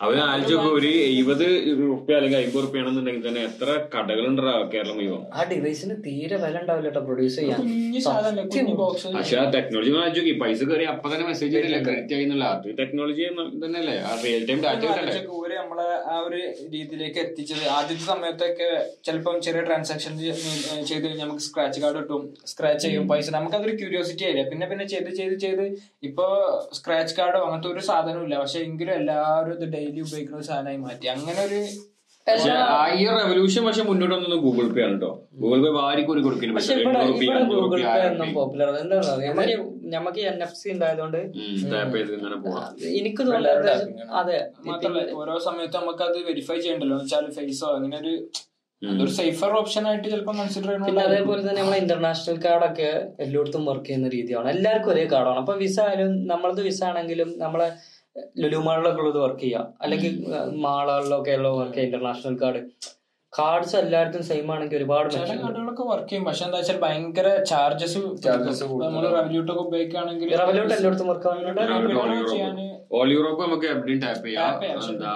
അവർ ആലോചിച്ചൊക്കെ ഒരു എഴുപത് റുപ്യ അല്ലെങ്കിൽ അമ്പത് റുപ്യ ആണെന്നുണ്ടെങ്കിൽ തന്നെ എത്ര കടകളുണ്ടാ കേരളം മുഴുവൻ? ആ ഡിവൈസിന് തീരെ വില ഉണ്ടാവില്ല കേട്ടോ പ്രൊഡ്യൂസ് ചെയ്യാൻ. കുഞ്ഞു സാധനല്ലേ കുഞ്ഞു ബോക്സ് പക്ഷെ ആ ടെക്നോളജി ആലോചിച്ചു പൈസ കയറി അപ്പൊ തന്നെ മെസ്സേജ് ചെയ്തില്ല ക്രെഡിറ്റ് ആയി എന്നുള്ള അത് ടെക്നോളജി തന്നെയല്ലേ ആ റിയൽ ടൈം ഡാറ്റ നമ്മളെ ആ ഒരു രീതിയിലേക്ക് എത്തിച്ചത്. ആദ്യത്തെ സമയത്തൊക്കെ ചിലപ്പം ചെറിയ ട്രാൻസാക്ഷൻ ചെയ്ത് കഴിഞ്ഞാൽ നമുക്ക് സ്ക്രാച്ച് കാർഡ് കിട്ടും സ്ക്രാച്ച് ചെയ്യും പൈസ. നമുക്ക് അതൊരു ക്യൂരിയോസിറ്റി ആയില്ല? പിന്നെ പിന്നെ ചെയ്ത് ചെയ്ത് ചെയ്ത് ഇപ്പോ സ്ക്രാച്ച് കാർഡോ അങ്ങനത്തെ ഒരു സാധനവും ഇല്ല. പക്ഷെ എങ്കിലും എല്ലാവരും ഇത് ഡെയിലി ഉപയോഗിക്കുന്ന ഒരു സാധനമായി മാറ്റി. അങ്ങനെ ഒരു പക്ഷെ ആ ഈ റെവല്യൂഷൻ പക്ഷെ മുന്നോട്ട് വന്നത് ഗൂഗിൾ പേ ആണ് കേട്ടോ ഗൂഗിൾ പേ വാരിക്കൊരു കൊടുക്കുന്നു പക്ഷെ ഇവിടെ ഇവിടെ ഗൂഗിൾ പേ ഒന്നും പോപ്പുലർ എന്താ നമുക്ക് നമുക്ക് എൻ എഫ് സി ഉണ്ടായതുകൊണ്ട് ടാപ്പ് ചെയ്ത് ഇങ്ങനെ പോവാം. എനിക്ക് തോന്നുന്നത് അതെ മാത്രമല്ല. ഓരോ സമയത്ത് നമുക്ക് അത് വെരിഫൈ ചെയ്യണ്ടല്ലോ വെച്ചാൽ ഫേസോ അങ്ങനെ ഒരു അതൊരു സേഫർ ഓപ്ഷൻ ആയിട്ട് ചിലപ്പോൾ കൺസിഡർ പിന്നെ അതേപോലെ തന്നെ നമ്മളെ ഇന്റർനാഷണൽ കാർഡൊക്കെ എല്ലായിടത്തും വർക്ക് ചെയ്യുന്ന രീതിയാണ്. എല്ലാവർക്കും ഒരേ കാർഡാണ് അപ്പൊ വിസ ആയാലും നമ്മളത് വിസ ആണെങ്കിലും നമ്മളെ ലുലുമാളിലൊക്കെ ഉള്ളത് വർക്ക് ചെയ്യാം. അല്ലെങ്കിൽ മാളുകളിലൊക്കെ ഉള്ള വർക്ക് ചെയ്യാം. ഇന്റർനാഷണൽ കാർഡ് കാർഡ്സ് എല്ലായിടത്തും സെയിം ആണെങ്കിൽ ഒരുപാട് കാർഡുകളൊക്കെ വർക്ക് ചെയ്യും. പക്ഷെ എന്താ വെച്ചാൽ ഭയങ്കര ചാർജസ് നമ്മൾ റെവല്യൂട്ട് ഒക്കെ ഉപയോഗിക്കുകയാണെങ്കിൽ റവലോട്ട് എല്ലായിടത്തും വർക്ക് ആവുന്നുണ്ട്? ഓൾ യൂറോപ്പ് നമുക്ക് എവിടെയും ടാപ്പ് ചെയ്യാം. എന്താ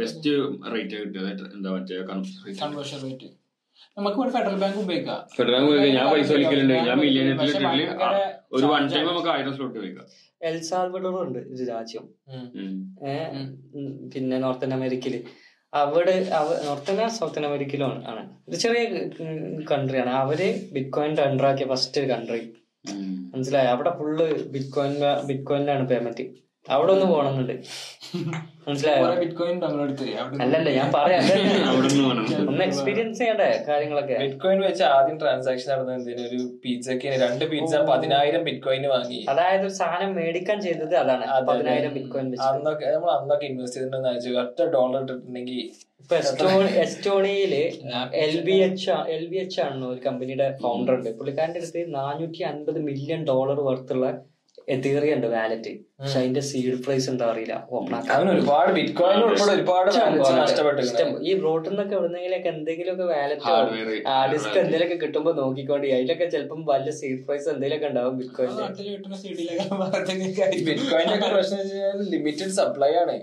ബെസ്റ്റ് റേറ്റ് എന്താ മറ്റേ കൺവേർഷൻ റേറ്റ് നമുക്ക് ഇവിടെ ഫെഡറൽ ബാങ്ക് ഉപയോഗിക്കാം. ഫെഡറൽ ബാങ്ക് ഞാൻ പൈസ വലിക്കലുണ്ട്. ഞാൻ ഒരു വൺ ടൈം നമുക്ക് ആയിരം സ്ലോട്ട് വയ്ക്കാം എൽ സാൽവഡോർ ഉണ്ട് ഒരു രാജ്യം. പിന്നെ നോർത്തൻ അമേരിക്കയിൽ. അവിടെ നോർത്തൻ സൗത്തൻ അമേരിക്കയിലും ആണ് ഒരു ചെറിയ കൺട്രിയാണ്. അവർ ബിറ്റ് കോയിൻ അണ്ടറാക്കിയ ഫസ്റ്റ് കൺട്രി മനസ്സിലായോ? മനസ്സിലായി അവിടെ ഫുള്ള് ബിറ്റ് കോയിൻ ബിറ്റ് കോയിനിലാണ് പേയ്മെന്റ് അവിടെ ഒന്ന് പോണെന്നുണ്ട് മനസ്സിലായോ അല്ലല്ല ഞാൻ പറയാം. ഒന്ന് എക്സ്പീരിയൻസ് ചെയ്യണ്ടേ കാര്യങ്ങളൊക്കെ? ബിറ്റ്കോയിൻ വെച്ച് ആദ്യം ട്രാൻസാക്ഷൻ നടന്നത് എന്തിനു? ഒരു പിzzക്ക് രണ്ട് പിസ്സ പതിനായിരം ബിറ്റ്കോയിൻ വാങ്ങി. അതായത് ഒരു സാധനം മേടിക്കാൻ ചെയ്തത് അതാണ്. അതെ, അതെ. പതിനായിരം ബിറ്റ് വെച്ച് അന്നൊക്കെ നമ്മൾ അന്നൊക്കെ ഇൻവെസ്റ്റ് ചെയ്തിട്ടുണ്ടെന്ന് വെച്ചു ഒറ്റ ഡോളർ ഇട്ടിട്ടുണ്ടെങ്കിൽ ഇപ്പൊ എസ്റ്റോണി എസ്റ്റോണിയയിൽ L B H L B H ആണ് ഒരു കമ്പനിയുടെ ഫൗണ്ടർ ഉണ്ട്. പുള്ളിക്കാരന്റെ അടുത്ത് നാനൂറ്റി അൻപത് മില്യൺ ഡോളർ വർത്തുള്ള എതീറിയ ഉണ്ട് വാലറ്റ് പക്ഷെ അതിന്റെ സീഡ് പ്രൈസ് എന്താ അറിയില്ല. ഒരുപാട് ഒരുപാട് ഈ ബ്രോട്ടിൽ നിന്നൊക്കെ എവിടെന്നെങ്കിലൊക്കെ എന്തെങ്കിലുമൊക്കെ വാലറ്റ് ആ ഡിസ്ക് എന്തെങ്കിലുമൊക്കെ കിട്ടുമ്പോ നോക്കിക്കൊണ്ട്. അതിലൊക്കെ ചിലപ്പം വലിയ സീഡ് പ്രൈസ് എന്തെങ്കിലുമൊക്കെ ഉണ്ടാവും ബിറ്റ്കോയിന്റെ പ്രശ്നം ലിമിറ്റഡ് സപ്ലൈ ആണ്.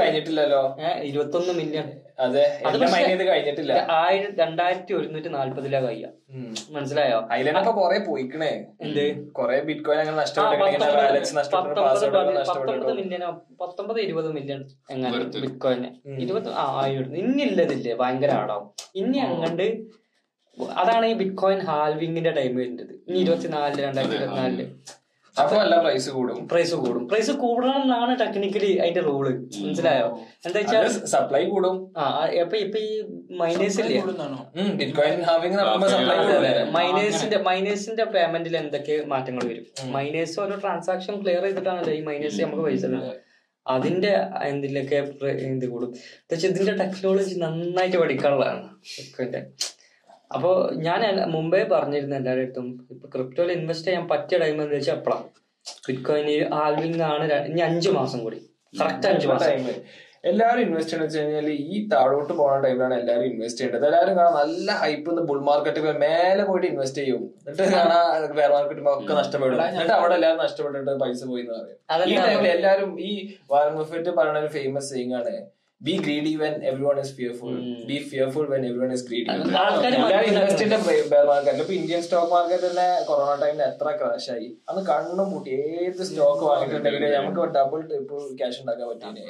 കഴിഞ്ഞിട്ടില്ലല്ലോ. ഇരുപത്തൊന്ന് മില്യൺ കഴിഞ്ഞിട്ടില്ല. ആയിരം രണ്ടായിരത്തി ഒരുന്നൂറ്റി നാല്പതിലാ കയ്യ മനസ്സിലായോ? അതിലൊക്കെ കൊറേ പോയിക്കണേ. എന്ത്? കൊറേ ബിറ്റ് കോയിൻ അങ്ങനെ പത്തൊമ്പത് നഷ്ടപ്പെട്ടു പത്തൊമ്പത് ഇരുപത് മില്യൺ എങ്ങനെ ബിറ്റ് കോയിന് ഇരുപത് ആ ആയിരം. ഇനി ഭയങ്കര ആടാവും. ഇനി അങ്ങണ്ട് അതാണ് ഈ ബിറ്റ് കോയിൻ ഹാൽവിങ്ങിന്റെ ടൈം വരുന്നത്. ഇനി ഇരുപത്തിനാലിൽ രണ്ടായിരത്തി ഇരുപത്തിനാലിൽ. പ്രൈസ് കൂടും. പ്രൈസ് കൂടും. പ്രൈസ് കൂടണം എന്നാണ് ടെക്നിക്കലി അതിന്റെ റൂൾ മനസ്സിലായോ? എന്താ വെച്ചാൽ സപ്ലൈ കൂടും. ആ ഇപ്പൊ ഈ മൈനേഴ്സ് മൈനേഴ്സിന്റെ മൈനേഴ്സിന്റെ പേയ്മെന്റിൽ എന്തൊക്കെ മാറ്റങ്ങൾ വരും? മൈനേഴ്സ് ഓരോ ട്രാൻസാക്ഷൻ ക്ലിയർ ചെയ്തിട്ടാണല്ലോ ഈ മൈനേഴ്സ് നമുക്ക് പൈസ അതിന്റെ എന്തിലൊക്കെ എന്ത് ഇത് കൂടും. എന്താ വെച്ചാൽ ഇതിന്റെ ടെക്നോളജി നന്നായിട്ട് പഠിക്കാനുള്ളതാണ്. ബിറ്റ്കോയിന്റെ അപ്പോ ഞാൻ മുമ്പേ പറഞ്ഞിരുന്നു എല്ലാവരുടെ അടുത്തും. ഇപ്പൊ ക്രിപ്റ്റോയിൽ ഇൻവെസ്റ്റ് ചെയ്യാൻ പറ്റിയ ടൈം എന്ന് വെച്ചാൽ എപ്പോഴാണ് ബിറ്റ്കോയിൻ ആൽവിംഗ് ആണ് ഇനി അഞ്ചു മാസം കൂടി. കറക്റ്റ് അഞ്ചു മാസം. ടൈം എല്ലാവരും ഇൻവെസ്റ്റ് ചെയ്യണമെന്ന് വെച്ച് കഴിഞ്ഞാൽ ഈ താഴോട്ട് പോകുന്ന ടൈമിലാണ് എല്ലാവരും ഇൻവെസ്റ്റ് ചെയ്യേണ്ടത്. എല്ലാവരും കാണാൻ നല്ല ഹൈപ്പ് ബുൾ മാർക്കറ്റ് മേലെ പോയിട്ട് ഇൻവെസ്റ്റ് ചെയ്യും. എന്നിട്ട് കാണാൻ വേറെ മാർക്കറ്റ് ഒക്കെ നഷ്ടപ്പെടും. എന്നിട്ട് അവിടെ എല്ലാവരും നഷ്ടപ്പെട്ടിട്ട് പൈസ പോയി എന്ന് പറയും ഈ ടൈമിൽ എല്ലാവരും ഈ വാറൻ ബഫറ്റ് പറയുന്ന ഒരു ഫേമസ് സെയിങ് ആണ്. Be greedy when every one is fearful be fearful when every one is greedy ഇൻവെസ്റ്റിന്റെ bear market ഇപ്പൊ ഇന്ത്യൻ സ്റ്റോക്ക് മാർക്കറ്റ് തന്നെ കൊറോണ ടൈമിൽ എത്ര ക്രാഷ് ആയി? അന്ന് കണ്ണും പൂട്ടി. ഏത് സ്റ്റോക്ക് വാങ്ങിയിട്ടുണ്ടെങ്കിൽ നമുക്ക് ഡബിൾ ട്രിപ്പിൾ ക്യാഷ് ഉണ്ടാക്കാൻ പറ്റില്ലേ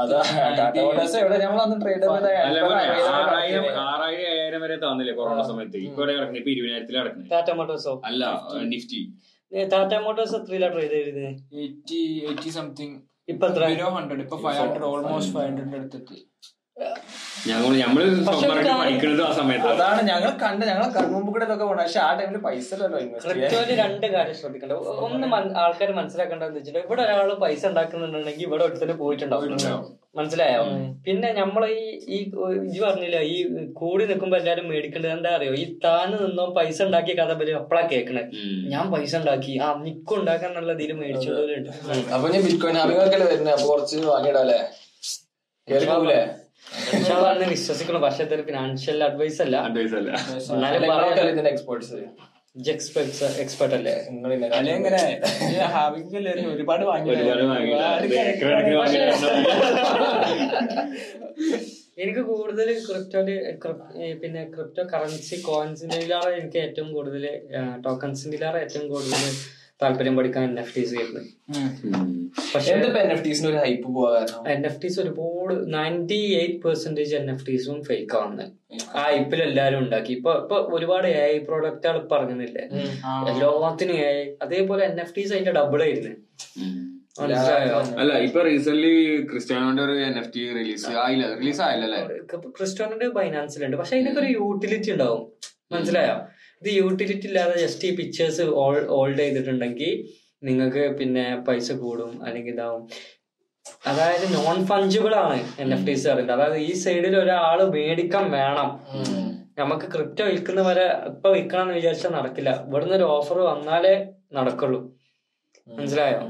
അതാ ടാറ്റ മോട്ടോഴ്സ് എവിടെ? നമ്മൾ അന്ന് ട്രേഡ് അല്ല പറഞ്ഞെ, ആറായിരം ആറായിരം ഏഴായിരം വരെ താന്നില്ലേ കൊറോണ സമയത്ത്? ഇപ്പൊ എവിടെ കിടക്കുന്നത് ഇപ്പൊ ഇരുപതിനായിരത്തിൽ കിടക്കുന്നത് ടാറ്റ മോട്ടോഴ്സോ അല്ല നിഫ്റ്റി ടാറ്റ മോട്ടോഴ്സ് എത്രയിലാ ട്രേഡ് ചെയ്തത് എയ്റ്റി എയ്റ്റി സംതിങ് ഇപ്പൊ ഹൺഡ്രഡ് ഇപ്പൊ five hundred almost five hundred അടുത്തെത്തി അതാണ് ഞങ്ങൾ കണ്ട് ഞങ്ങൾ കൺമുമ്പ് കൂടെ ഇതൊക്കെ പോകണം പക്ഷെ ആ ടൈമിൽ പൈസ ക്രിപ്റ്റോയിൽ രണ്ട് കാര്യം ശ്രദ്ധിക്കണ്ട? ഒന്ന് ആൾക്കാർ മനസ്സിലാക്കേണ്ടതെന്ന് വെച്ചിട്ടുണ്ടെങ്കിൽ ഇവിടെ ഒരാൾ പൈസ ഉണ്ടാക്കുന്നുണ്ടെങ്കിൽ ഇവിടെ ഒരുത്തര് പോയിട്ടുണ്ടാവും. മനസ്സിലായോ? പിന്നെ നമ്മളെ ഈ ഈ ഇജ് പറഞ്ഞില്ല ഈ കൂടി നിൽക്കുമ്പോ എല്ലാരും മേടിക്കേണ്ടത് എന്താ അറിയോ? ഈ താന്ന് നിന്നോ പൈസ ഉണ്ടാക്കിയ കഥ പറ്റി അപ്പളാ കേക്കണേ. ഞാൻ പൈസ ഉണ്ടാക്കി. ആ നിക്കും ഉണ്ടാക്കാന്നുള്ള ഇതിൽ മേടിച്ചോണ്ട് അപ്പൊ ഞാൻ ബിറ്റ്കോയിൻ കോയിൻ ഹാവിംഗ് വരുന്നത് അപ്പൊ കുറച്ച് വാങ്ങിയിടാല്ലേ? അന്ന് വിശ്വസിക്കണം പക്ഷെ ഇതൊരു ഫിനാൻഷ്യൽ അഡ്വൈസ് അല്ല. അഡ്വൈസ് അല്ല. എന്നാലും എക്സ്പേർട്സ് എക്സ്പെർട്ട് അല്ലേ നിങ്ങൾ അല്ലെ? എങ്ങനെ ഹാവിംഗ് ഒരുപാട്. എനിക്ക് കൂടുതൽ ക്രിപ്റ്റോയിൽ പിന്നെ ക്രിപ്റ്റോ കറൻസി കോയിൻസിന്റെ എനിക്ക് ഏറ്റവും കൂടുതൽ ടോക്കൺസിന്റെ ഏറ്റവും കൂടുതൽ താല്പര്യം പഠിക്കാൻ എൻ എഫ് ടീസ് വരുന്നത്. പക്ഷെ എൻ എഫ് ടീസിന് ഒരു ഹൈപ്പ് പോവാ കാരണം? എൻ ടീസ് ഒരുപാട് ninety eight percentage N F ടീസും fake ആണ്. ആ ഇപ്പിൽ എല്ലാരും ഉണ്ടാക്കി. ഇപ്പൊ ഇപ്പൊ ഒരുപാട് എ ഐ പ്രോഡക്റ്റുകൾ പറഞ്ഞില്ലേ? എല്ലാത്തിനും എ ഐ അതേപോലെ എൻ എഫ് ടീസ് അതിന്റെ ഡബിൾ ആയിരുന്നു. അല്ല ഇപ്പൊ റീസെന്റ് ക്രിസ്ത്യാനോന്റെ ഒരു എൻ എഫ് ടി റിലീസ് ആയില്ല. റിലീസ് ആയില്ലല്ലേ? ക്രിസ്റ്റോണിന്റെ ബൈനാൻസിലുണ്ട് പക്ഷെ അതിനൊക്കെ ഒരു യൂട്ടിലിറ്റി ഉണ്ടാവും. മനസ്സിലായോ? ഇത് യൂട്ടിലിറ്റി ഇല്ലാതെ ജസ്റ്റ് ഈ പിക്ചേഴ്സ് ഹോൾഡ് ചെയ്തിട്ടുണ്ടെങ്കിൽ നിങ്ങൾക്ക് പിന്നെ പൈസ കൂടും അല്ലെങ്കിൽ ഇതാവും. അതായത് നോൺ ഫഞ്ചിബിൾ ആണ് എൻ എഫ് ടീസ് പറയുന്നത്. അതായത് ഈ സൈഡിൽ ഒരാൾ മേടിക്കാൻ വേണം. നമുക്ക് ക്രിപ്റ്റോ വിൽക്കുന്ന വരെ ഇപ്പൊ വിൽക്കണം എന്ന് വിചാരിച്ചാൽ നടക്കില്ല. ഇവിടുന്ന് ഒരു ഓഫർ വന്നാലേ നടക്കുള്ളൂ. മനസ്സിലായോ?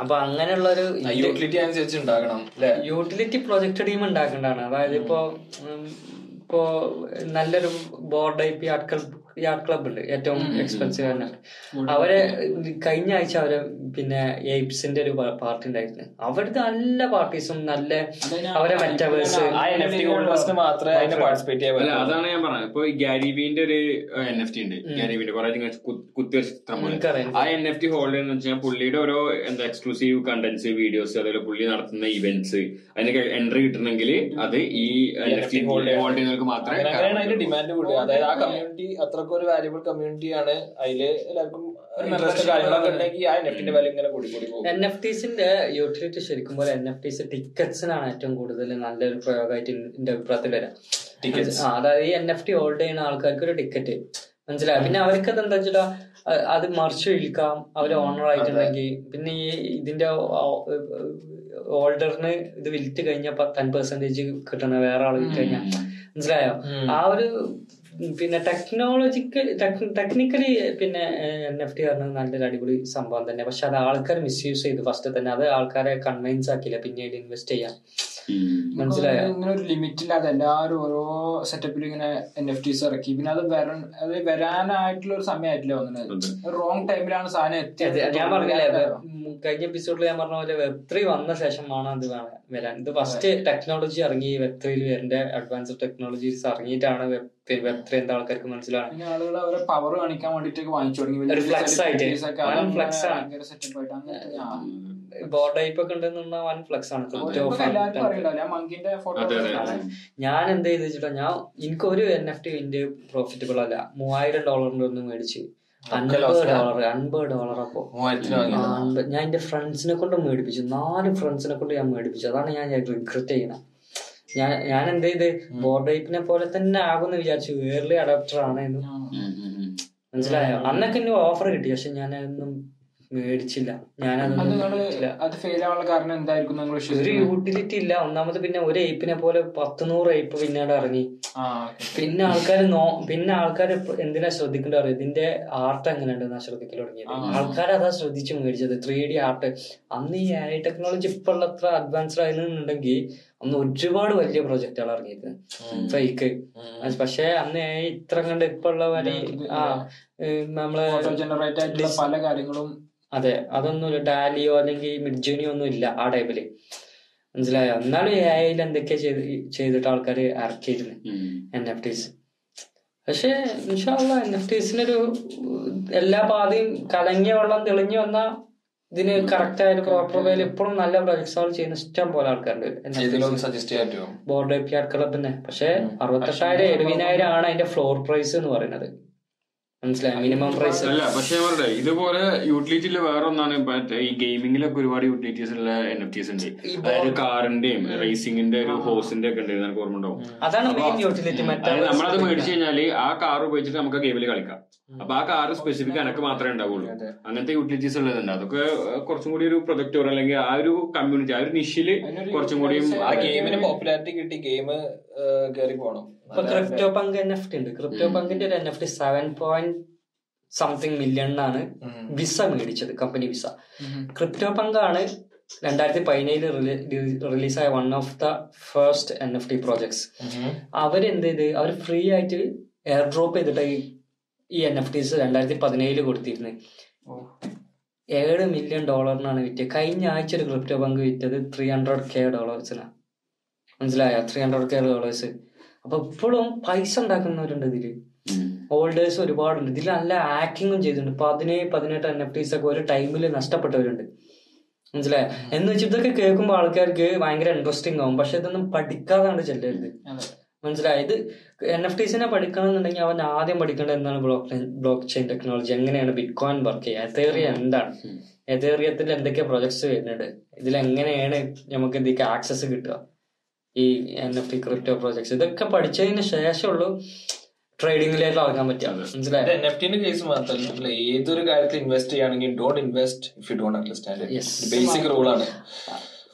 അപ്പൊ അങ്ങനെയുള്ള ഒരു യൂട്ടിലിറ്റി അനുസരിച്ച് യൂട്ടിലിറ്റി പ്രൊജക്ട് ടീം ഉണ്ടാക്കേണ്ടതാണ്. അതായത് ഇപ്പോ ഇപ്പോ നല്ലൊരു board I P art yard club ഉണ്ട് ഏറ്റവും എക്സ്പെൻസീവ് തന്നെ അവരെ കഴിഞ്ഞ ആഴ്ച അവരെ പിന്നെ എയ്പ്സിന്റെ ഒരു പാർട്ടി ഉണ്ടായിരുന്നു. അവരുടെ നല്ല പാർട്ടീസും നല്ല അവരെ മെറ്റാവേഴ്സ് അതാണ് ഞാൻ പറഞ്ഞത്. ഇപ്പൊ ഗാരിബീന്റെ ഒരു എൻ എഫ് ടി ഉണ്ട്. ഗാരിബീന്റെ കുറെ കുത്തി വെച്ച ചിത്രം പോലെ. ആ എൻ എഫ് ടി ഹോൾഡ് എന്ന് വെച്ചാൽ പുള്ളിയുടെ ഓരോ എന്താ എക്സ്ക്ലൂസീവ് കണ്ടന്റ്സ് വീഡിയോസ് അതേപോലെ പുള്ളി നടത്തുന്ന ഇവന്റ്സ് അതിനൊക്കെ എൻട്രി കിട്ടണമെങ്കിൽ അത് ഈ എൻ എഫ് ടി ഹോൾഡ് ചെയ്യുന്നവർക്ക് മാത്രമേ ഡിമാൻഡ് അതായത് ആ കമ്മ്യൂണിറ്റി അത്രക്കും ഒരു വാല്യുബിൾ കമ്മ്യൂണിറ്റി ആണ്. അതിൽ എല്ലാവർക്കും ഇൻട്രസ്റ്റ് കാര്യങ്ങളൊക്കെ ഉണ്ടെങ്കിൽ ആ നെഫ്റ്റിന്റെ വാല്യൂ ഇങ്ങനെ കൂടി കൂടി പോകും എൻ എഫ് ടീസിന്റെ യൂട്ടിലിറ്റി ശരിക്കും പോലെ എൻ എഫ് ടീസ് ടിക്കറ്റ്സിനാണ് ഏറ്റവും കൂടുതൽ നല്ലൊരു പ്രയോഗമായിട്ട് എന്റെ അഭിപ്രായത്തിൽ വരാം. ടിക്കറ്റ്സ് അതായത് ഈ എൻ എഫ് ടി ഹോൾഡ് ചെയ്യുന്ന ആൾക്കാർക്ക് ഒരു ടിക്കറ്റ് മനസ്സിലായി? പിന്നെ അവർക്ക് അത് എന്താ വെച്ചിട്ടാ അത് മറിച്ച് വിൽക്കാം. അവർ ഓണർ ആയിട്ടുണ്ടെങ്കിൽ പിന്നെ ഈ ഇതിന്റെ ഓൾഡറിന് ഇത് വിൽറ്റ് കഴിഞ്ഞാൽ ടെൻ പെർസെന്റേജ് കിട്ടണ വേറെ ആൾ കഴിഞ്ഞാൽ മനസ്സിലായോ? ആ ഒരു പിന്നെ ടെക്നോളജിക്കൽ ടെക്നിക്കലി പിന്നെ എൻ എഫ് ടി പറഞ്ഞത് നല്ലൊരു അടിപൊളി സംഭവം തന്നെ. പക്ഷെ അത് ആൾക്കാർ മിസ്യൂസ് ചെയ്തു. ഫസ്റ്റ് തന്നെ അത് ആൾക്കാരെ കൺവിൻസ് ആക്കിയില്ല. പിന്നീട് ഇൻവെസ്റ്റ് ചെയ്യാൻ. മനസ്സിലായോ? ഇങ്ങനെ ഒരു ലിമിറ്റ് ഇല്ലാതെ എല്ലാവരും ഓരോ സെറ്റപ്പിൽ ഇങ്ങനെ എൻ എഫ് ടീസ് ഇറക്കി. പിന്നെ അത് വരാൻ അത് വരാനായിട്ടുള്ള ഒരു സമയമായിട്ടില്ല വന്നത് റോങ് ടൈമിലാണ് സാധനം എത്തിയത്. ഞാൻ പറഞ്ഞില്ലേ കഴിഞ്ഞ എപ്പിസോഡിൽ ഞാൻ പറഞ്ഞ പോലെ വെബ് ത്രീ വന്ന ശേഷമാണ് അത് വരാൻ ഇത് ഫസ്റ്റ് ടെക്നോളജി ഇറങ്ങി വെബ് ത്രീയിൽ വരേണ്ട അഡ്വാൻസ്ഡ് ടെക്നോളജീസ് ഇറങ്ങിയിട്ടാണ് വെബ് വെബ് എന്താ ആൾക്കാർക്ക് മനസ്സിലാവുന്നത്? പിന്നെ ആളുകൾ അവരെ പവർ കാണിക്കാൻ വേണ്ടിട്ടൊക്കെ വാങ്ങിച്ചു തുടങ്ങി. ഫ്ലക്സ് ആയിട്ട്. ഫ്ലക്സ് ആണ്. ബോർഡ് ടൈപ്പ് ഒക്കെ ഉണ്ടെന്നുള്ള വൻ ഫ്ലക്സ് ആണ്. ഞാൻ എന്താ ചെയ്ത് വെച്ചിട്ടാ ഞാൻ എനിക്ക് ഒരു N F T India profitable അല്ല. മൂവായിരം ഡോളറിന്റെ ഒന്ന് മേടിച്ച്. അൻപത് ഡോളർ അൻപത് ഡോളർ അപ്പോ. ഞാൻ എന്റെ ഫ്രണ്ട്സിനെ കൊണ്ട് മേടിപ്പിച്ചു. നാല് ഫ്രണ്ട്സിനെ കൊണ്ട് ഞാൻ മേടിപ്പിച്ചു. അതാണ് ഞാൻ റിഗ്രറ്റ് ചെയ്യണം ഞാൻ ഞാൻ എന്ത് ചെയ്ത്? ബോർഡ് ടൈപ്പിനെ പോലെ തന്നെ ആകുമെന്ന് വിചാരിച്ചു. ഏർലി അഡാപ്റ്റർ ആണ് എന്ന്. മനസ്സിലായോ? അന്നൊക്കെ ഓഫർ കിട്ടി. പക്ഷെ ഞാൻ അതൊന്നും മേടിച്ചില്ല. മേടിച്ചില്ല. അത് ഫെയിൽ ആവാനുള്ള കാരണം എന്തായിരിക്കും നിങ്ങൾ ഒരു യൂട്ടിലിറ്റി ഇല്ല. ഒന്നാമത് പിന്നെ ഒരു എയ്പ്പിനെ പോലെ പത്ത് നൂറ് എയ്പ്പ് പിന്നീട് ഇറങ്ങി. പിന്നെ ആൾക്കാർ നോ പിന്നെ ആൾക്കാർ എന്തിനാ ശ്രദ്ധിക്കേണ്ട അറിയാം ഇതിന്റെ ആർട്ട് എങ്ങനെയുണ്ടെന്നാ ശ്രദ്ധിക്കൽ തുടങ്ങിയത്. ആൾക്കാർ അതാ ശ്രദ്ധിച്ച് മേടിച്ചത്. ത്രീ ഡി ആർട്ട് അന്ന് ഈ ഐ ടെക്നോളജി ഇപ്പൊ ഉള്ള അത്ര അഡ്വാൻസ്ഡ് ആയിരുന്നുണ്ടെങ്കിൽ അന്ന് ഒരുപാട് വലിയ പ്രൊജക്ടുകൾ ഇറങ്ങിയത് ഫേക്ക് പക്ഷെ അന്ന് ഇത്ര കണ്ട് ഇപ്പൊ ഉള്ള പോലെ ആ നമ്മളെ നമ്മൾ ജനറേറ്റ് ആയിട്ടുള്ള പല കാര്യങ്ങളും അതെ അതൊന്നും അതൊന്നുമില്ല ടാലിയോ അല്ലെങ്കിൽ മിഡ്ജൂനിയോ ഒന്നും ഇല്ല ആ ടൈപ്പിൽ മനസ്സിലായോ? എന്നാലും എ ഐയിൽ എന്തൊക്കെ ചെയ്ത് ചെയ്തിട്ട് ആൾക്കാർ ഇറക്കിയിരുന്നു എൻ എഫ് ടീസ് പക്ഷെ ഇൻഷാള്ള എൻ എഫ് ടീസിനൊരു എല്ലാ പാതയും കലങ്ങിയ വെള്ളം തെളിഞ്ഞു വന്ന ഇതിന് കറക്റ്റ് ആയിട്ട് പ്രോപ്പർ വേയിൽ ഇപ്പോഴും നല്ല പ്രൊജക്ട്സുകൾ ചെയ്യുന്ന ഇഷ്ടം പോലെ ആൾക്കാരുണ്ട് ബോർഡ് ഐ പി ആർ ക്ലബിന് പക്ഷെ അറുപത്തെട്ടായിരം എഴുപതിനായിരം ആണ് അതിന്റെ ഫ്ലോർ പ്രൈസ് എന്ന് പറയുന്നത്. മനസ്സിലായി? മിനിമം പ്രൈസ് അല്ല പക്ഷെ അവരുടെ ഇതുപോലെ യൂട്ടിലിറ്റിയിൽ വേറെ ഒന്നാണ് മറ്റേ ഈ ഗെയിമിങ്ങിലൊക്കെ ഒരുപാട് യൂട്ടിലിറ്റീസ് ഉള്ള എൻ എഫ് ടീസ് ഉണ്ട് അതായത് കാറിന്റെയും റേസിംഗിന്റെ ഒരു ഹോസിന്റെ ഒക്കെ ഉണ്ട് എനിക്ക് ഓർമ്മ ഉണ്ടാവും. അതാണ് മെയിൻ യൂട്ടിലിറ്റി മറ്റേ അതായത് നമ്മളത് മേടിച്ചു കഴിഞ്ഞാൽ ആ കാർ ഉപയോഗിച്ചിട്ട് നമുക്ക് ഗെയിമിൽ കളിക്കാം. അപ്പൊ ആ കാർ സ്പെസിഫിക് എനക്ക് മാത്രമേ ഉണ്ടാവുള്ളൂ. അങ്ങനത്തെ യൂട്ടിലിറ്റീസ് ഉള്ളതുണ്ട്. അതൊക്കെ കുറച്ചും കൂടി ഒരു പ്രൊജക്ട് അല്ലെങ്കിൽ ആ ഒരു കമ്മ്യൂണിറ്റി ആ ഒരു നിഷിൽ കുറച്ചും കൂടി ആ ഗെയിമിന് പോപ്പുലാരിറ്റി കിട്ടി ഗെയിം കയറി പോണം. ഇപ്പൊ crypto punk N F T ഉണ്ട്. ക്രിപ്റ്റോ പങ്കിന്റെ ഒരു N F T seven point something മില്യണിനാണ് Visa മേടിച്ചത് കമ്പനി വിസ ക്രിപ്റ്റോ പങ്കാണ് രണ്ടായിരത്തി പതിനേഴിൽ റിലീസായ one of the first N F T projects അവരെന്ത് ചെയ്ത് അവർ ഫ്രീ ആയിട്ട് എയർ ഡ്രോപ്പ് ചെയ്തിട്ട് ഈ- ഈ എൻ എഫ് ടീസ് രണ്ടായിരത്തി പതിനേഴിൽ കൊടുത്തിരുന്നത് ഏഴ് മില്യൺ ഡോളറിനാണ് വിറ്റ് കഴിഞ്ഞ ആഴ്ച ഒരു ക്രിപ്റ്റോ പങ്ക് വിറ്റത് ത്രീ ഹൺഡ്രഡ് കെ ഡോളേഴ്സിനാണ് മനസ്സിലായോ? ത്രീ ഹൺഡ്രഡ് കെ ഡോളേഴ്സ് അപ്പൊ ഇപ്പോഴും പൈസ ഉണ്ടാക്കുന്നവരുണ്ട് ഇതിൽ. ഹോൾഡേഴ്സ് ഒരുപാടുണ്ട്. ഇതിൽ നല്ല ആക്ടിങ്ങും ചെയ്തിട്ടുണ്ട്. പതിനേഴ് പതിനെട്ട് എൻ എഫ് ടീസ് ഒക്കെ ഒരു ടൈമിൽ നഷ്ടപ്പെട്ടവരുണ്ട്. മനസ്സിലായോ? എന്ന് വെച്ച് ഇതൊക്കെ കേൾക്കുമ്പോൾ ആൾക്കാർക്ക് ഭയങ്കര ഇൻട്രസ്റ്റിംഗ് ആവും. പക്ഷെ ഇതൊന്നും പഠിക്കാതാണ് ചെല്ലരുത് മനസ്സിലായത് മനസ്സിലായി? ഇത് എൻ എഫ് ടീസിനെ പഠിക്കണമെന്നുണ്ടെങ്കിൽ അവൻ ആദ്യം പഠിക്കേണ്ടത് എന്താണ് ബ്ലോക്ക് ബ്ലോക്ക് ചെയിൻ ടെക്നോളജി എങ്ങനെയാണ് ബിറ്റ് കോയിൻ വർക്ക് ചെയ്യുക എതേറിയ എന്താണ്? എതേറിയത്തിൽ എന്തൊക്കെ പ്രൊജക്ട്സ് വരുന്നുണ്ട് ഇതിൽ എങ്ങനെയാണ് നമുക്ക് ഇതിലേക്ക് ആക്സസ് കിട്ടുക? ഈ N F T crypto projects ഇതൊക്കെ പഠിച്ചതിന് ശേഷമുള്ളൂ ട്രേഡിംഗിലേക്ക് ഇറങ്ങാൻ പറ്റുക. മനസ്സിലായോ? എൻ എഫ് ടിന്റെ കേസ് മാത്രമല്ല. ഏതൊരു കാര്യത്തിൽ ഇൻവെസ്റ്റ് ചെയ്യുകയാണെങ്കിൽ don't invest if you don't understand Yes. Basic ആണ്.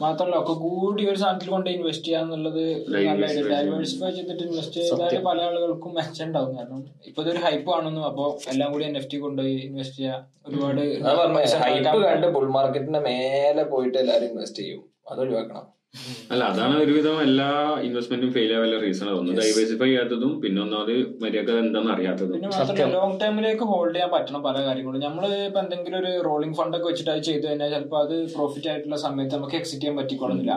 മാത്രമല്ല ഒക്കെ കൂടി ഒരു സാധനത്തിൽ കൊണ്ട് ഇൻവെസ്റ്റ് ചെയ്യാന്നുള്ളത് നല്ല ഡൈവേഴ്സിഫൈ ചെയ്തിട്ട് ഇൻവെസ്റ്റ് ചെയ്താൽ പല ആളുകൾക്കും മെച്ചം ഉണ്ടാവും. കാരണം ഇപ്പൊ ഇതൊരു ഹൈപ്പ് ആണെന്നും അപ്പൊ എല്ലാം കൂടി എൻ എഫ് ടി കൊണ്ടുപോയി ഇൻവെസ്റ്റ് ചെയ്യാം. ഒരുപാട് ഹൈപ്പ് കണ്ട് ബുൾ മാർക്കറ്റിന്റെ മേലെ പോയിട്ട് എല്ലാരും ഇൻവെസ്റ്റ് ചെയ്യും. അത് ഒഴിവാക്കണം അല്ല അതാണ് ഒരുവിധം എല്ലാ ഇൻവെസ്റ്റ്മെന്റും ഫെയിൽ ആവാനുള്ള റീസൺ ഒന്ന് ഡൈവേഴ്സിഫൈ ചെയ്യാത്തതും പിന്നെ ഒന്നാമത് മര്യാദ എന്താണെന്ന് അറിയാത്തതും. ലോങ് ടൈമിലേക്ക് ഹോൾഡ് ചെയ്യാൻ പറ്റണം പല കാര്യങ്ങളും. നമ്മൾ ഇപ്പൊ എന്തെങ്കിലും ഒരു റോളിംഗ് ഫണ്ട് ഒക്കെ വെച്ചിട്ട് അത് ചെയ്തു കഴിഞ്ഞാൽ ചിലപ്പോൾ അത് പ്രോഫിറ്റ് ആയിട്ടുള്ള സമയത്ത് നമുക്ക് എക്സിറ്റ് ചെയ്യാൻ പറ്റിക്കൊള്ളുന്നില്ല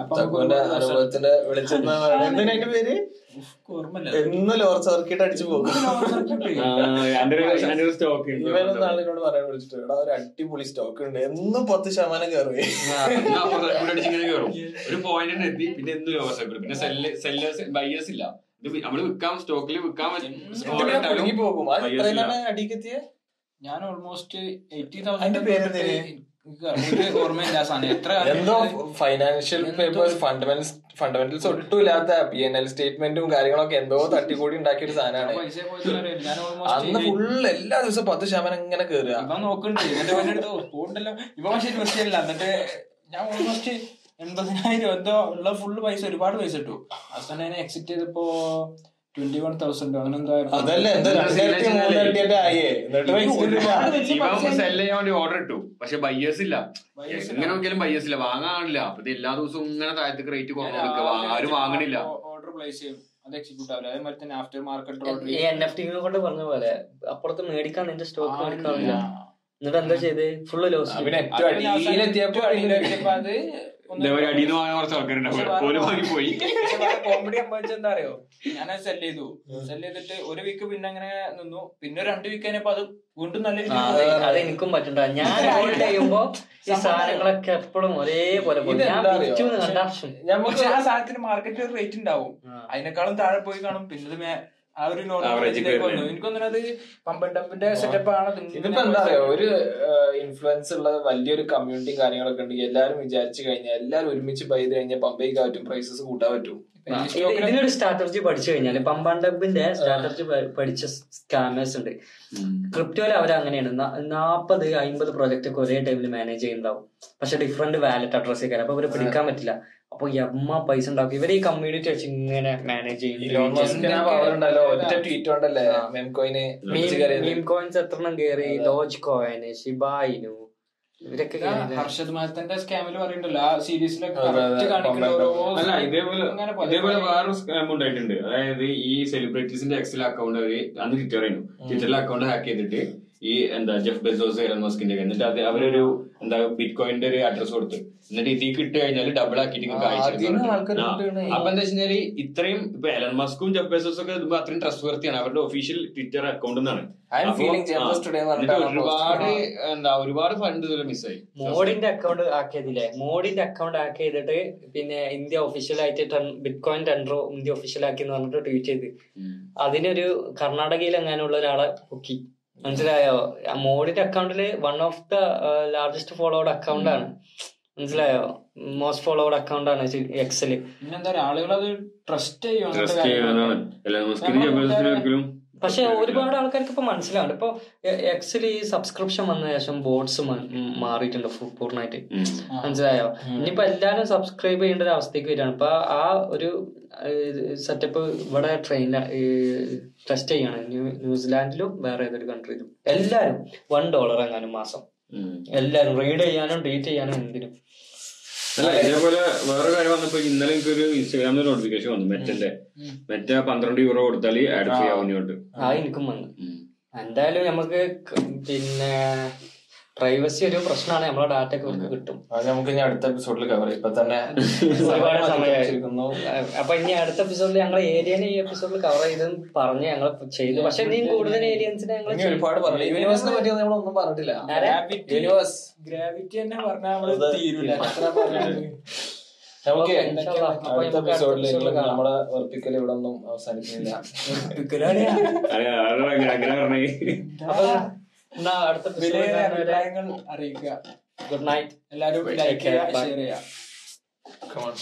എന്ന് ലോർ സർക്യൂട്ട് അടിച്ചു പോകും. സ്റ്റോക്ക് ഇവനൊന്നും ആളിനോട് പറയാൻ വിളിച്ചിട്ട്? എടാ ഒരു അടിപൊളി സ്റ്റോക്ക് ഉണ്ട്. എന്നും പത്ത് ശതമാനം കയറി ഒരു പോയിന്റ് എത്തി പിന്നെ എന്ത് ലോവർ സർക്യൂട്ട് പിന്നെ സെല്ലേഴ്സ് ബയേഴ്സ് ഇല്ല. ഇത് നമ്മൾ വിൽക്കാം സ്റ്റോക്കിൽ വിൽക്കാൻ പോകും? അടിക്കെത്തിയ ഞാൻ ഓൾമോസ്റ്റ് എയ്റ്റി തൗസൻഡ് പേര് ഓർമ്മയില്ല സാധനം. എത്ര എന്തോ ഫൈനാൻഷ്യൽ പേപ്പർ ഫണ്ടമെന്റൽസ് ഫണ്ടമെന്റൽസ് ഒട്ടും ഇല്ലാത്ത പി എൻ എൽ സ്റ്റേറ്റ്മെന്റും കാര്യങ്ങളൊക്കെ എന്തോ തട്ടിക്കൂടി ഉണ്ടാക്കിയ ഒരു സാധനമാണ്. അന്ന് ഫുൾ ഫുള്ള് എല്ലാ ദിവസവും പത്ത് ശതമാനം ഇങ്ങനെ കയറുക എന്നിട്ട് ഞാൻ ഓൾമോസ്റ്റ് എൺപതിനായിരം എന്തോ ഉള്ള ഫുള്ള് പൈസ ഒരുപാട് പൈസ ഇട്ടു. അവസാനം എക്സിറ്റ് ചെയ്തപ്പോ ട്വന്റി വൺ തൗസൻഡ് അങ്ങനെ ഓർഡർ ഇട്ടു. പക്ഷെ ബയ്യേഴ്സ് ഇല്ല. Buyers എങ്ങനെ നോക്കിയാലും ബയ്യേഴ്സ് ഇല്ല. വാങ്ങാനില്ല അപ്പൊ എല്ലാ ദിവസവും ഇങ്ങനെ താഴത്തേക്ക് റേറ്റ് ആരും വാങ്ങണില്ല. ഓർഡർ പ്ലേസ് ചെയ്യും. അത് എക്സിക്യൂട്ട് ആവില്ല. അതേമാതിരി തന്നെ ആഫ്റ്റർ മാർക്കറ്റ് ഓർഡർ ഈ എൻ എഫ് ടി കൊണ്ട് പറഞ്ഞ പോലെ അപ്പുറത്ത് മേടിക്കാൻ നിന്റെ സ്റ്റോക്ക് മേടിക്കാറില്ല എന്നിട്ട് എന്താ ചെയ്ത്? ഫുള്ള് ലോസ് പിന്നെ കുറച്ച് ആൾക്കാരുണ്ടാവും പോയി കോമഡി സംഭവിച്ചത് എന്താ അറിയോ? ഞാൻ സെൽ ചെയ്തു. സെൽ ചെയ്തിട്ട് ഒരു വീക്ക് പിന്നെ അങ്ങനെ നിന്നു. പിന്നെ രണ്ട് വീക്ക് കഴിഞ്ഞപ്പോ അത് വീണ്ടും നല്ല രീതിയിൽ അത് എനിക്കും പറ്റണ്ട ഞാൻ ചെയ്യുമ്പോ ഈ സാധനങ്ങളൊക്കെ എപ്പോഴും ഒരേപോലെ നമുക്ക് ആ സാധനത്തിന് മാർക്കറ്റ് റേറ്റ് ഉണ്ടാവും. അതിനേക്കാളും താഴെ പോയി കാണും. പിന്നെ ആ ഒരു. എനിക്കൊന്നും അത് പമ്പൻ ഡമ്പിന്റെ സെറ്റപ്പ് ആണ്. ഇത് ഇതിപ്പോ എന്താ പറയാ ഒരു ഇൻഫ്ലുവൻസ് ഉള്ള വലിയൊരു കമ്മ്യൂണിറ്റി കാര്യങ്ങളൊക്കെ ഉണ്ടെങ്കിൽ എല്ലാരും വിചാരിച്ചു കഴിഞ്ഞാൽ എല്ലാരും ഒരുമിച്ച് ബൈ ചെയ്ത് കഴിഞ്ഞാൽ പമ്പയ്ക്ക് പറ്റും പ്രൈസസ് കൂട്ടാൻ പറ്റും. ഇത് ഇതിനൊരു സ്ട്രാറ്റജി പഠിച്ചു കഴിഞ്ഞാൽ പമ്പാണ്ടബിന്റെ സ്ട്രാറ്റജി പഠിച്ച സ്കാമേഴ്സ് ഉണ്ട്. ക്രിപ്റ്റോയിൽ അവർ അങ്ങനെയാണ് നാപ്പത് അമ്പത് പ്രൊജക്ട് ഒക്കെ ഒരേ ടൈമിൽ മാനേജ് ചെയ്യുന്നുണ്ടാവും. പക്ഷെ ഡിഫറെന്റ് വാലറ്റ് അഡ്രസ് ഒക്കെ അപ്പൊ അവർ പിടിക്കാൻ പറ്റില്ല. അപ്പൊ എമ്മ പൈസ ഉണ്ടാക്കും. ഇവർ ഈ കമ്മ്യൂണിറ്റി വെച്ച് ഇങ്ങനെ മാനേജ് ചെയ്യും. കോയിൻസ് എത്രണ്ണം കയറി ലോജ് കോയിന് ഷിബായിനു ഇവരൊക്കെ. ഹർഷദ് മാത്തന്റെ സ്കാമിൽ പറയുന്നുണ്ടല്ലോ. ആ സീരീസിലൊക്കെ ഇതേപോലെ ഇതേപോലെ പല- വേറൊരു സ്കാം ഉണ്ടായിട്ടുണ്ട്. അതായത് ഈ സെലിബ്രിറ്റീസിന്റെ എക്സൽ അക്കൗണ്ട് അവർ അന്ന് ട്വിറ്റർ ആയിരുന്നു. ട്വിറ്ററിലെ അക്കൗണ്ട് ഹാക്ക് ചെയ്തിട്ട് ഈ എന്താ ജെഫ് ബെസോസ് എലൻ മസ്കിന്റെ എന്നിട്ട് അത് അവരൊരു എന്താ ബിറ്റ് കോയിന്റെ ഒരു അഡ്രസ് കൊടുത്തു. എന്നിട്ട് ഇതിൽ കിട്ടി കഴിഞ്ഞാൽ ഡബിൾ ആക്കിയിട്ട് നിങ്ങൾക്ക് ആ, അയച്ചു അതിന് ആൾക്കാര് ആ. കിട്ടുകയാണ്. അപ്പൊ എന്താ വെച്ചാൽ ഇത്രയും ഇപ്പൊ എലൻ മസ്കും ജെഫ് ബെസോസും ഒക്കെ ഇതുമ്പോ അത്രയും ട്രസ്റ്റ് വർത്തിയാണ് അവരുടെ ഒഫീഷ്യൽ ട്വിറ്റർ അക്കൗണ്ട് എന്നാണ്. ഒരുപാട് എന്താ ഒരുപാട് ഫണ്ട് മിസ്സായി മോഡിന്റെ അക്കൗണ്ട് ആക്കിയതില്ലേ? മോഡിന്റെ അക്കൗണ്ട് ആക്കി ചെയ്തിട്ട് പിന്നെ ഇന്ത്യ ഒഫീഷ്യലായിട്ട് ബിറ്റ് കോയിൻ ടെൻഡറോ ഇന്ത്യ ഒഫീഷ്യൽ ആക്കി എന്ന് പറഞ്ഞിട്ട് ട്വീറ്റ് ചെയ്ത്. അതിനൊരു കർണാടകയിൽ എങ്ങാനുള്ള ഒരാളെ പൊക്കി. മനസ്സിലായോ? മോഡിന്റെ അക്കൗണ്ടിൽ one of the largest followed account ആണ്. മനസ്സിലായോ? മോസ്റ്റ് ഫോളോവേഡ് അക്കൗണ്ട് ആണ് എക്സൽ പക്ഷെ ഒരുപാട് ആൾക്കാർക്ക് ഇപ്പൊ മനസ്സിലാവുണ്ട് ഇപ്പൊ എക്സിൽ ഈ സബ്സ്ക്രിപ്ഷൻ വന്ന ശേഷം ബോട്ട്സ് മാറിയിട്ടുണ്ട് പൂർണമായിട്ട്. മനസ്സിലായോ? ഇനിയിപ്പോ എല്ലാരും സബ്സ്ക്രൈബ് ചെയ്യേണ്ട ഒരു അവസ്ഥയ്ക്ക് വരികയാണ്. ഇപ്പൊ ആ ഒരു സെറ്റപ്പ് ഇവിടെ ട്രെയിൻ ടെസ്റ്റ് ചെയ്യാണ്. ന്യൂസിലാൻഡിലും വേറെ ഏതൊരു കൺട്രിയിലും എല്ലാരും വൺ ഡോളർ എങ്ങാനും മാസം. എല്ലാരും റീഡ് ചെയ്യാനും ഡേറ്റ് ചെയ്യാനും എന്തിനും. അല്ല ഇതേപോലെ വേറെ കാര്യം വന്നപ്പോ ഇന്നലെ എനിക്ക് ഒരു ഇൻസ്റ്റാഗ്രാമിൽ നോട്ടിഫിക്കേഷൻ വന്നു മെറ്റന്റെ. മെറ്റ പന്ത്രണ്ട് യൂറോ കൊടുത്താൽ ആഡ് ചെയ്യാവുന്നോട്ട് ആ എനിക്കും വന്നു. എന്തായാലും നമുക്ക് പിന്നെ പ്രൈവസി ഒരു പ്രശ്നമാണ് നമ്മളെ ഡാറ്റ ഒക്കെ അവർക്ക് കിട്ടും. അത് നമുക്ക് ഇനി അടുത്ത എപ്പിസോഡിൽ കവർ ഇപ്പൊ തന്നെ ഒരുപാട് സമയമായി. അപ്പൊ ഇനി അടുത്ത എപ്പിസോഡിൽ ഞങ്ങൾ ഏരിയനെ ഈ എപ്പിസോഡിൽ കവർ ചെയ്ത് പറഞ്ഞ് ഞങ്ങൾ ചെയ്തു. പക്ഷെ ഇനിയും കൂടുതൽ ഏരിയൻസിനെ ഞങ്ങൾ ഒരുപാട് പറഞ്ഞു യൂണിവേഴ്സിനെ പറ്റി നമ്മൾ ഒന്നും പറഞ്ഞിട്ടില്ല. ഗ്രാവിറ്റി യൂണിവേഴ്സ് ഗ്രാവിറ്റി തന്നെ പറഞ്ഞാൽ നമ്മൾ തീരൂല. നമുക്ക്. അടുത്ത നമുക്ക് അടുത്ത എപ്പിസോഡിലേക്ക് episode ൽ കാണാം. നമ്മുടെ ഉറപ്പിക്കൽ ഇവിടെ ഒന്നും അവസാനിക്കുന്നില്ല എന്നാ അടുത്ത അഭിപ്രായങ്ങൾ അറിയിക്കുക. ഗുഡ് നൈറ്റ് എല്ലാവരും ലൈക്ക് ചെയ്യുക ഷെയർ ചെയ്യുക. Come on.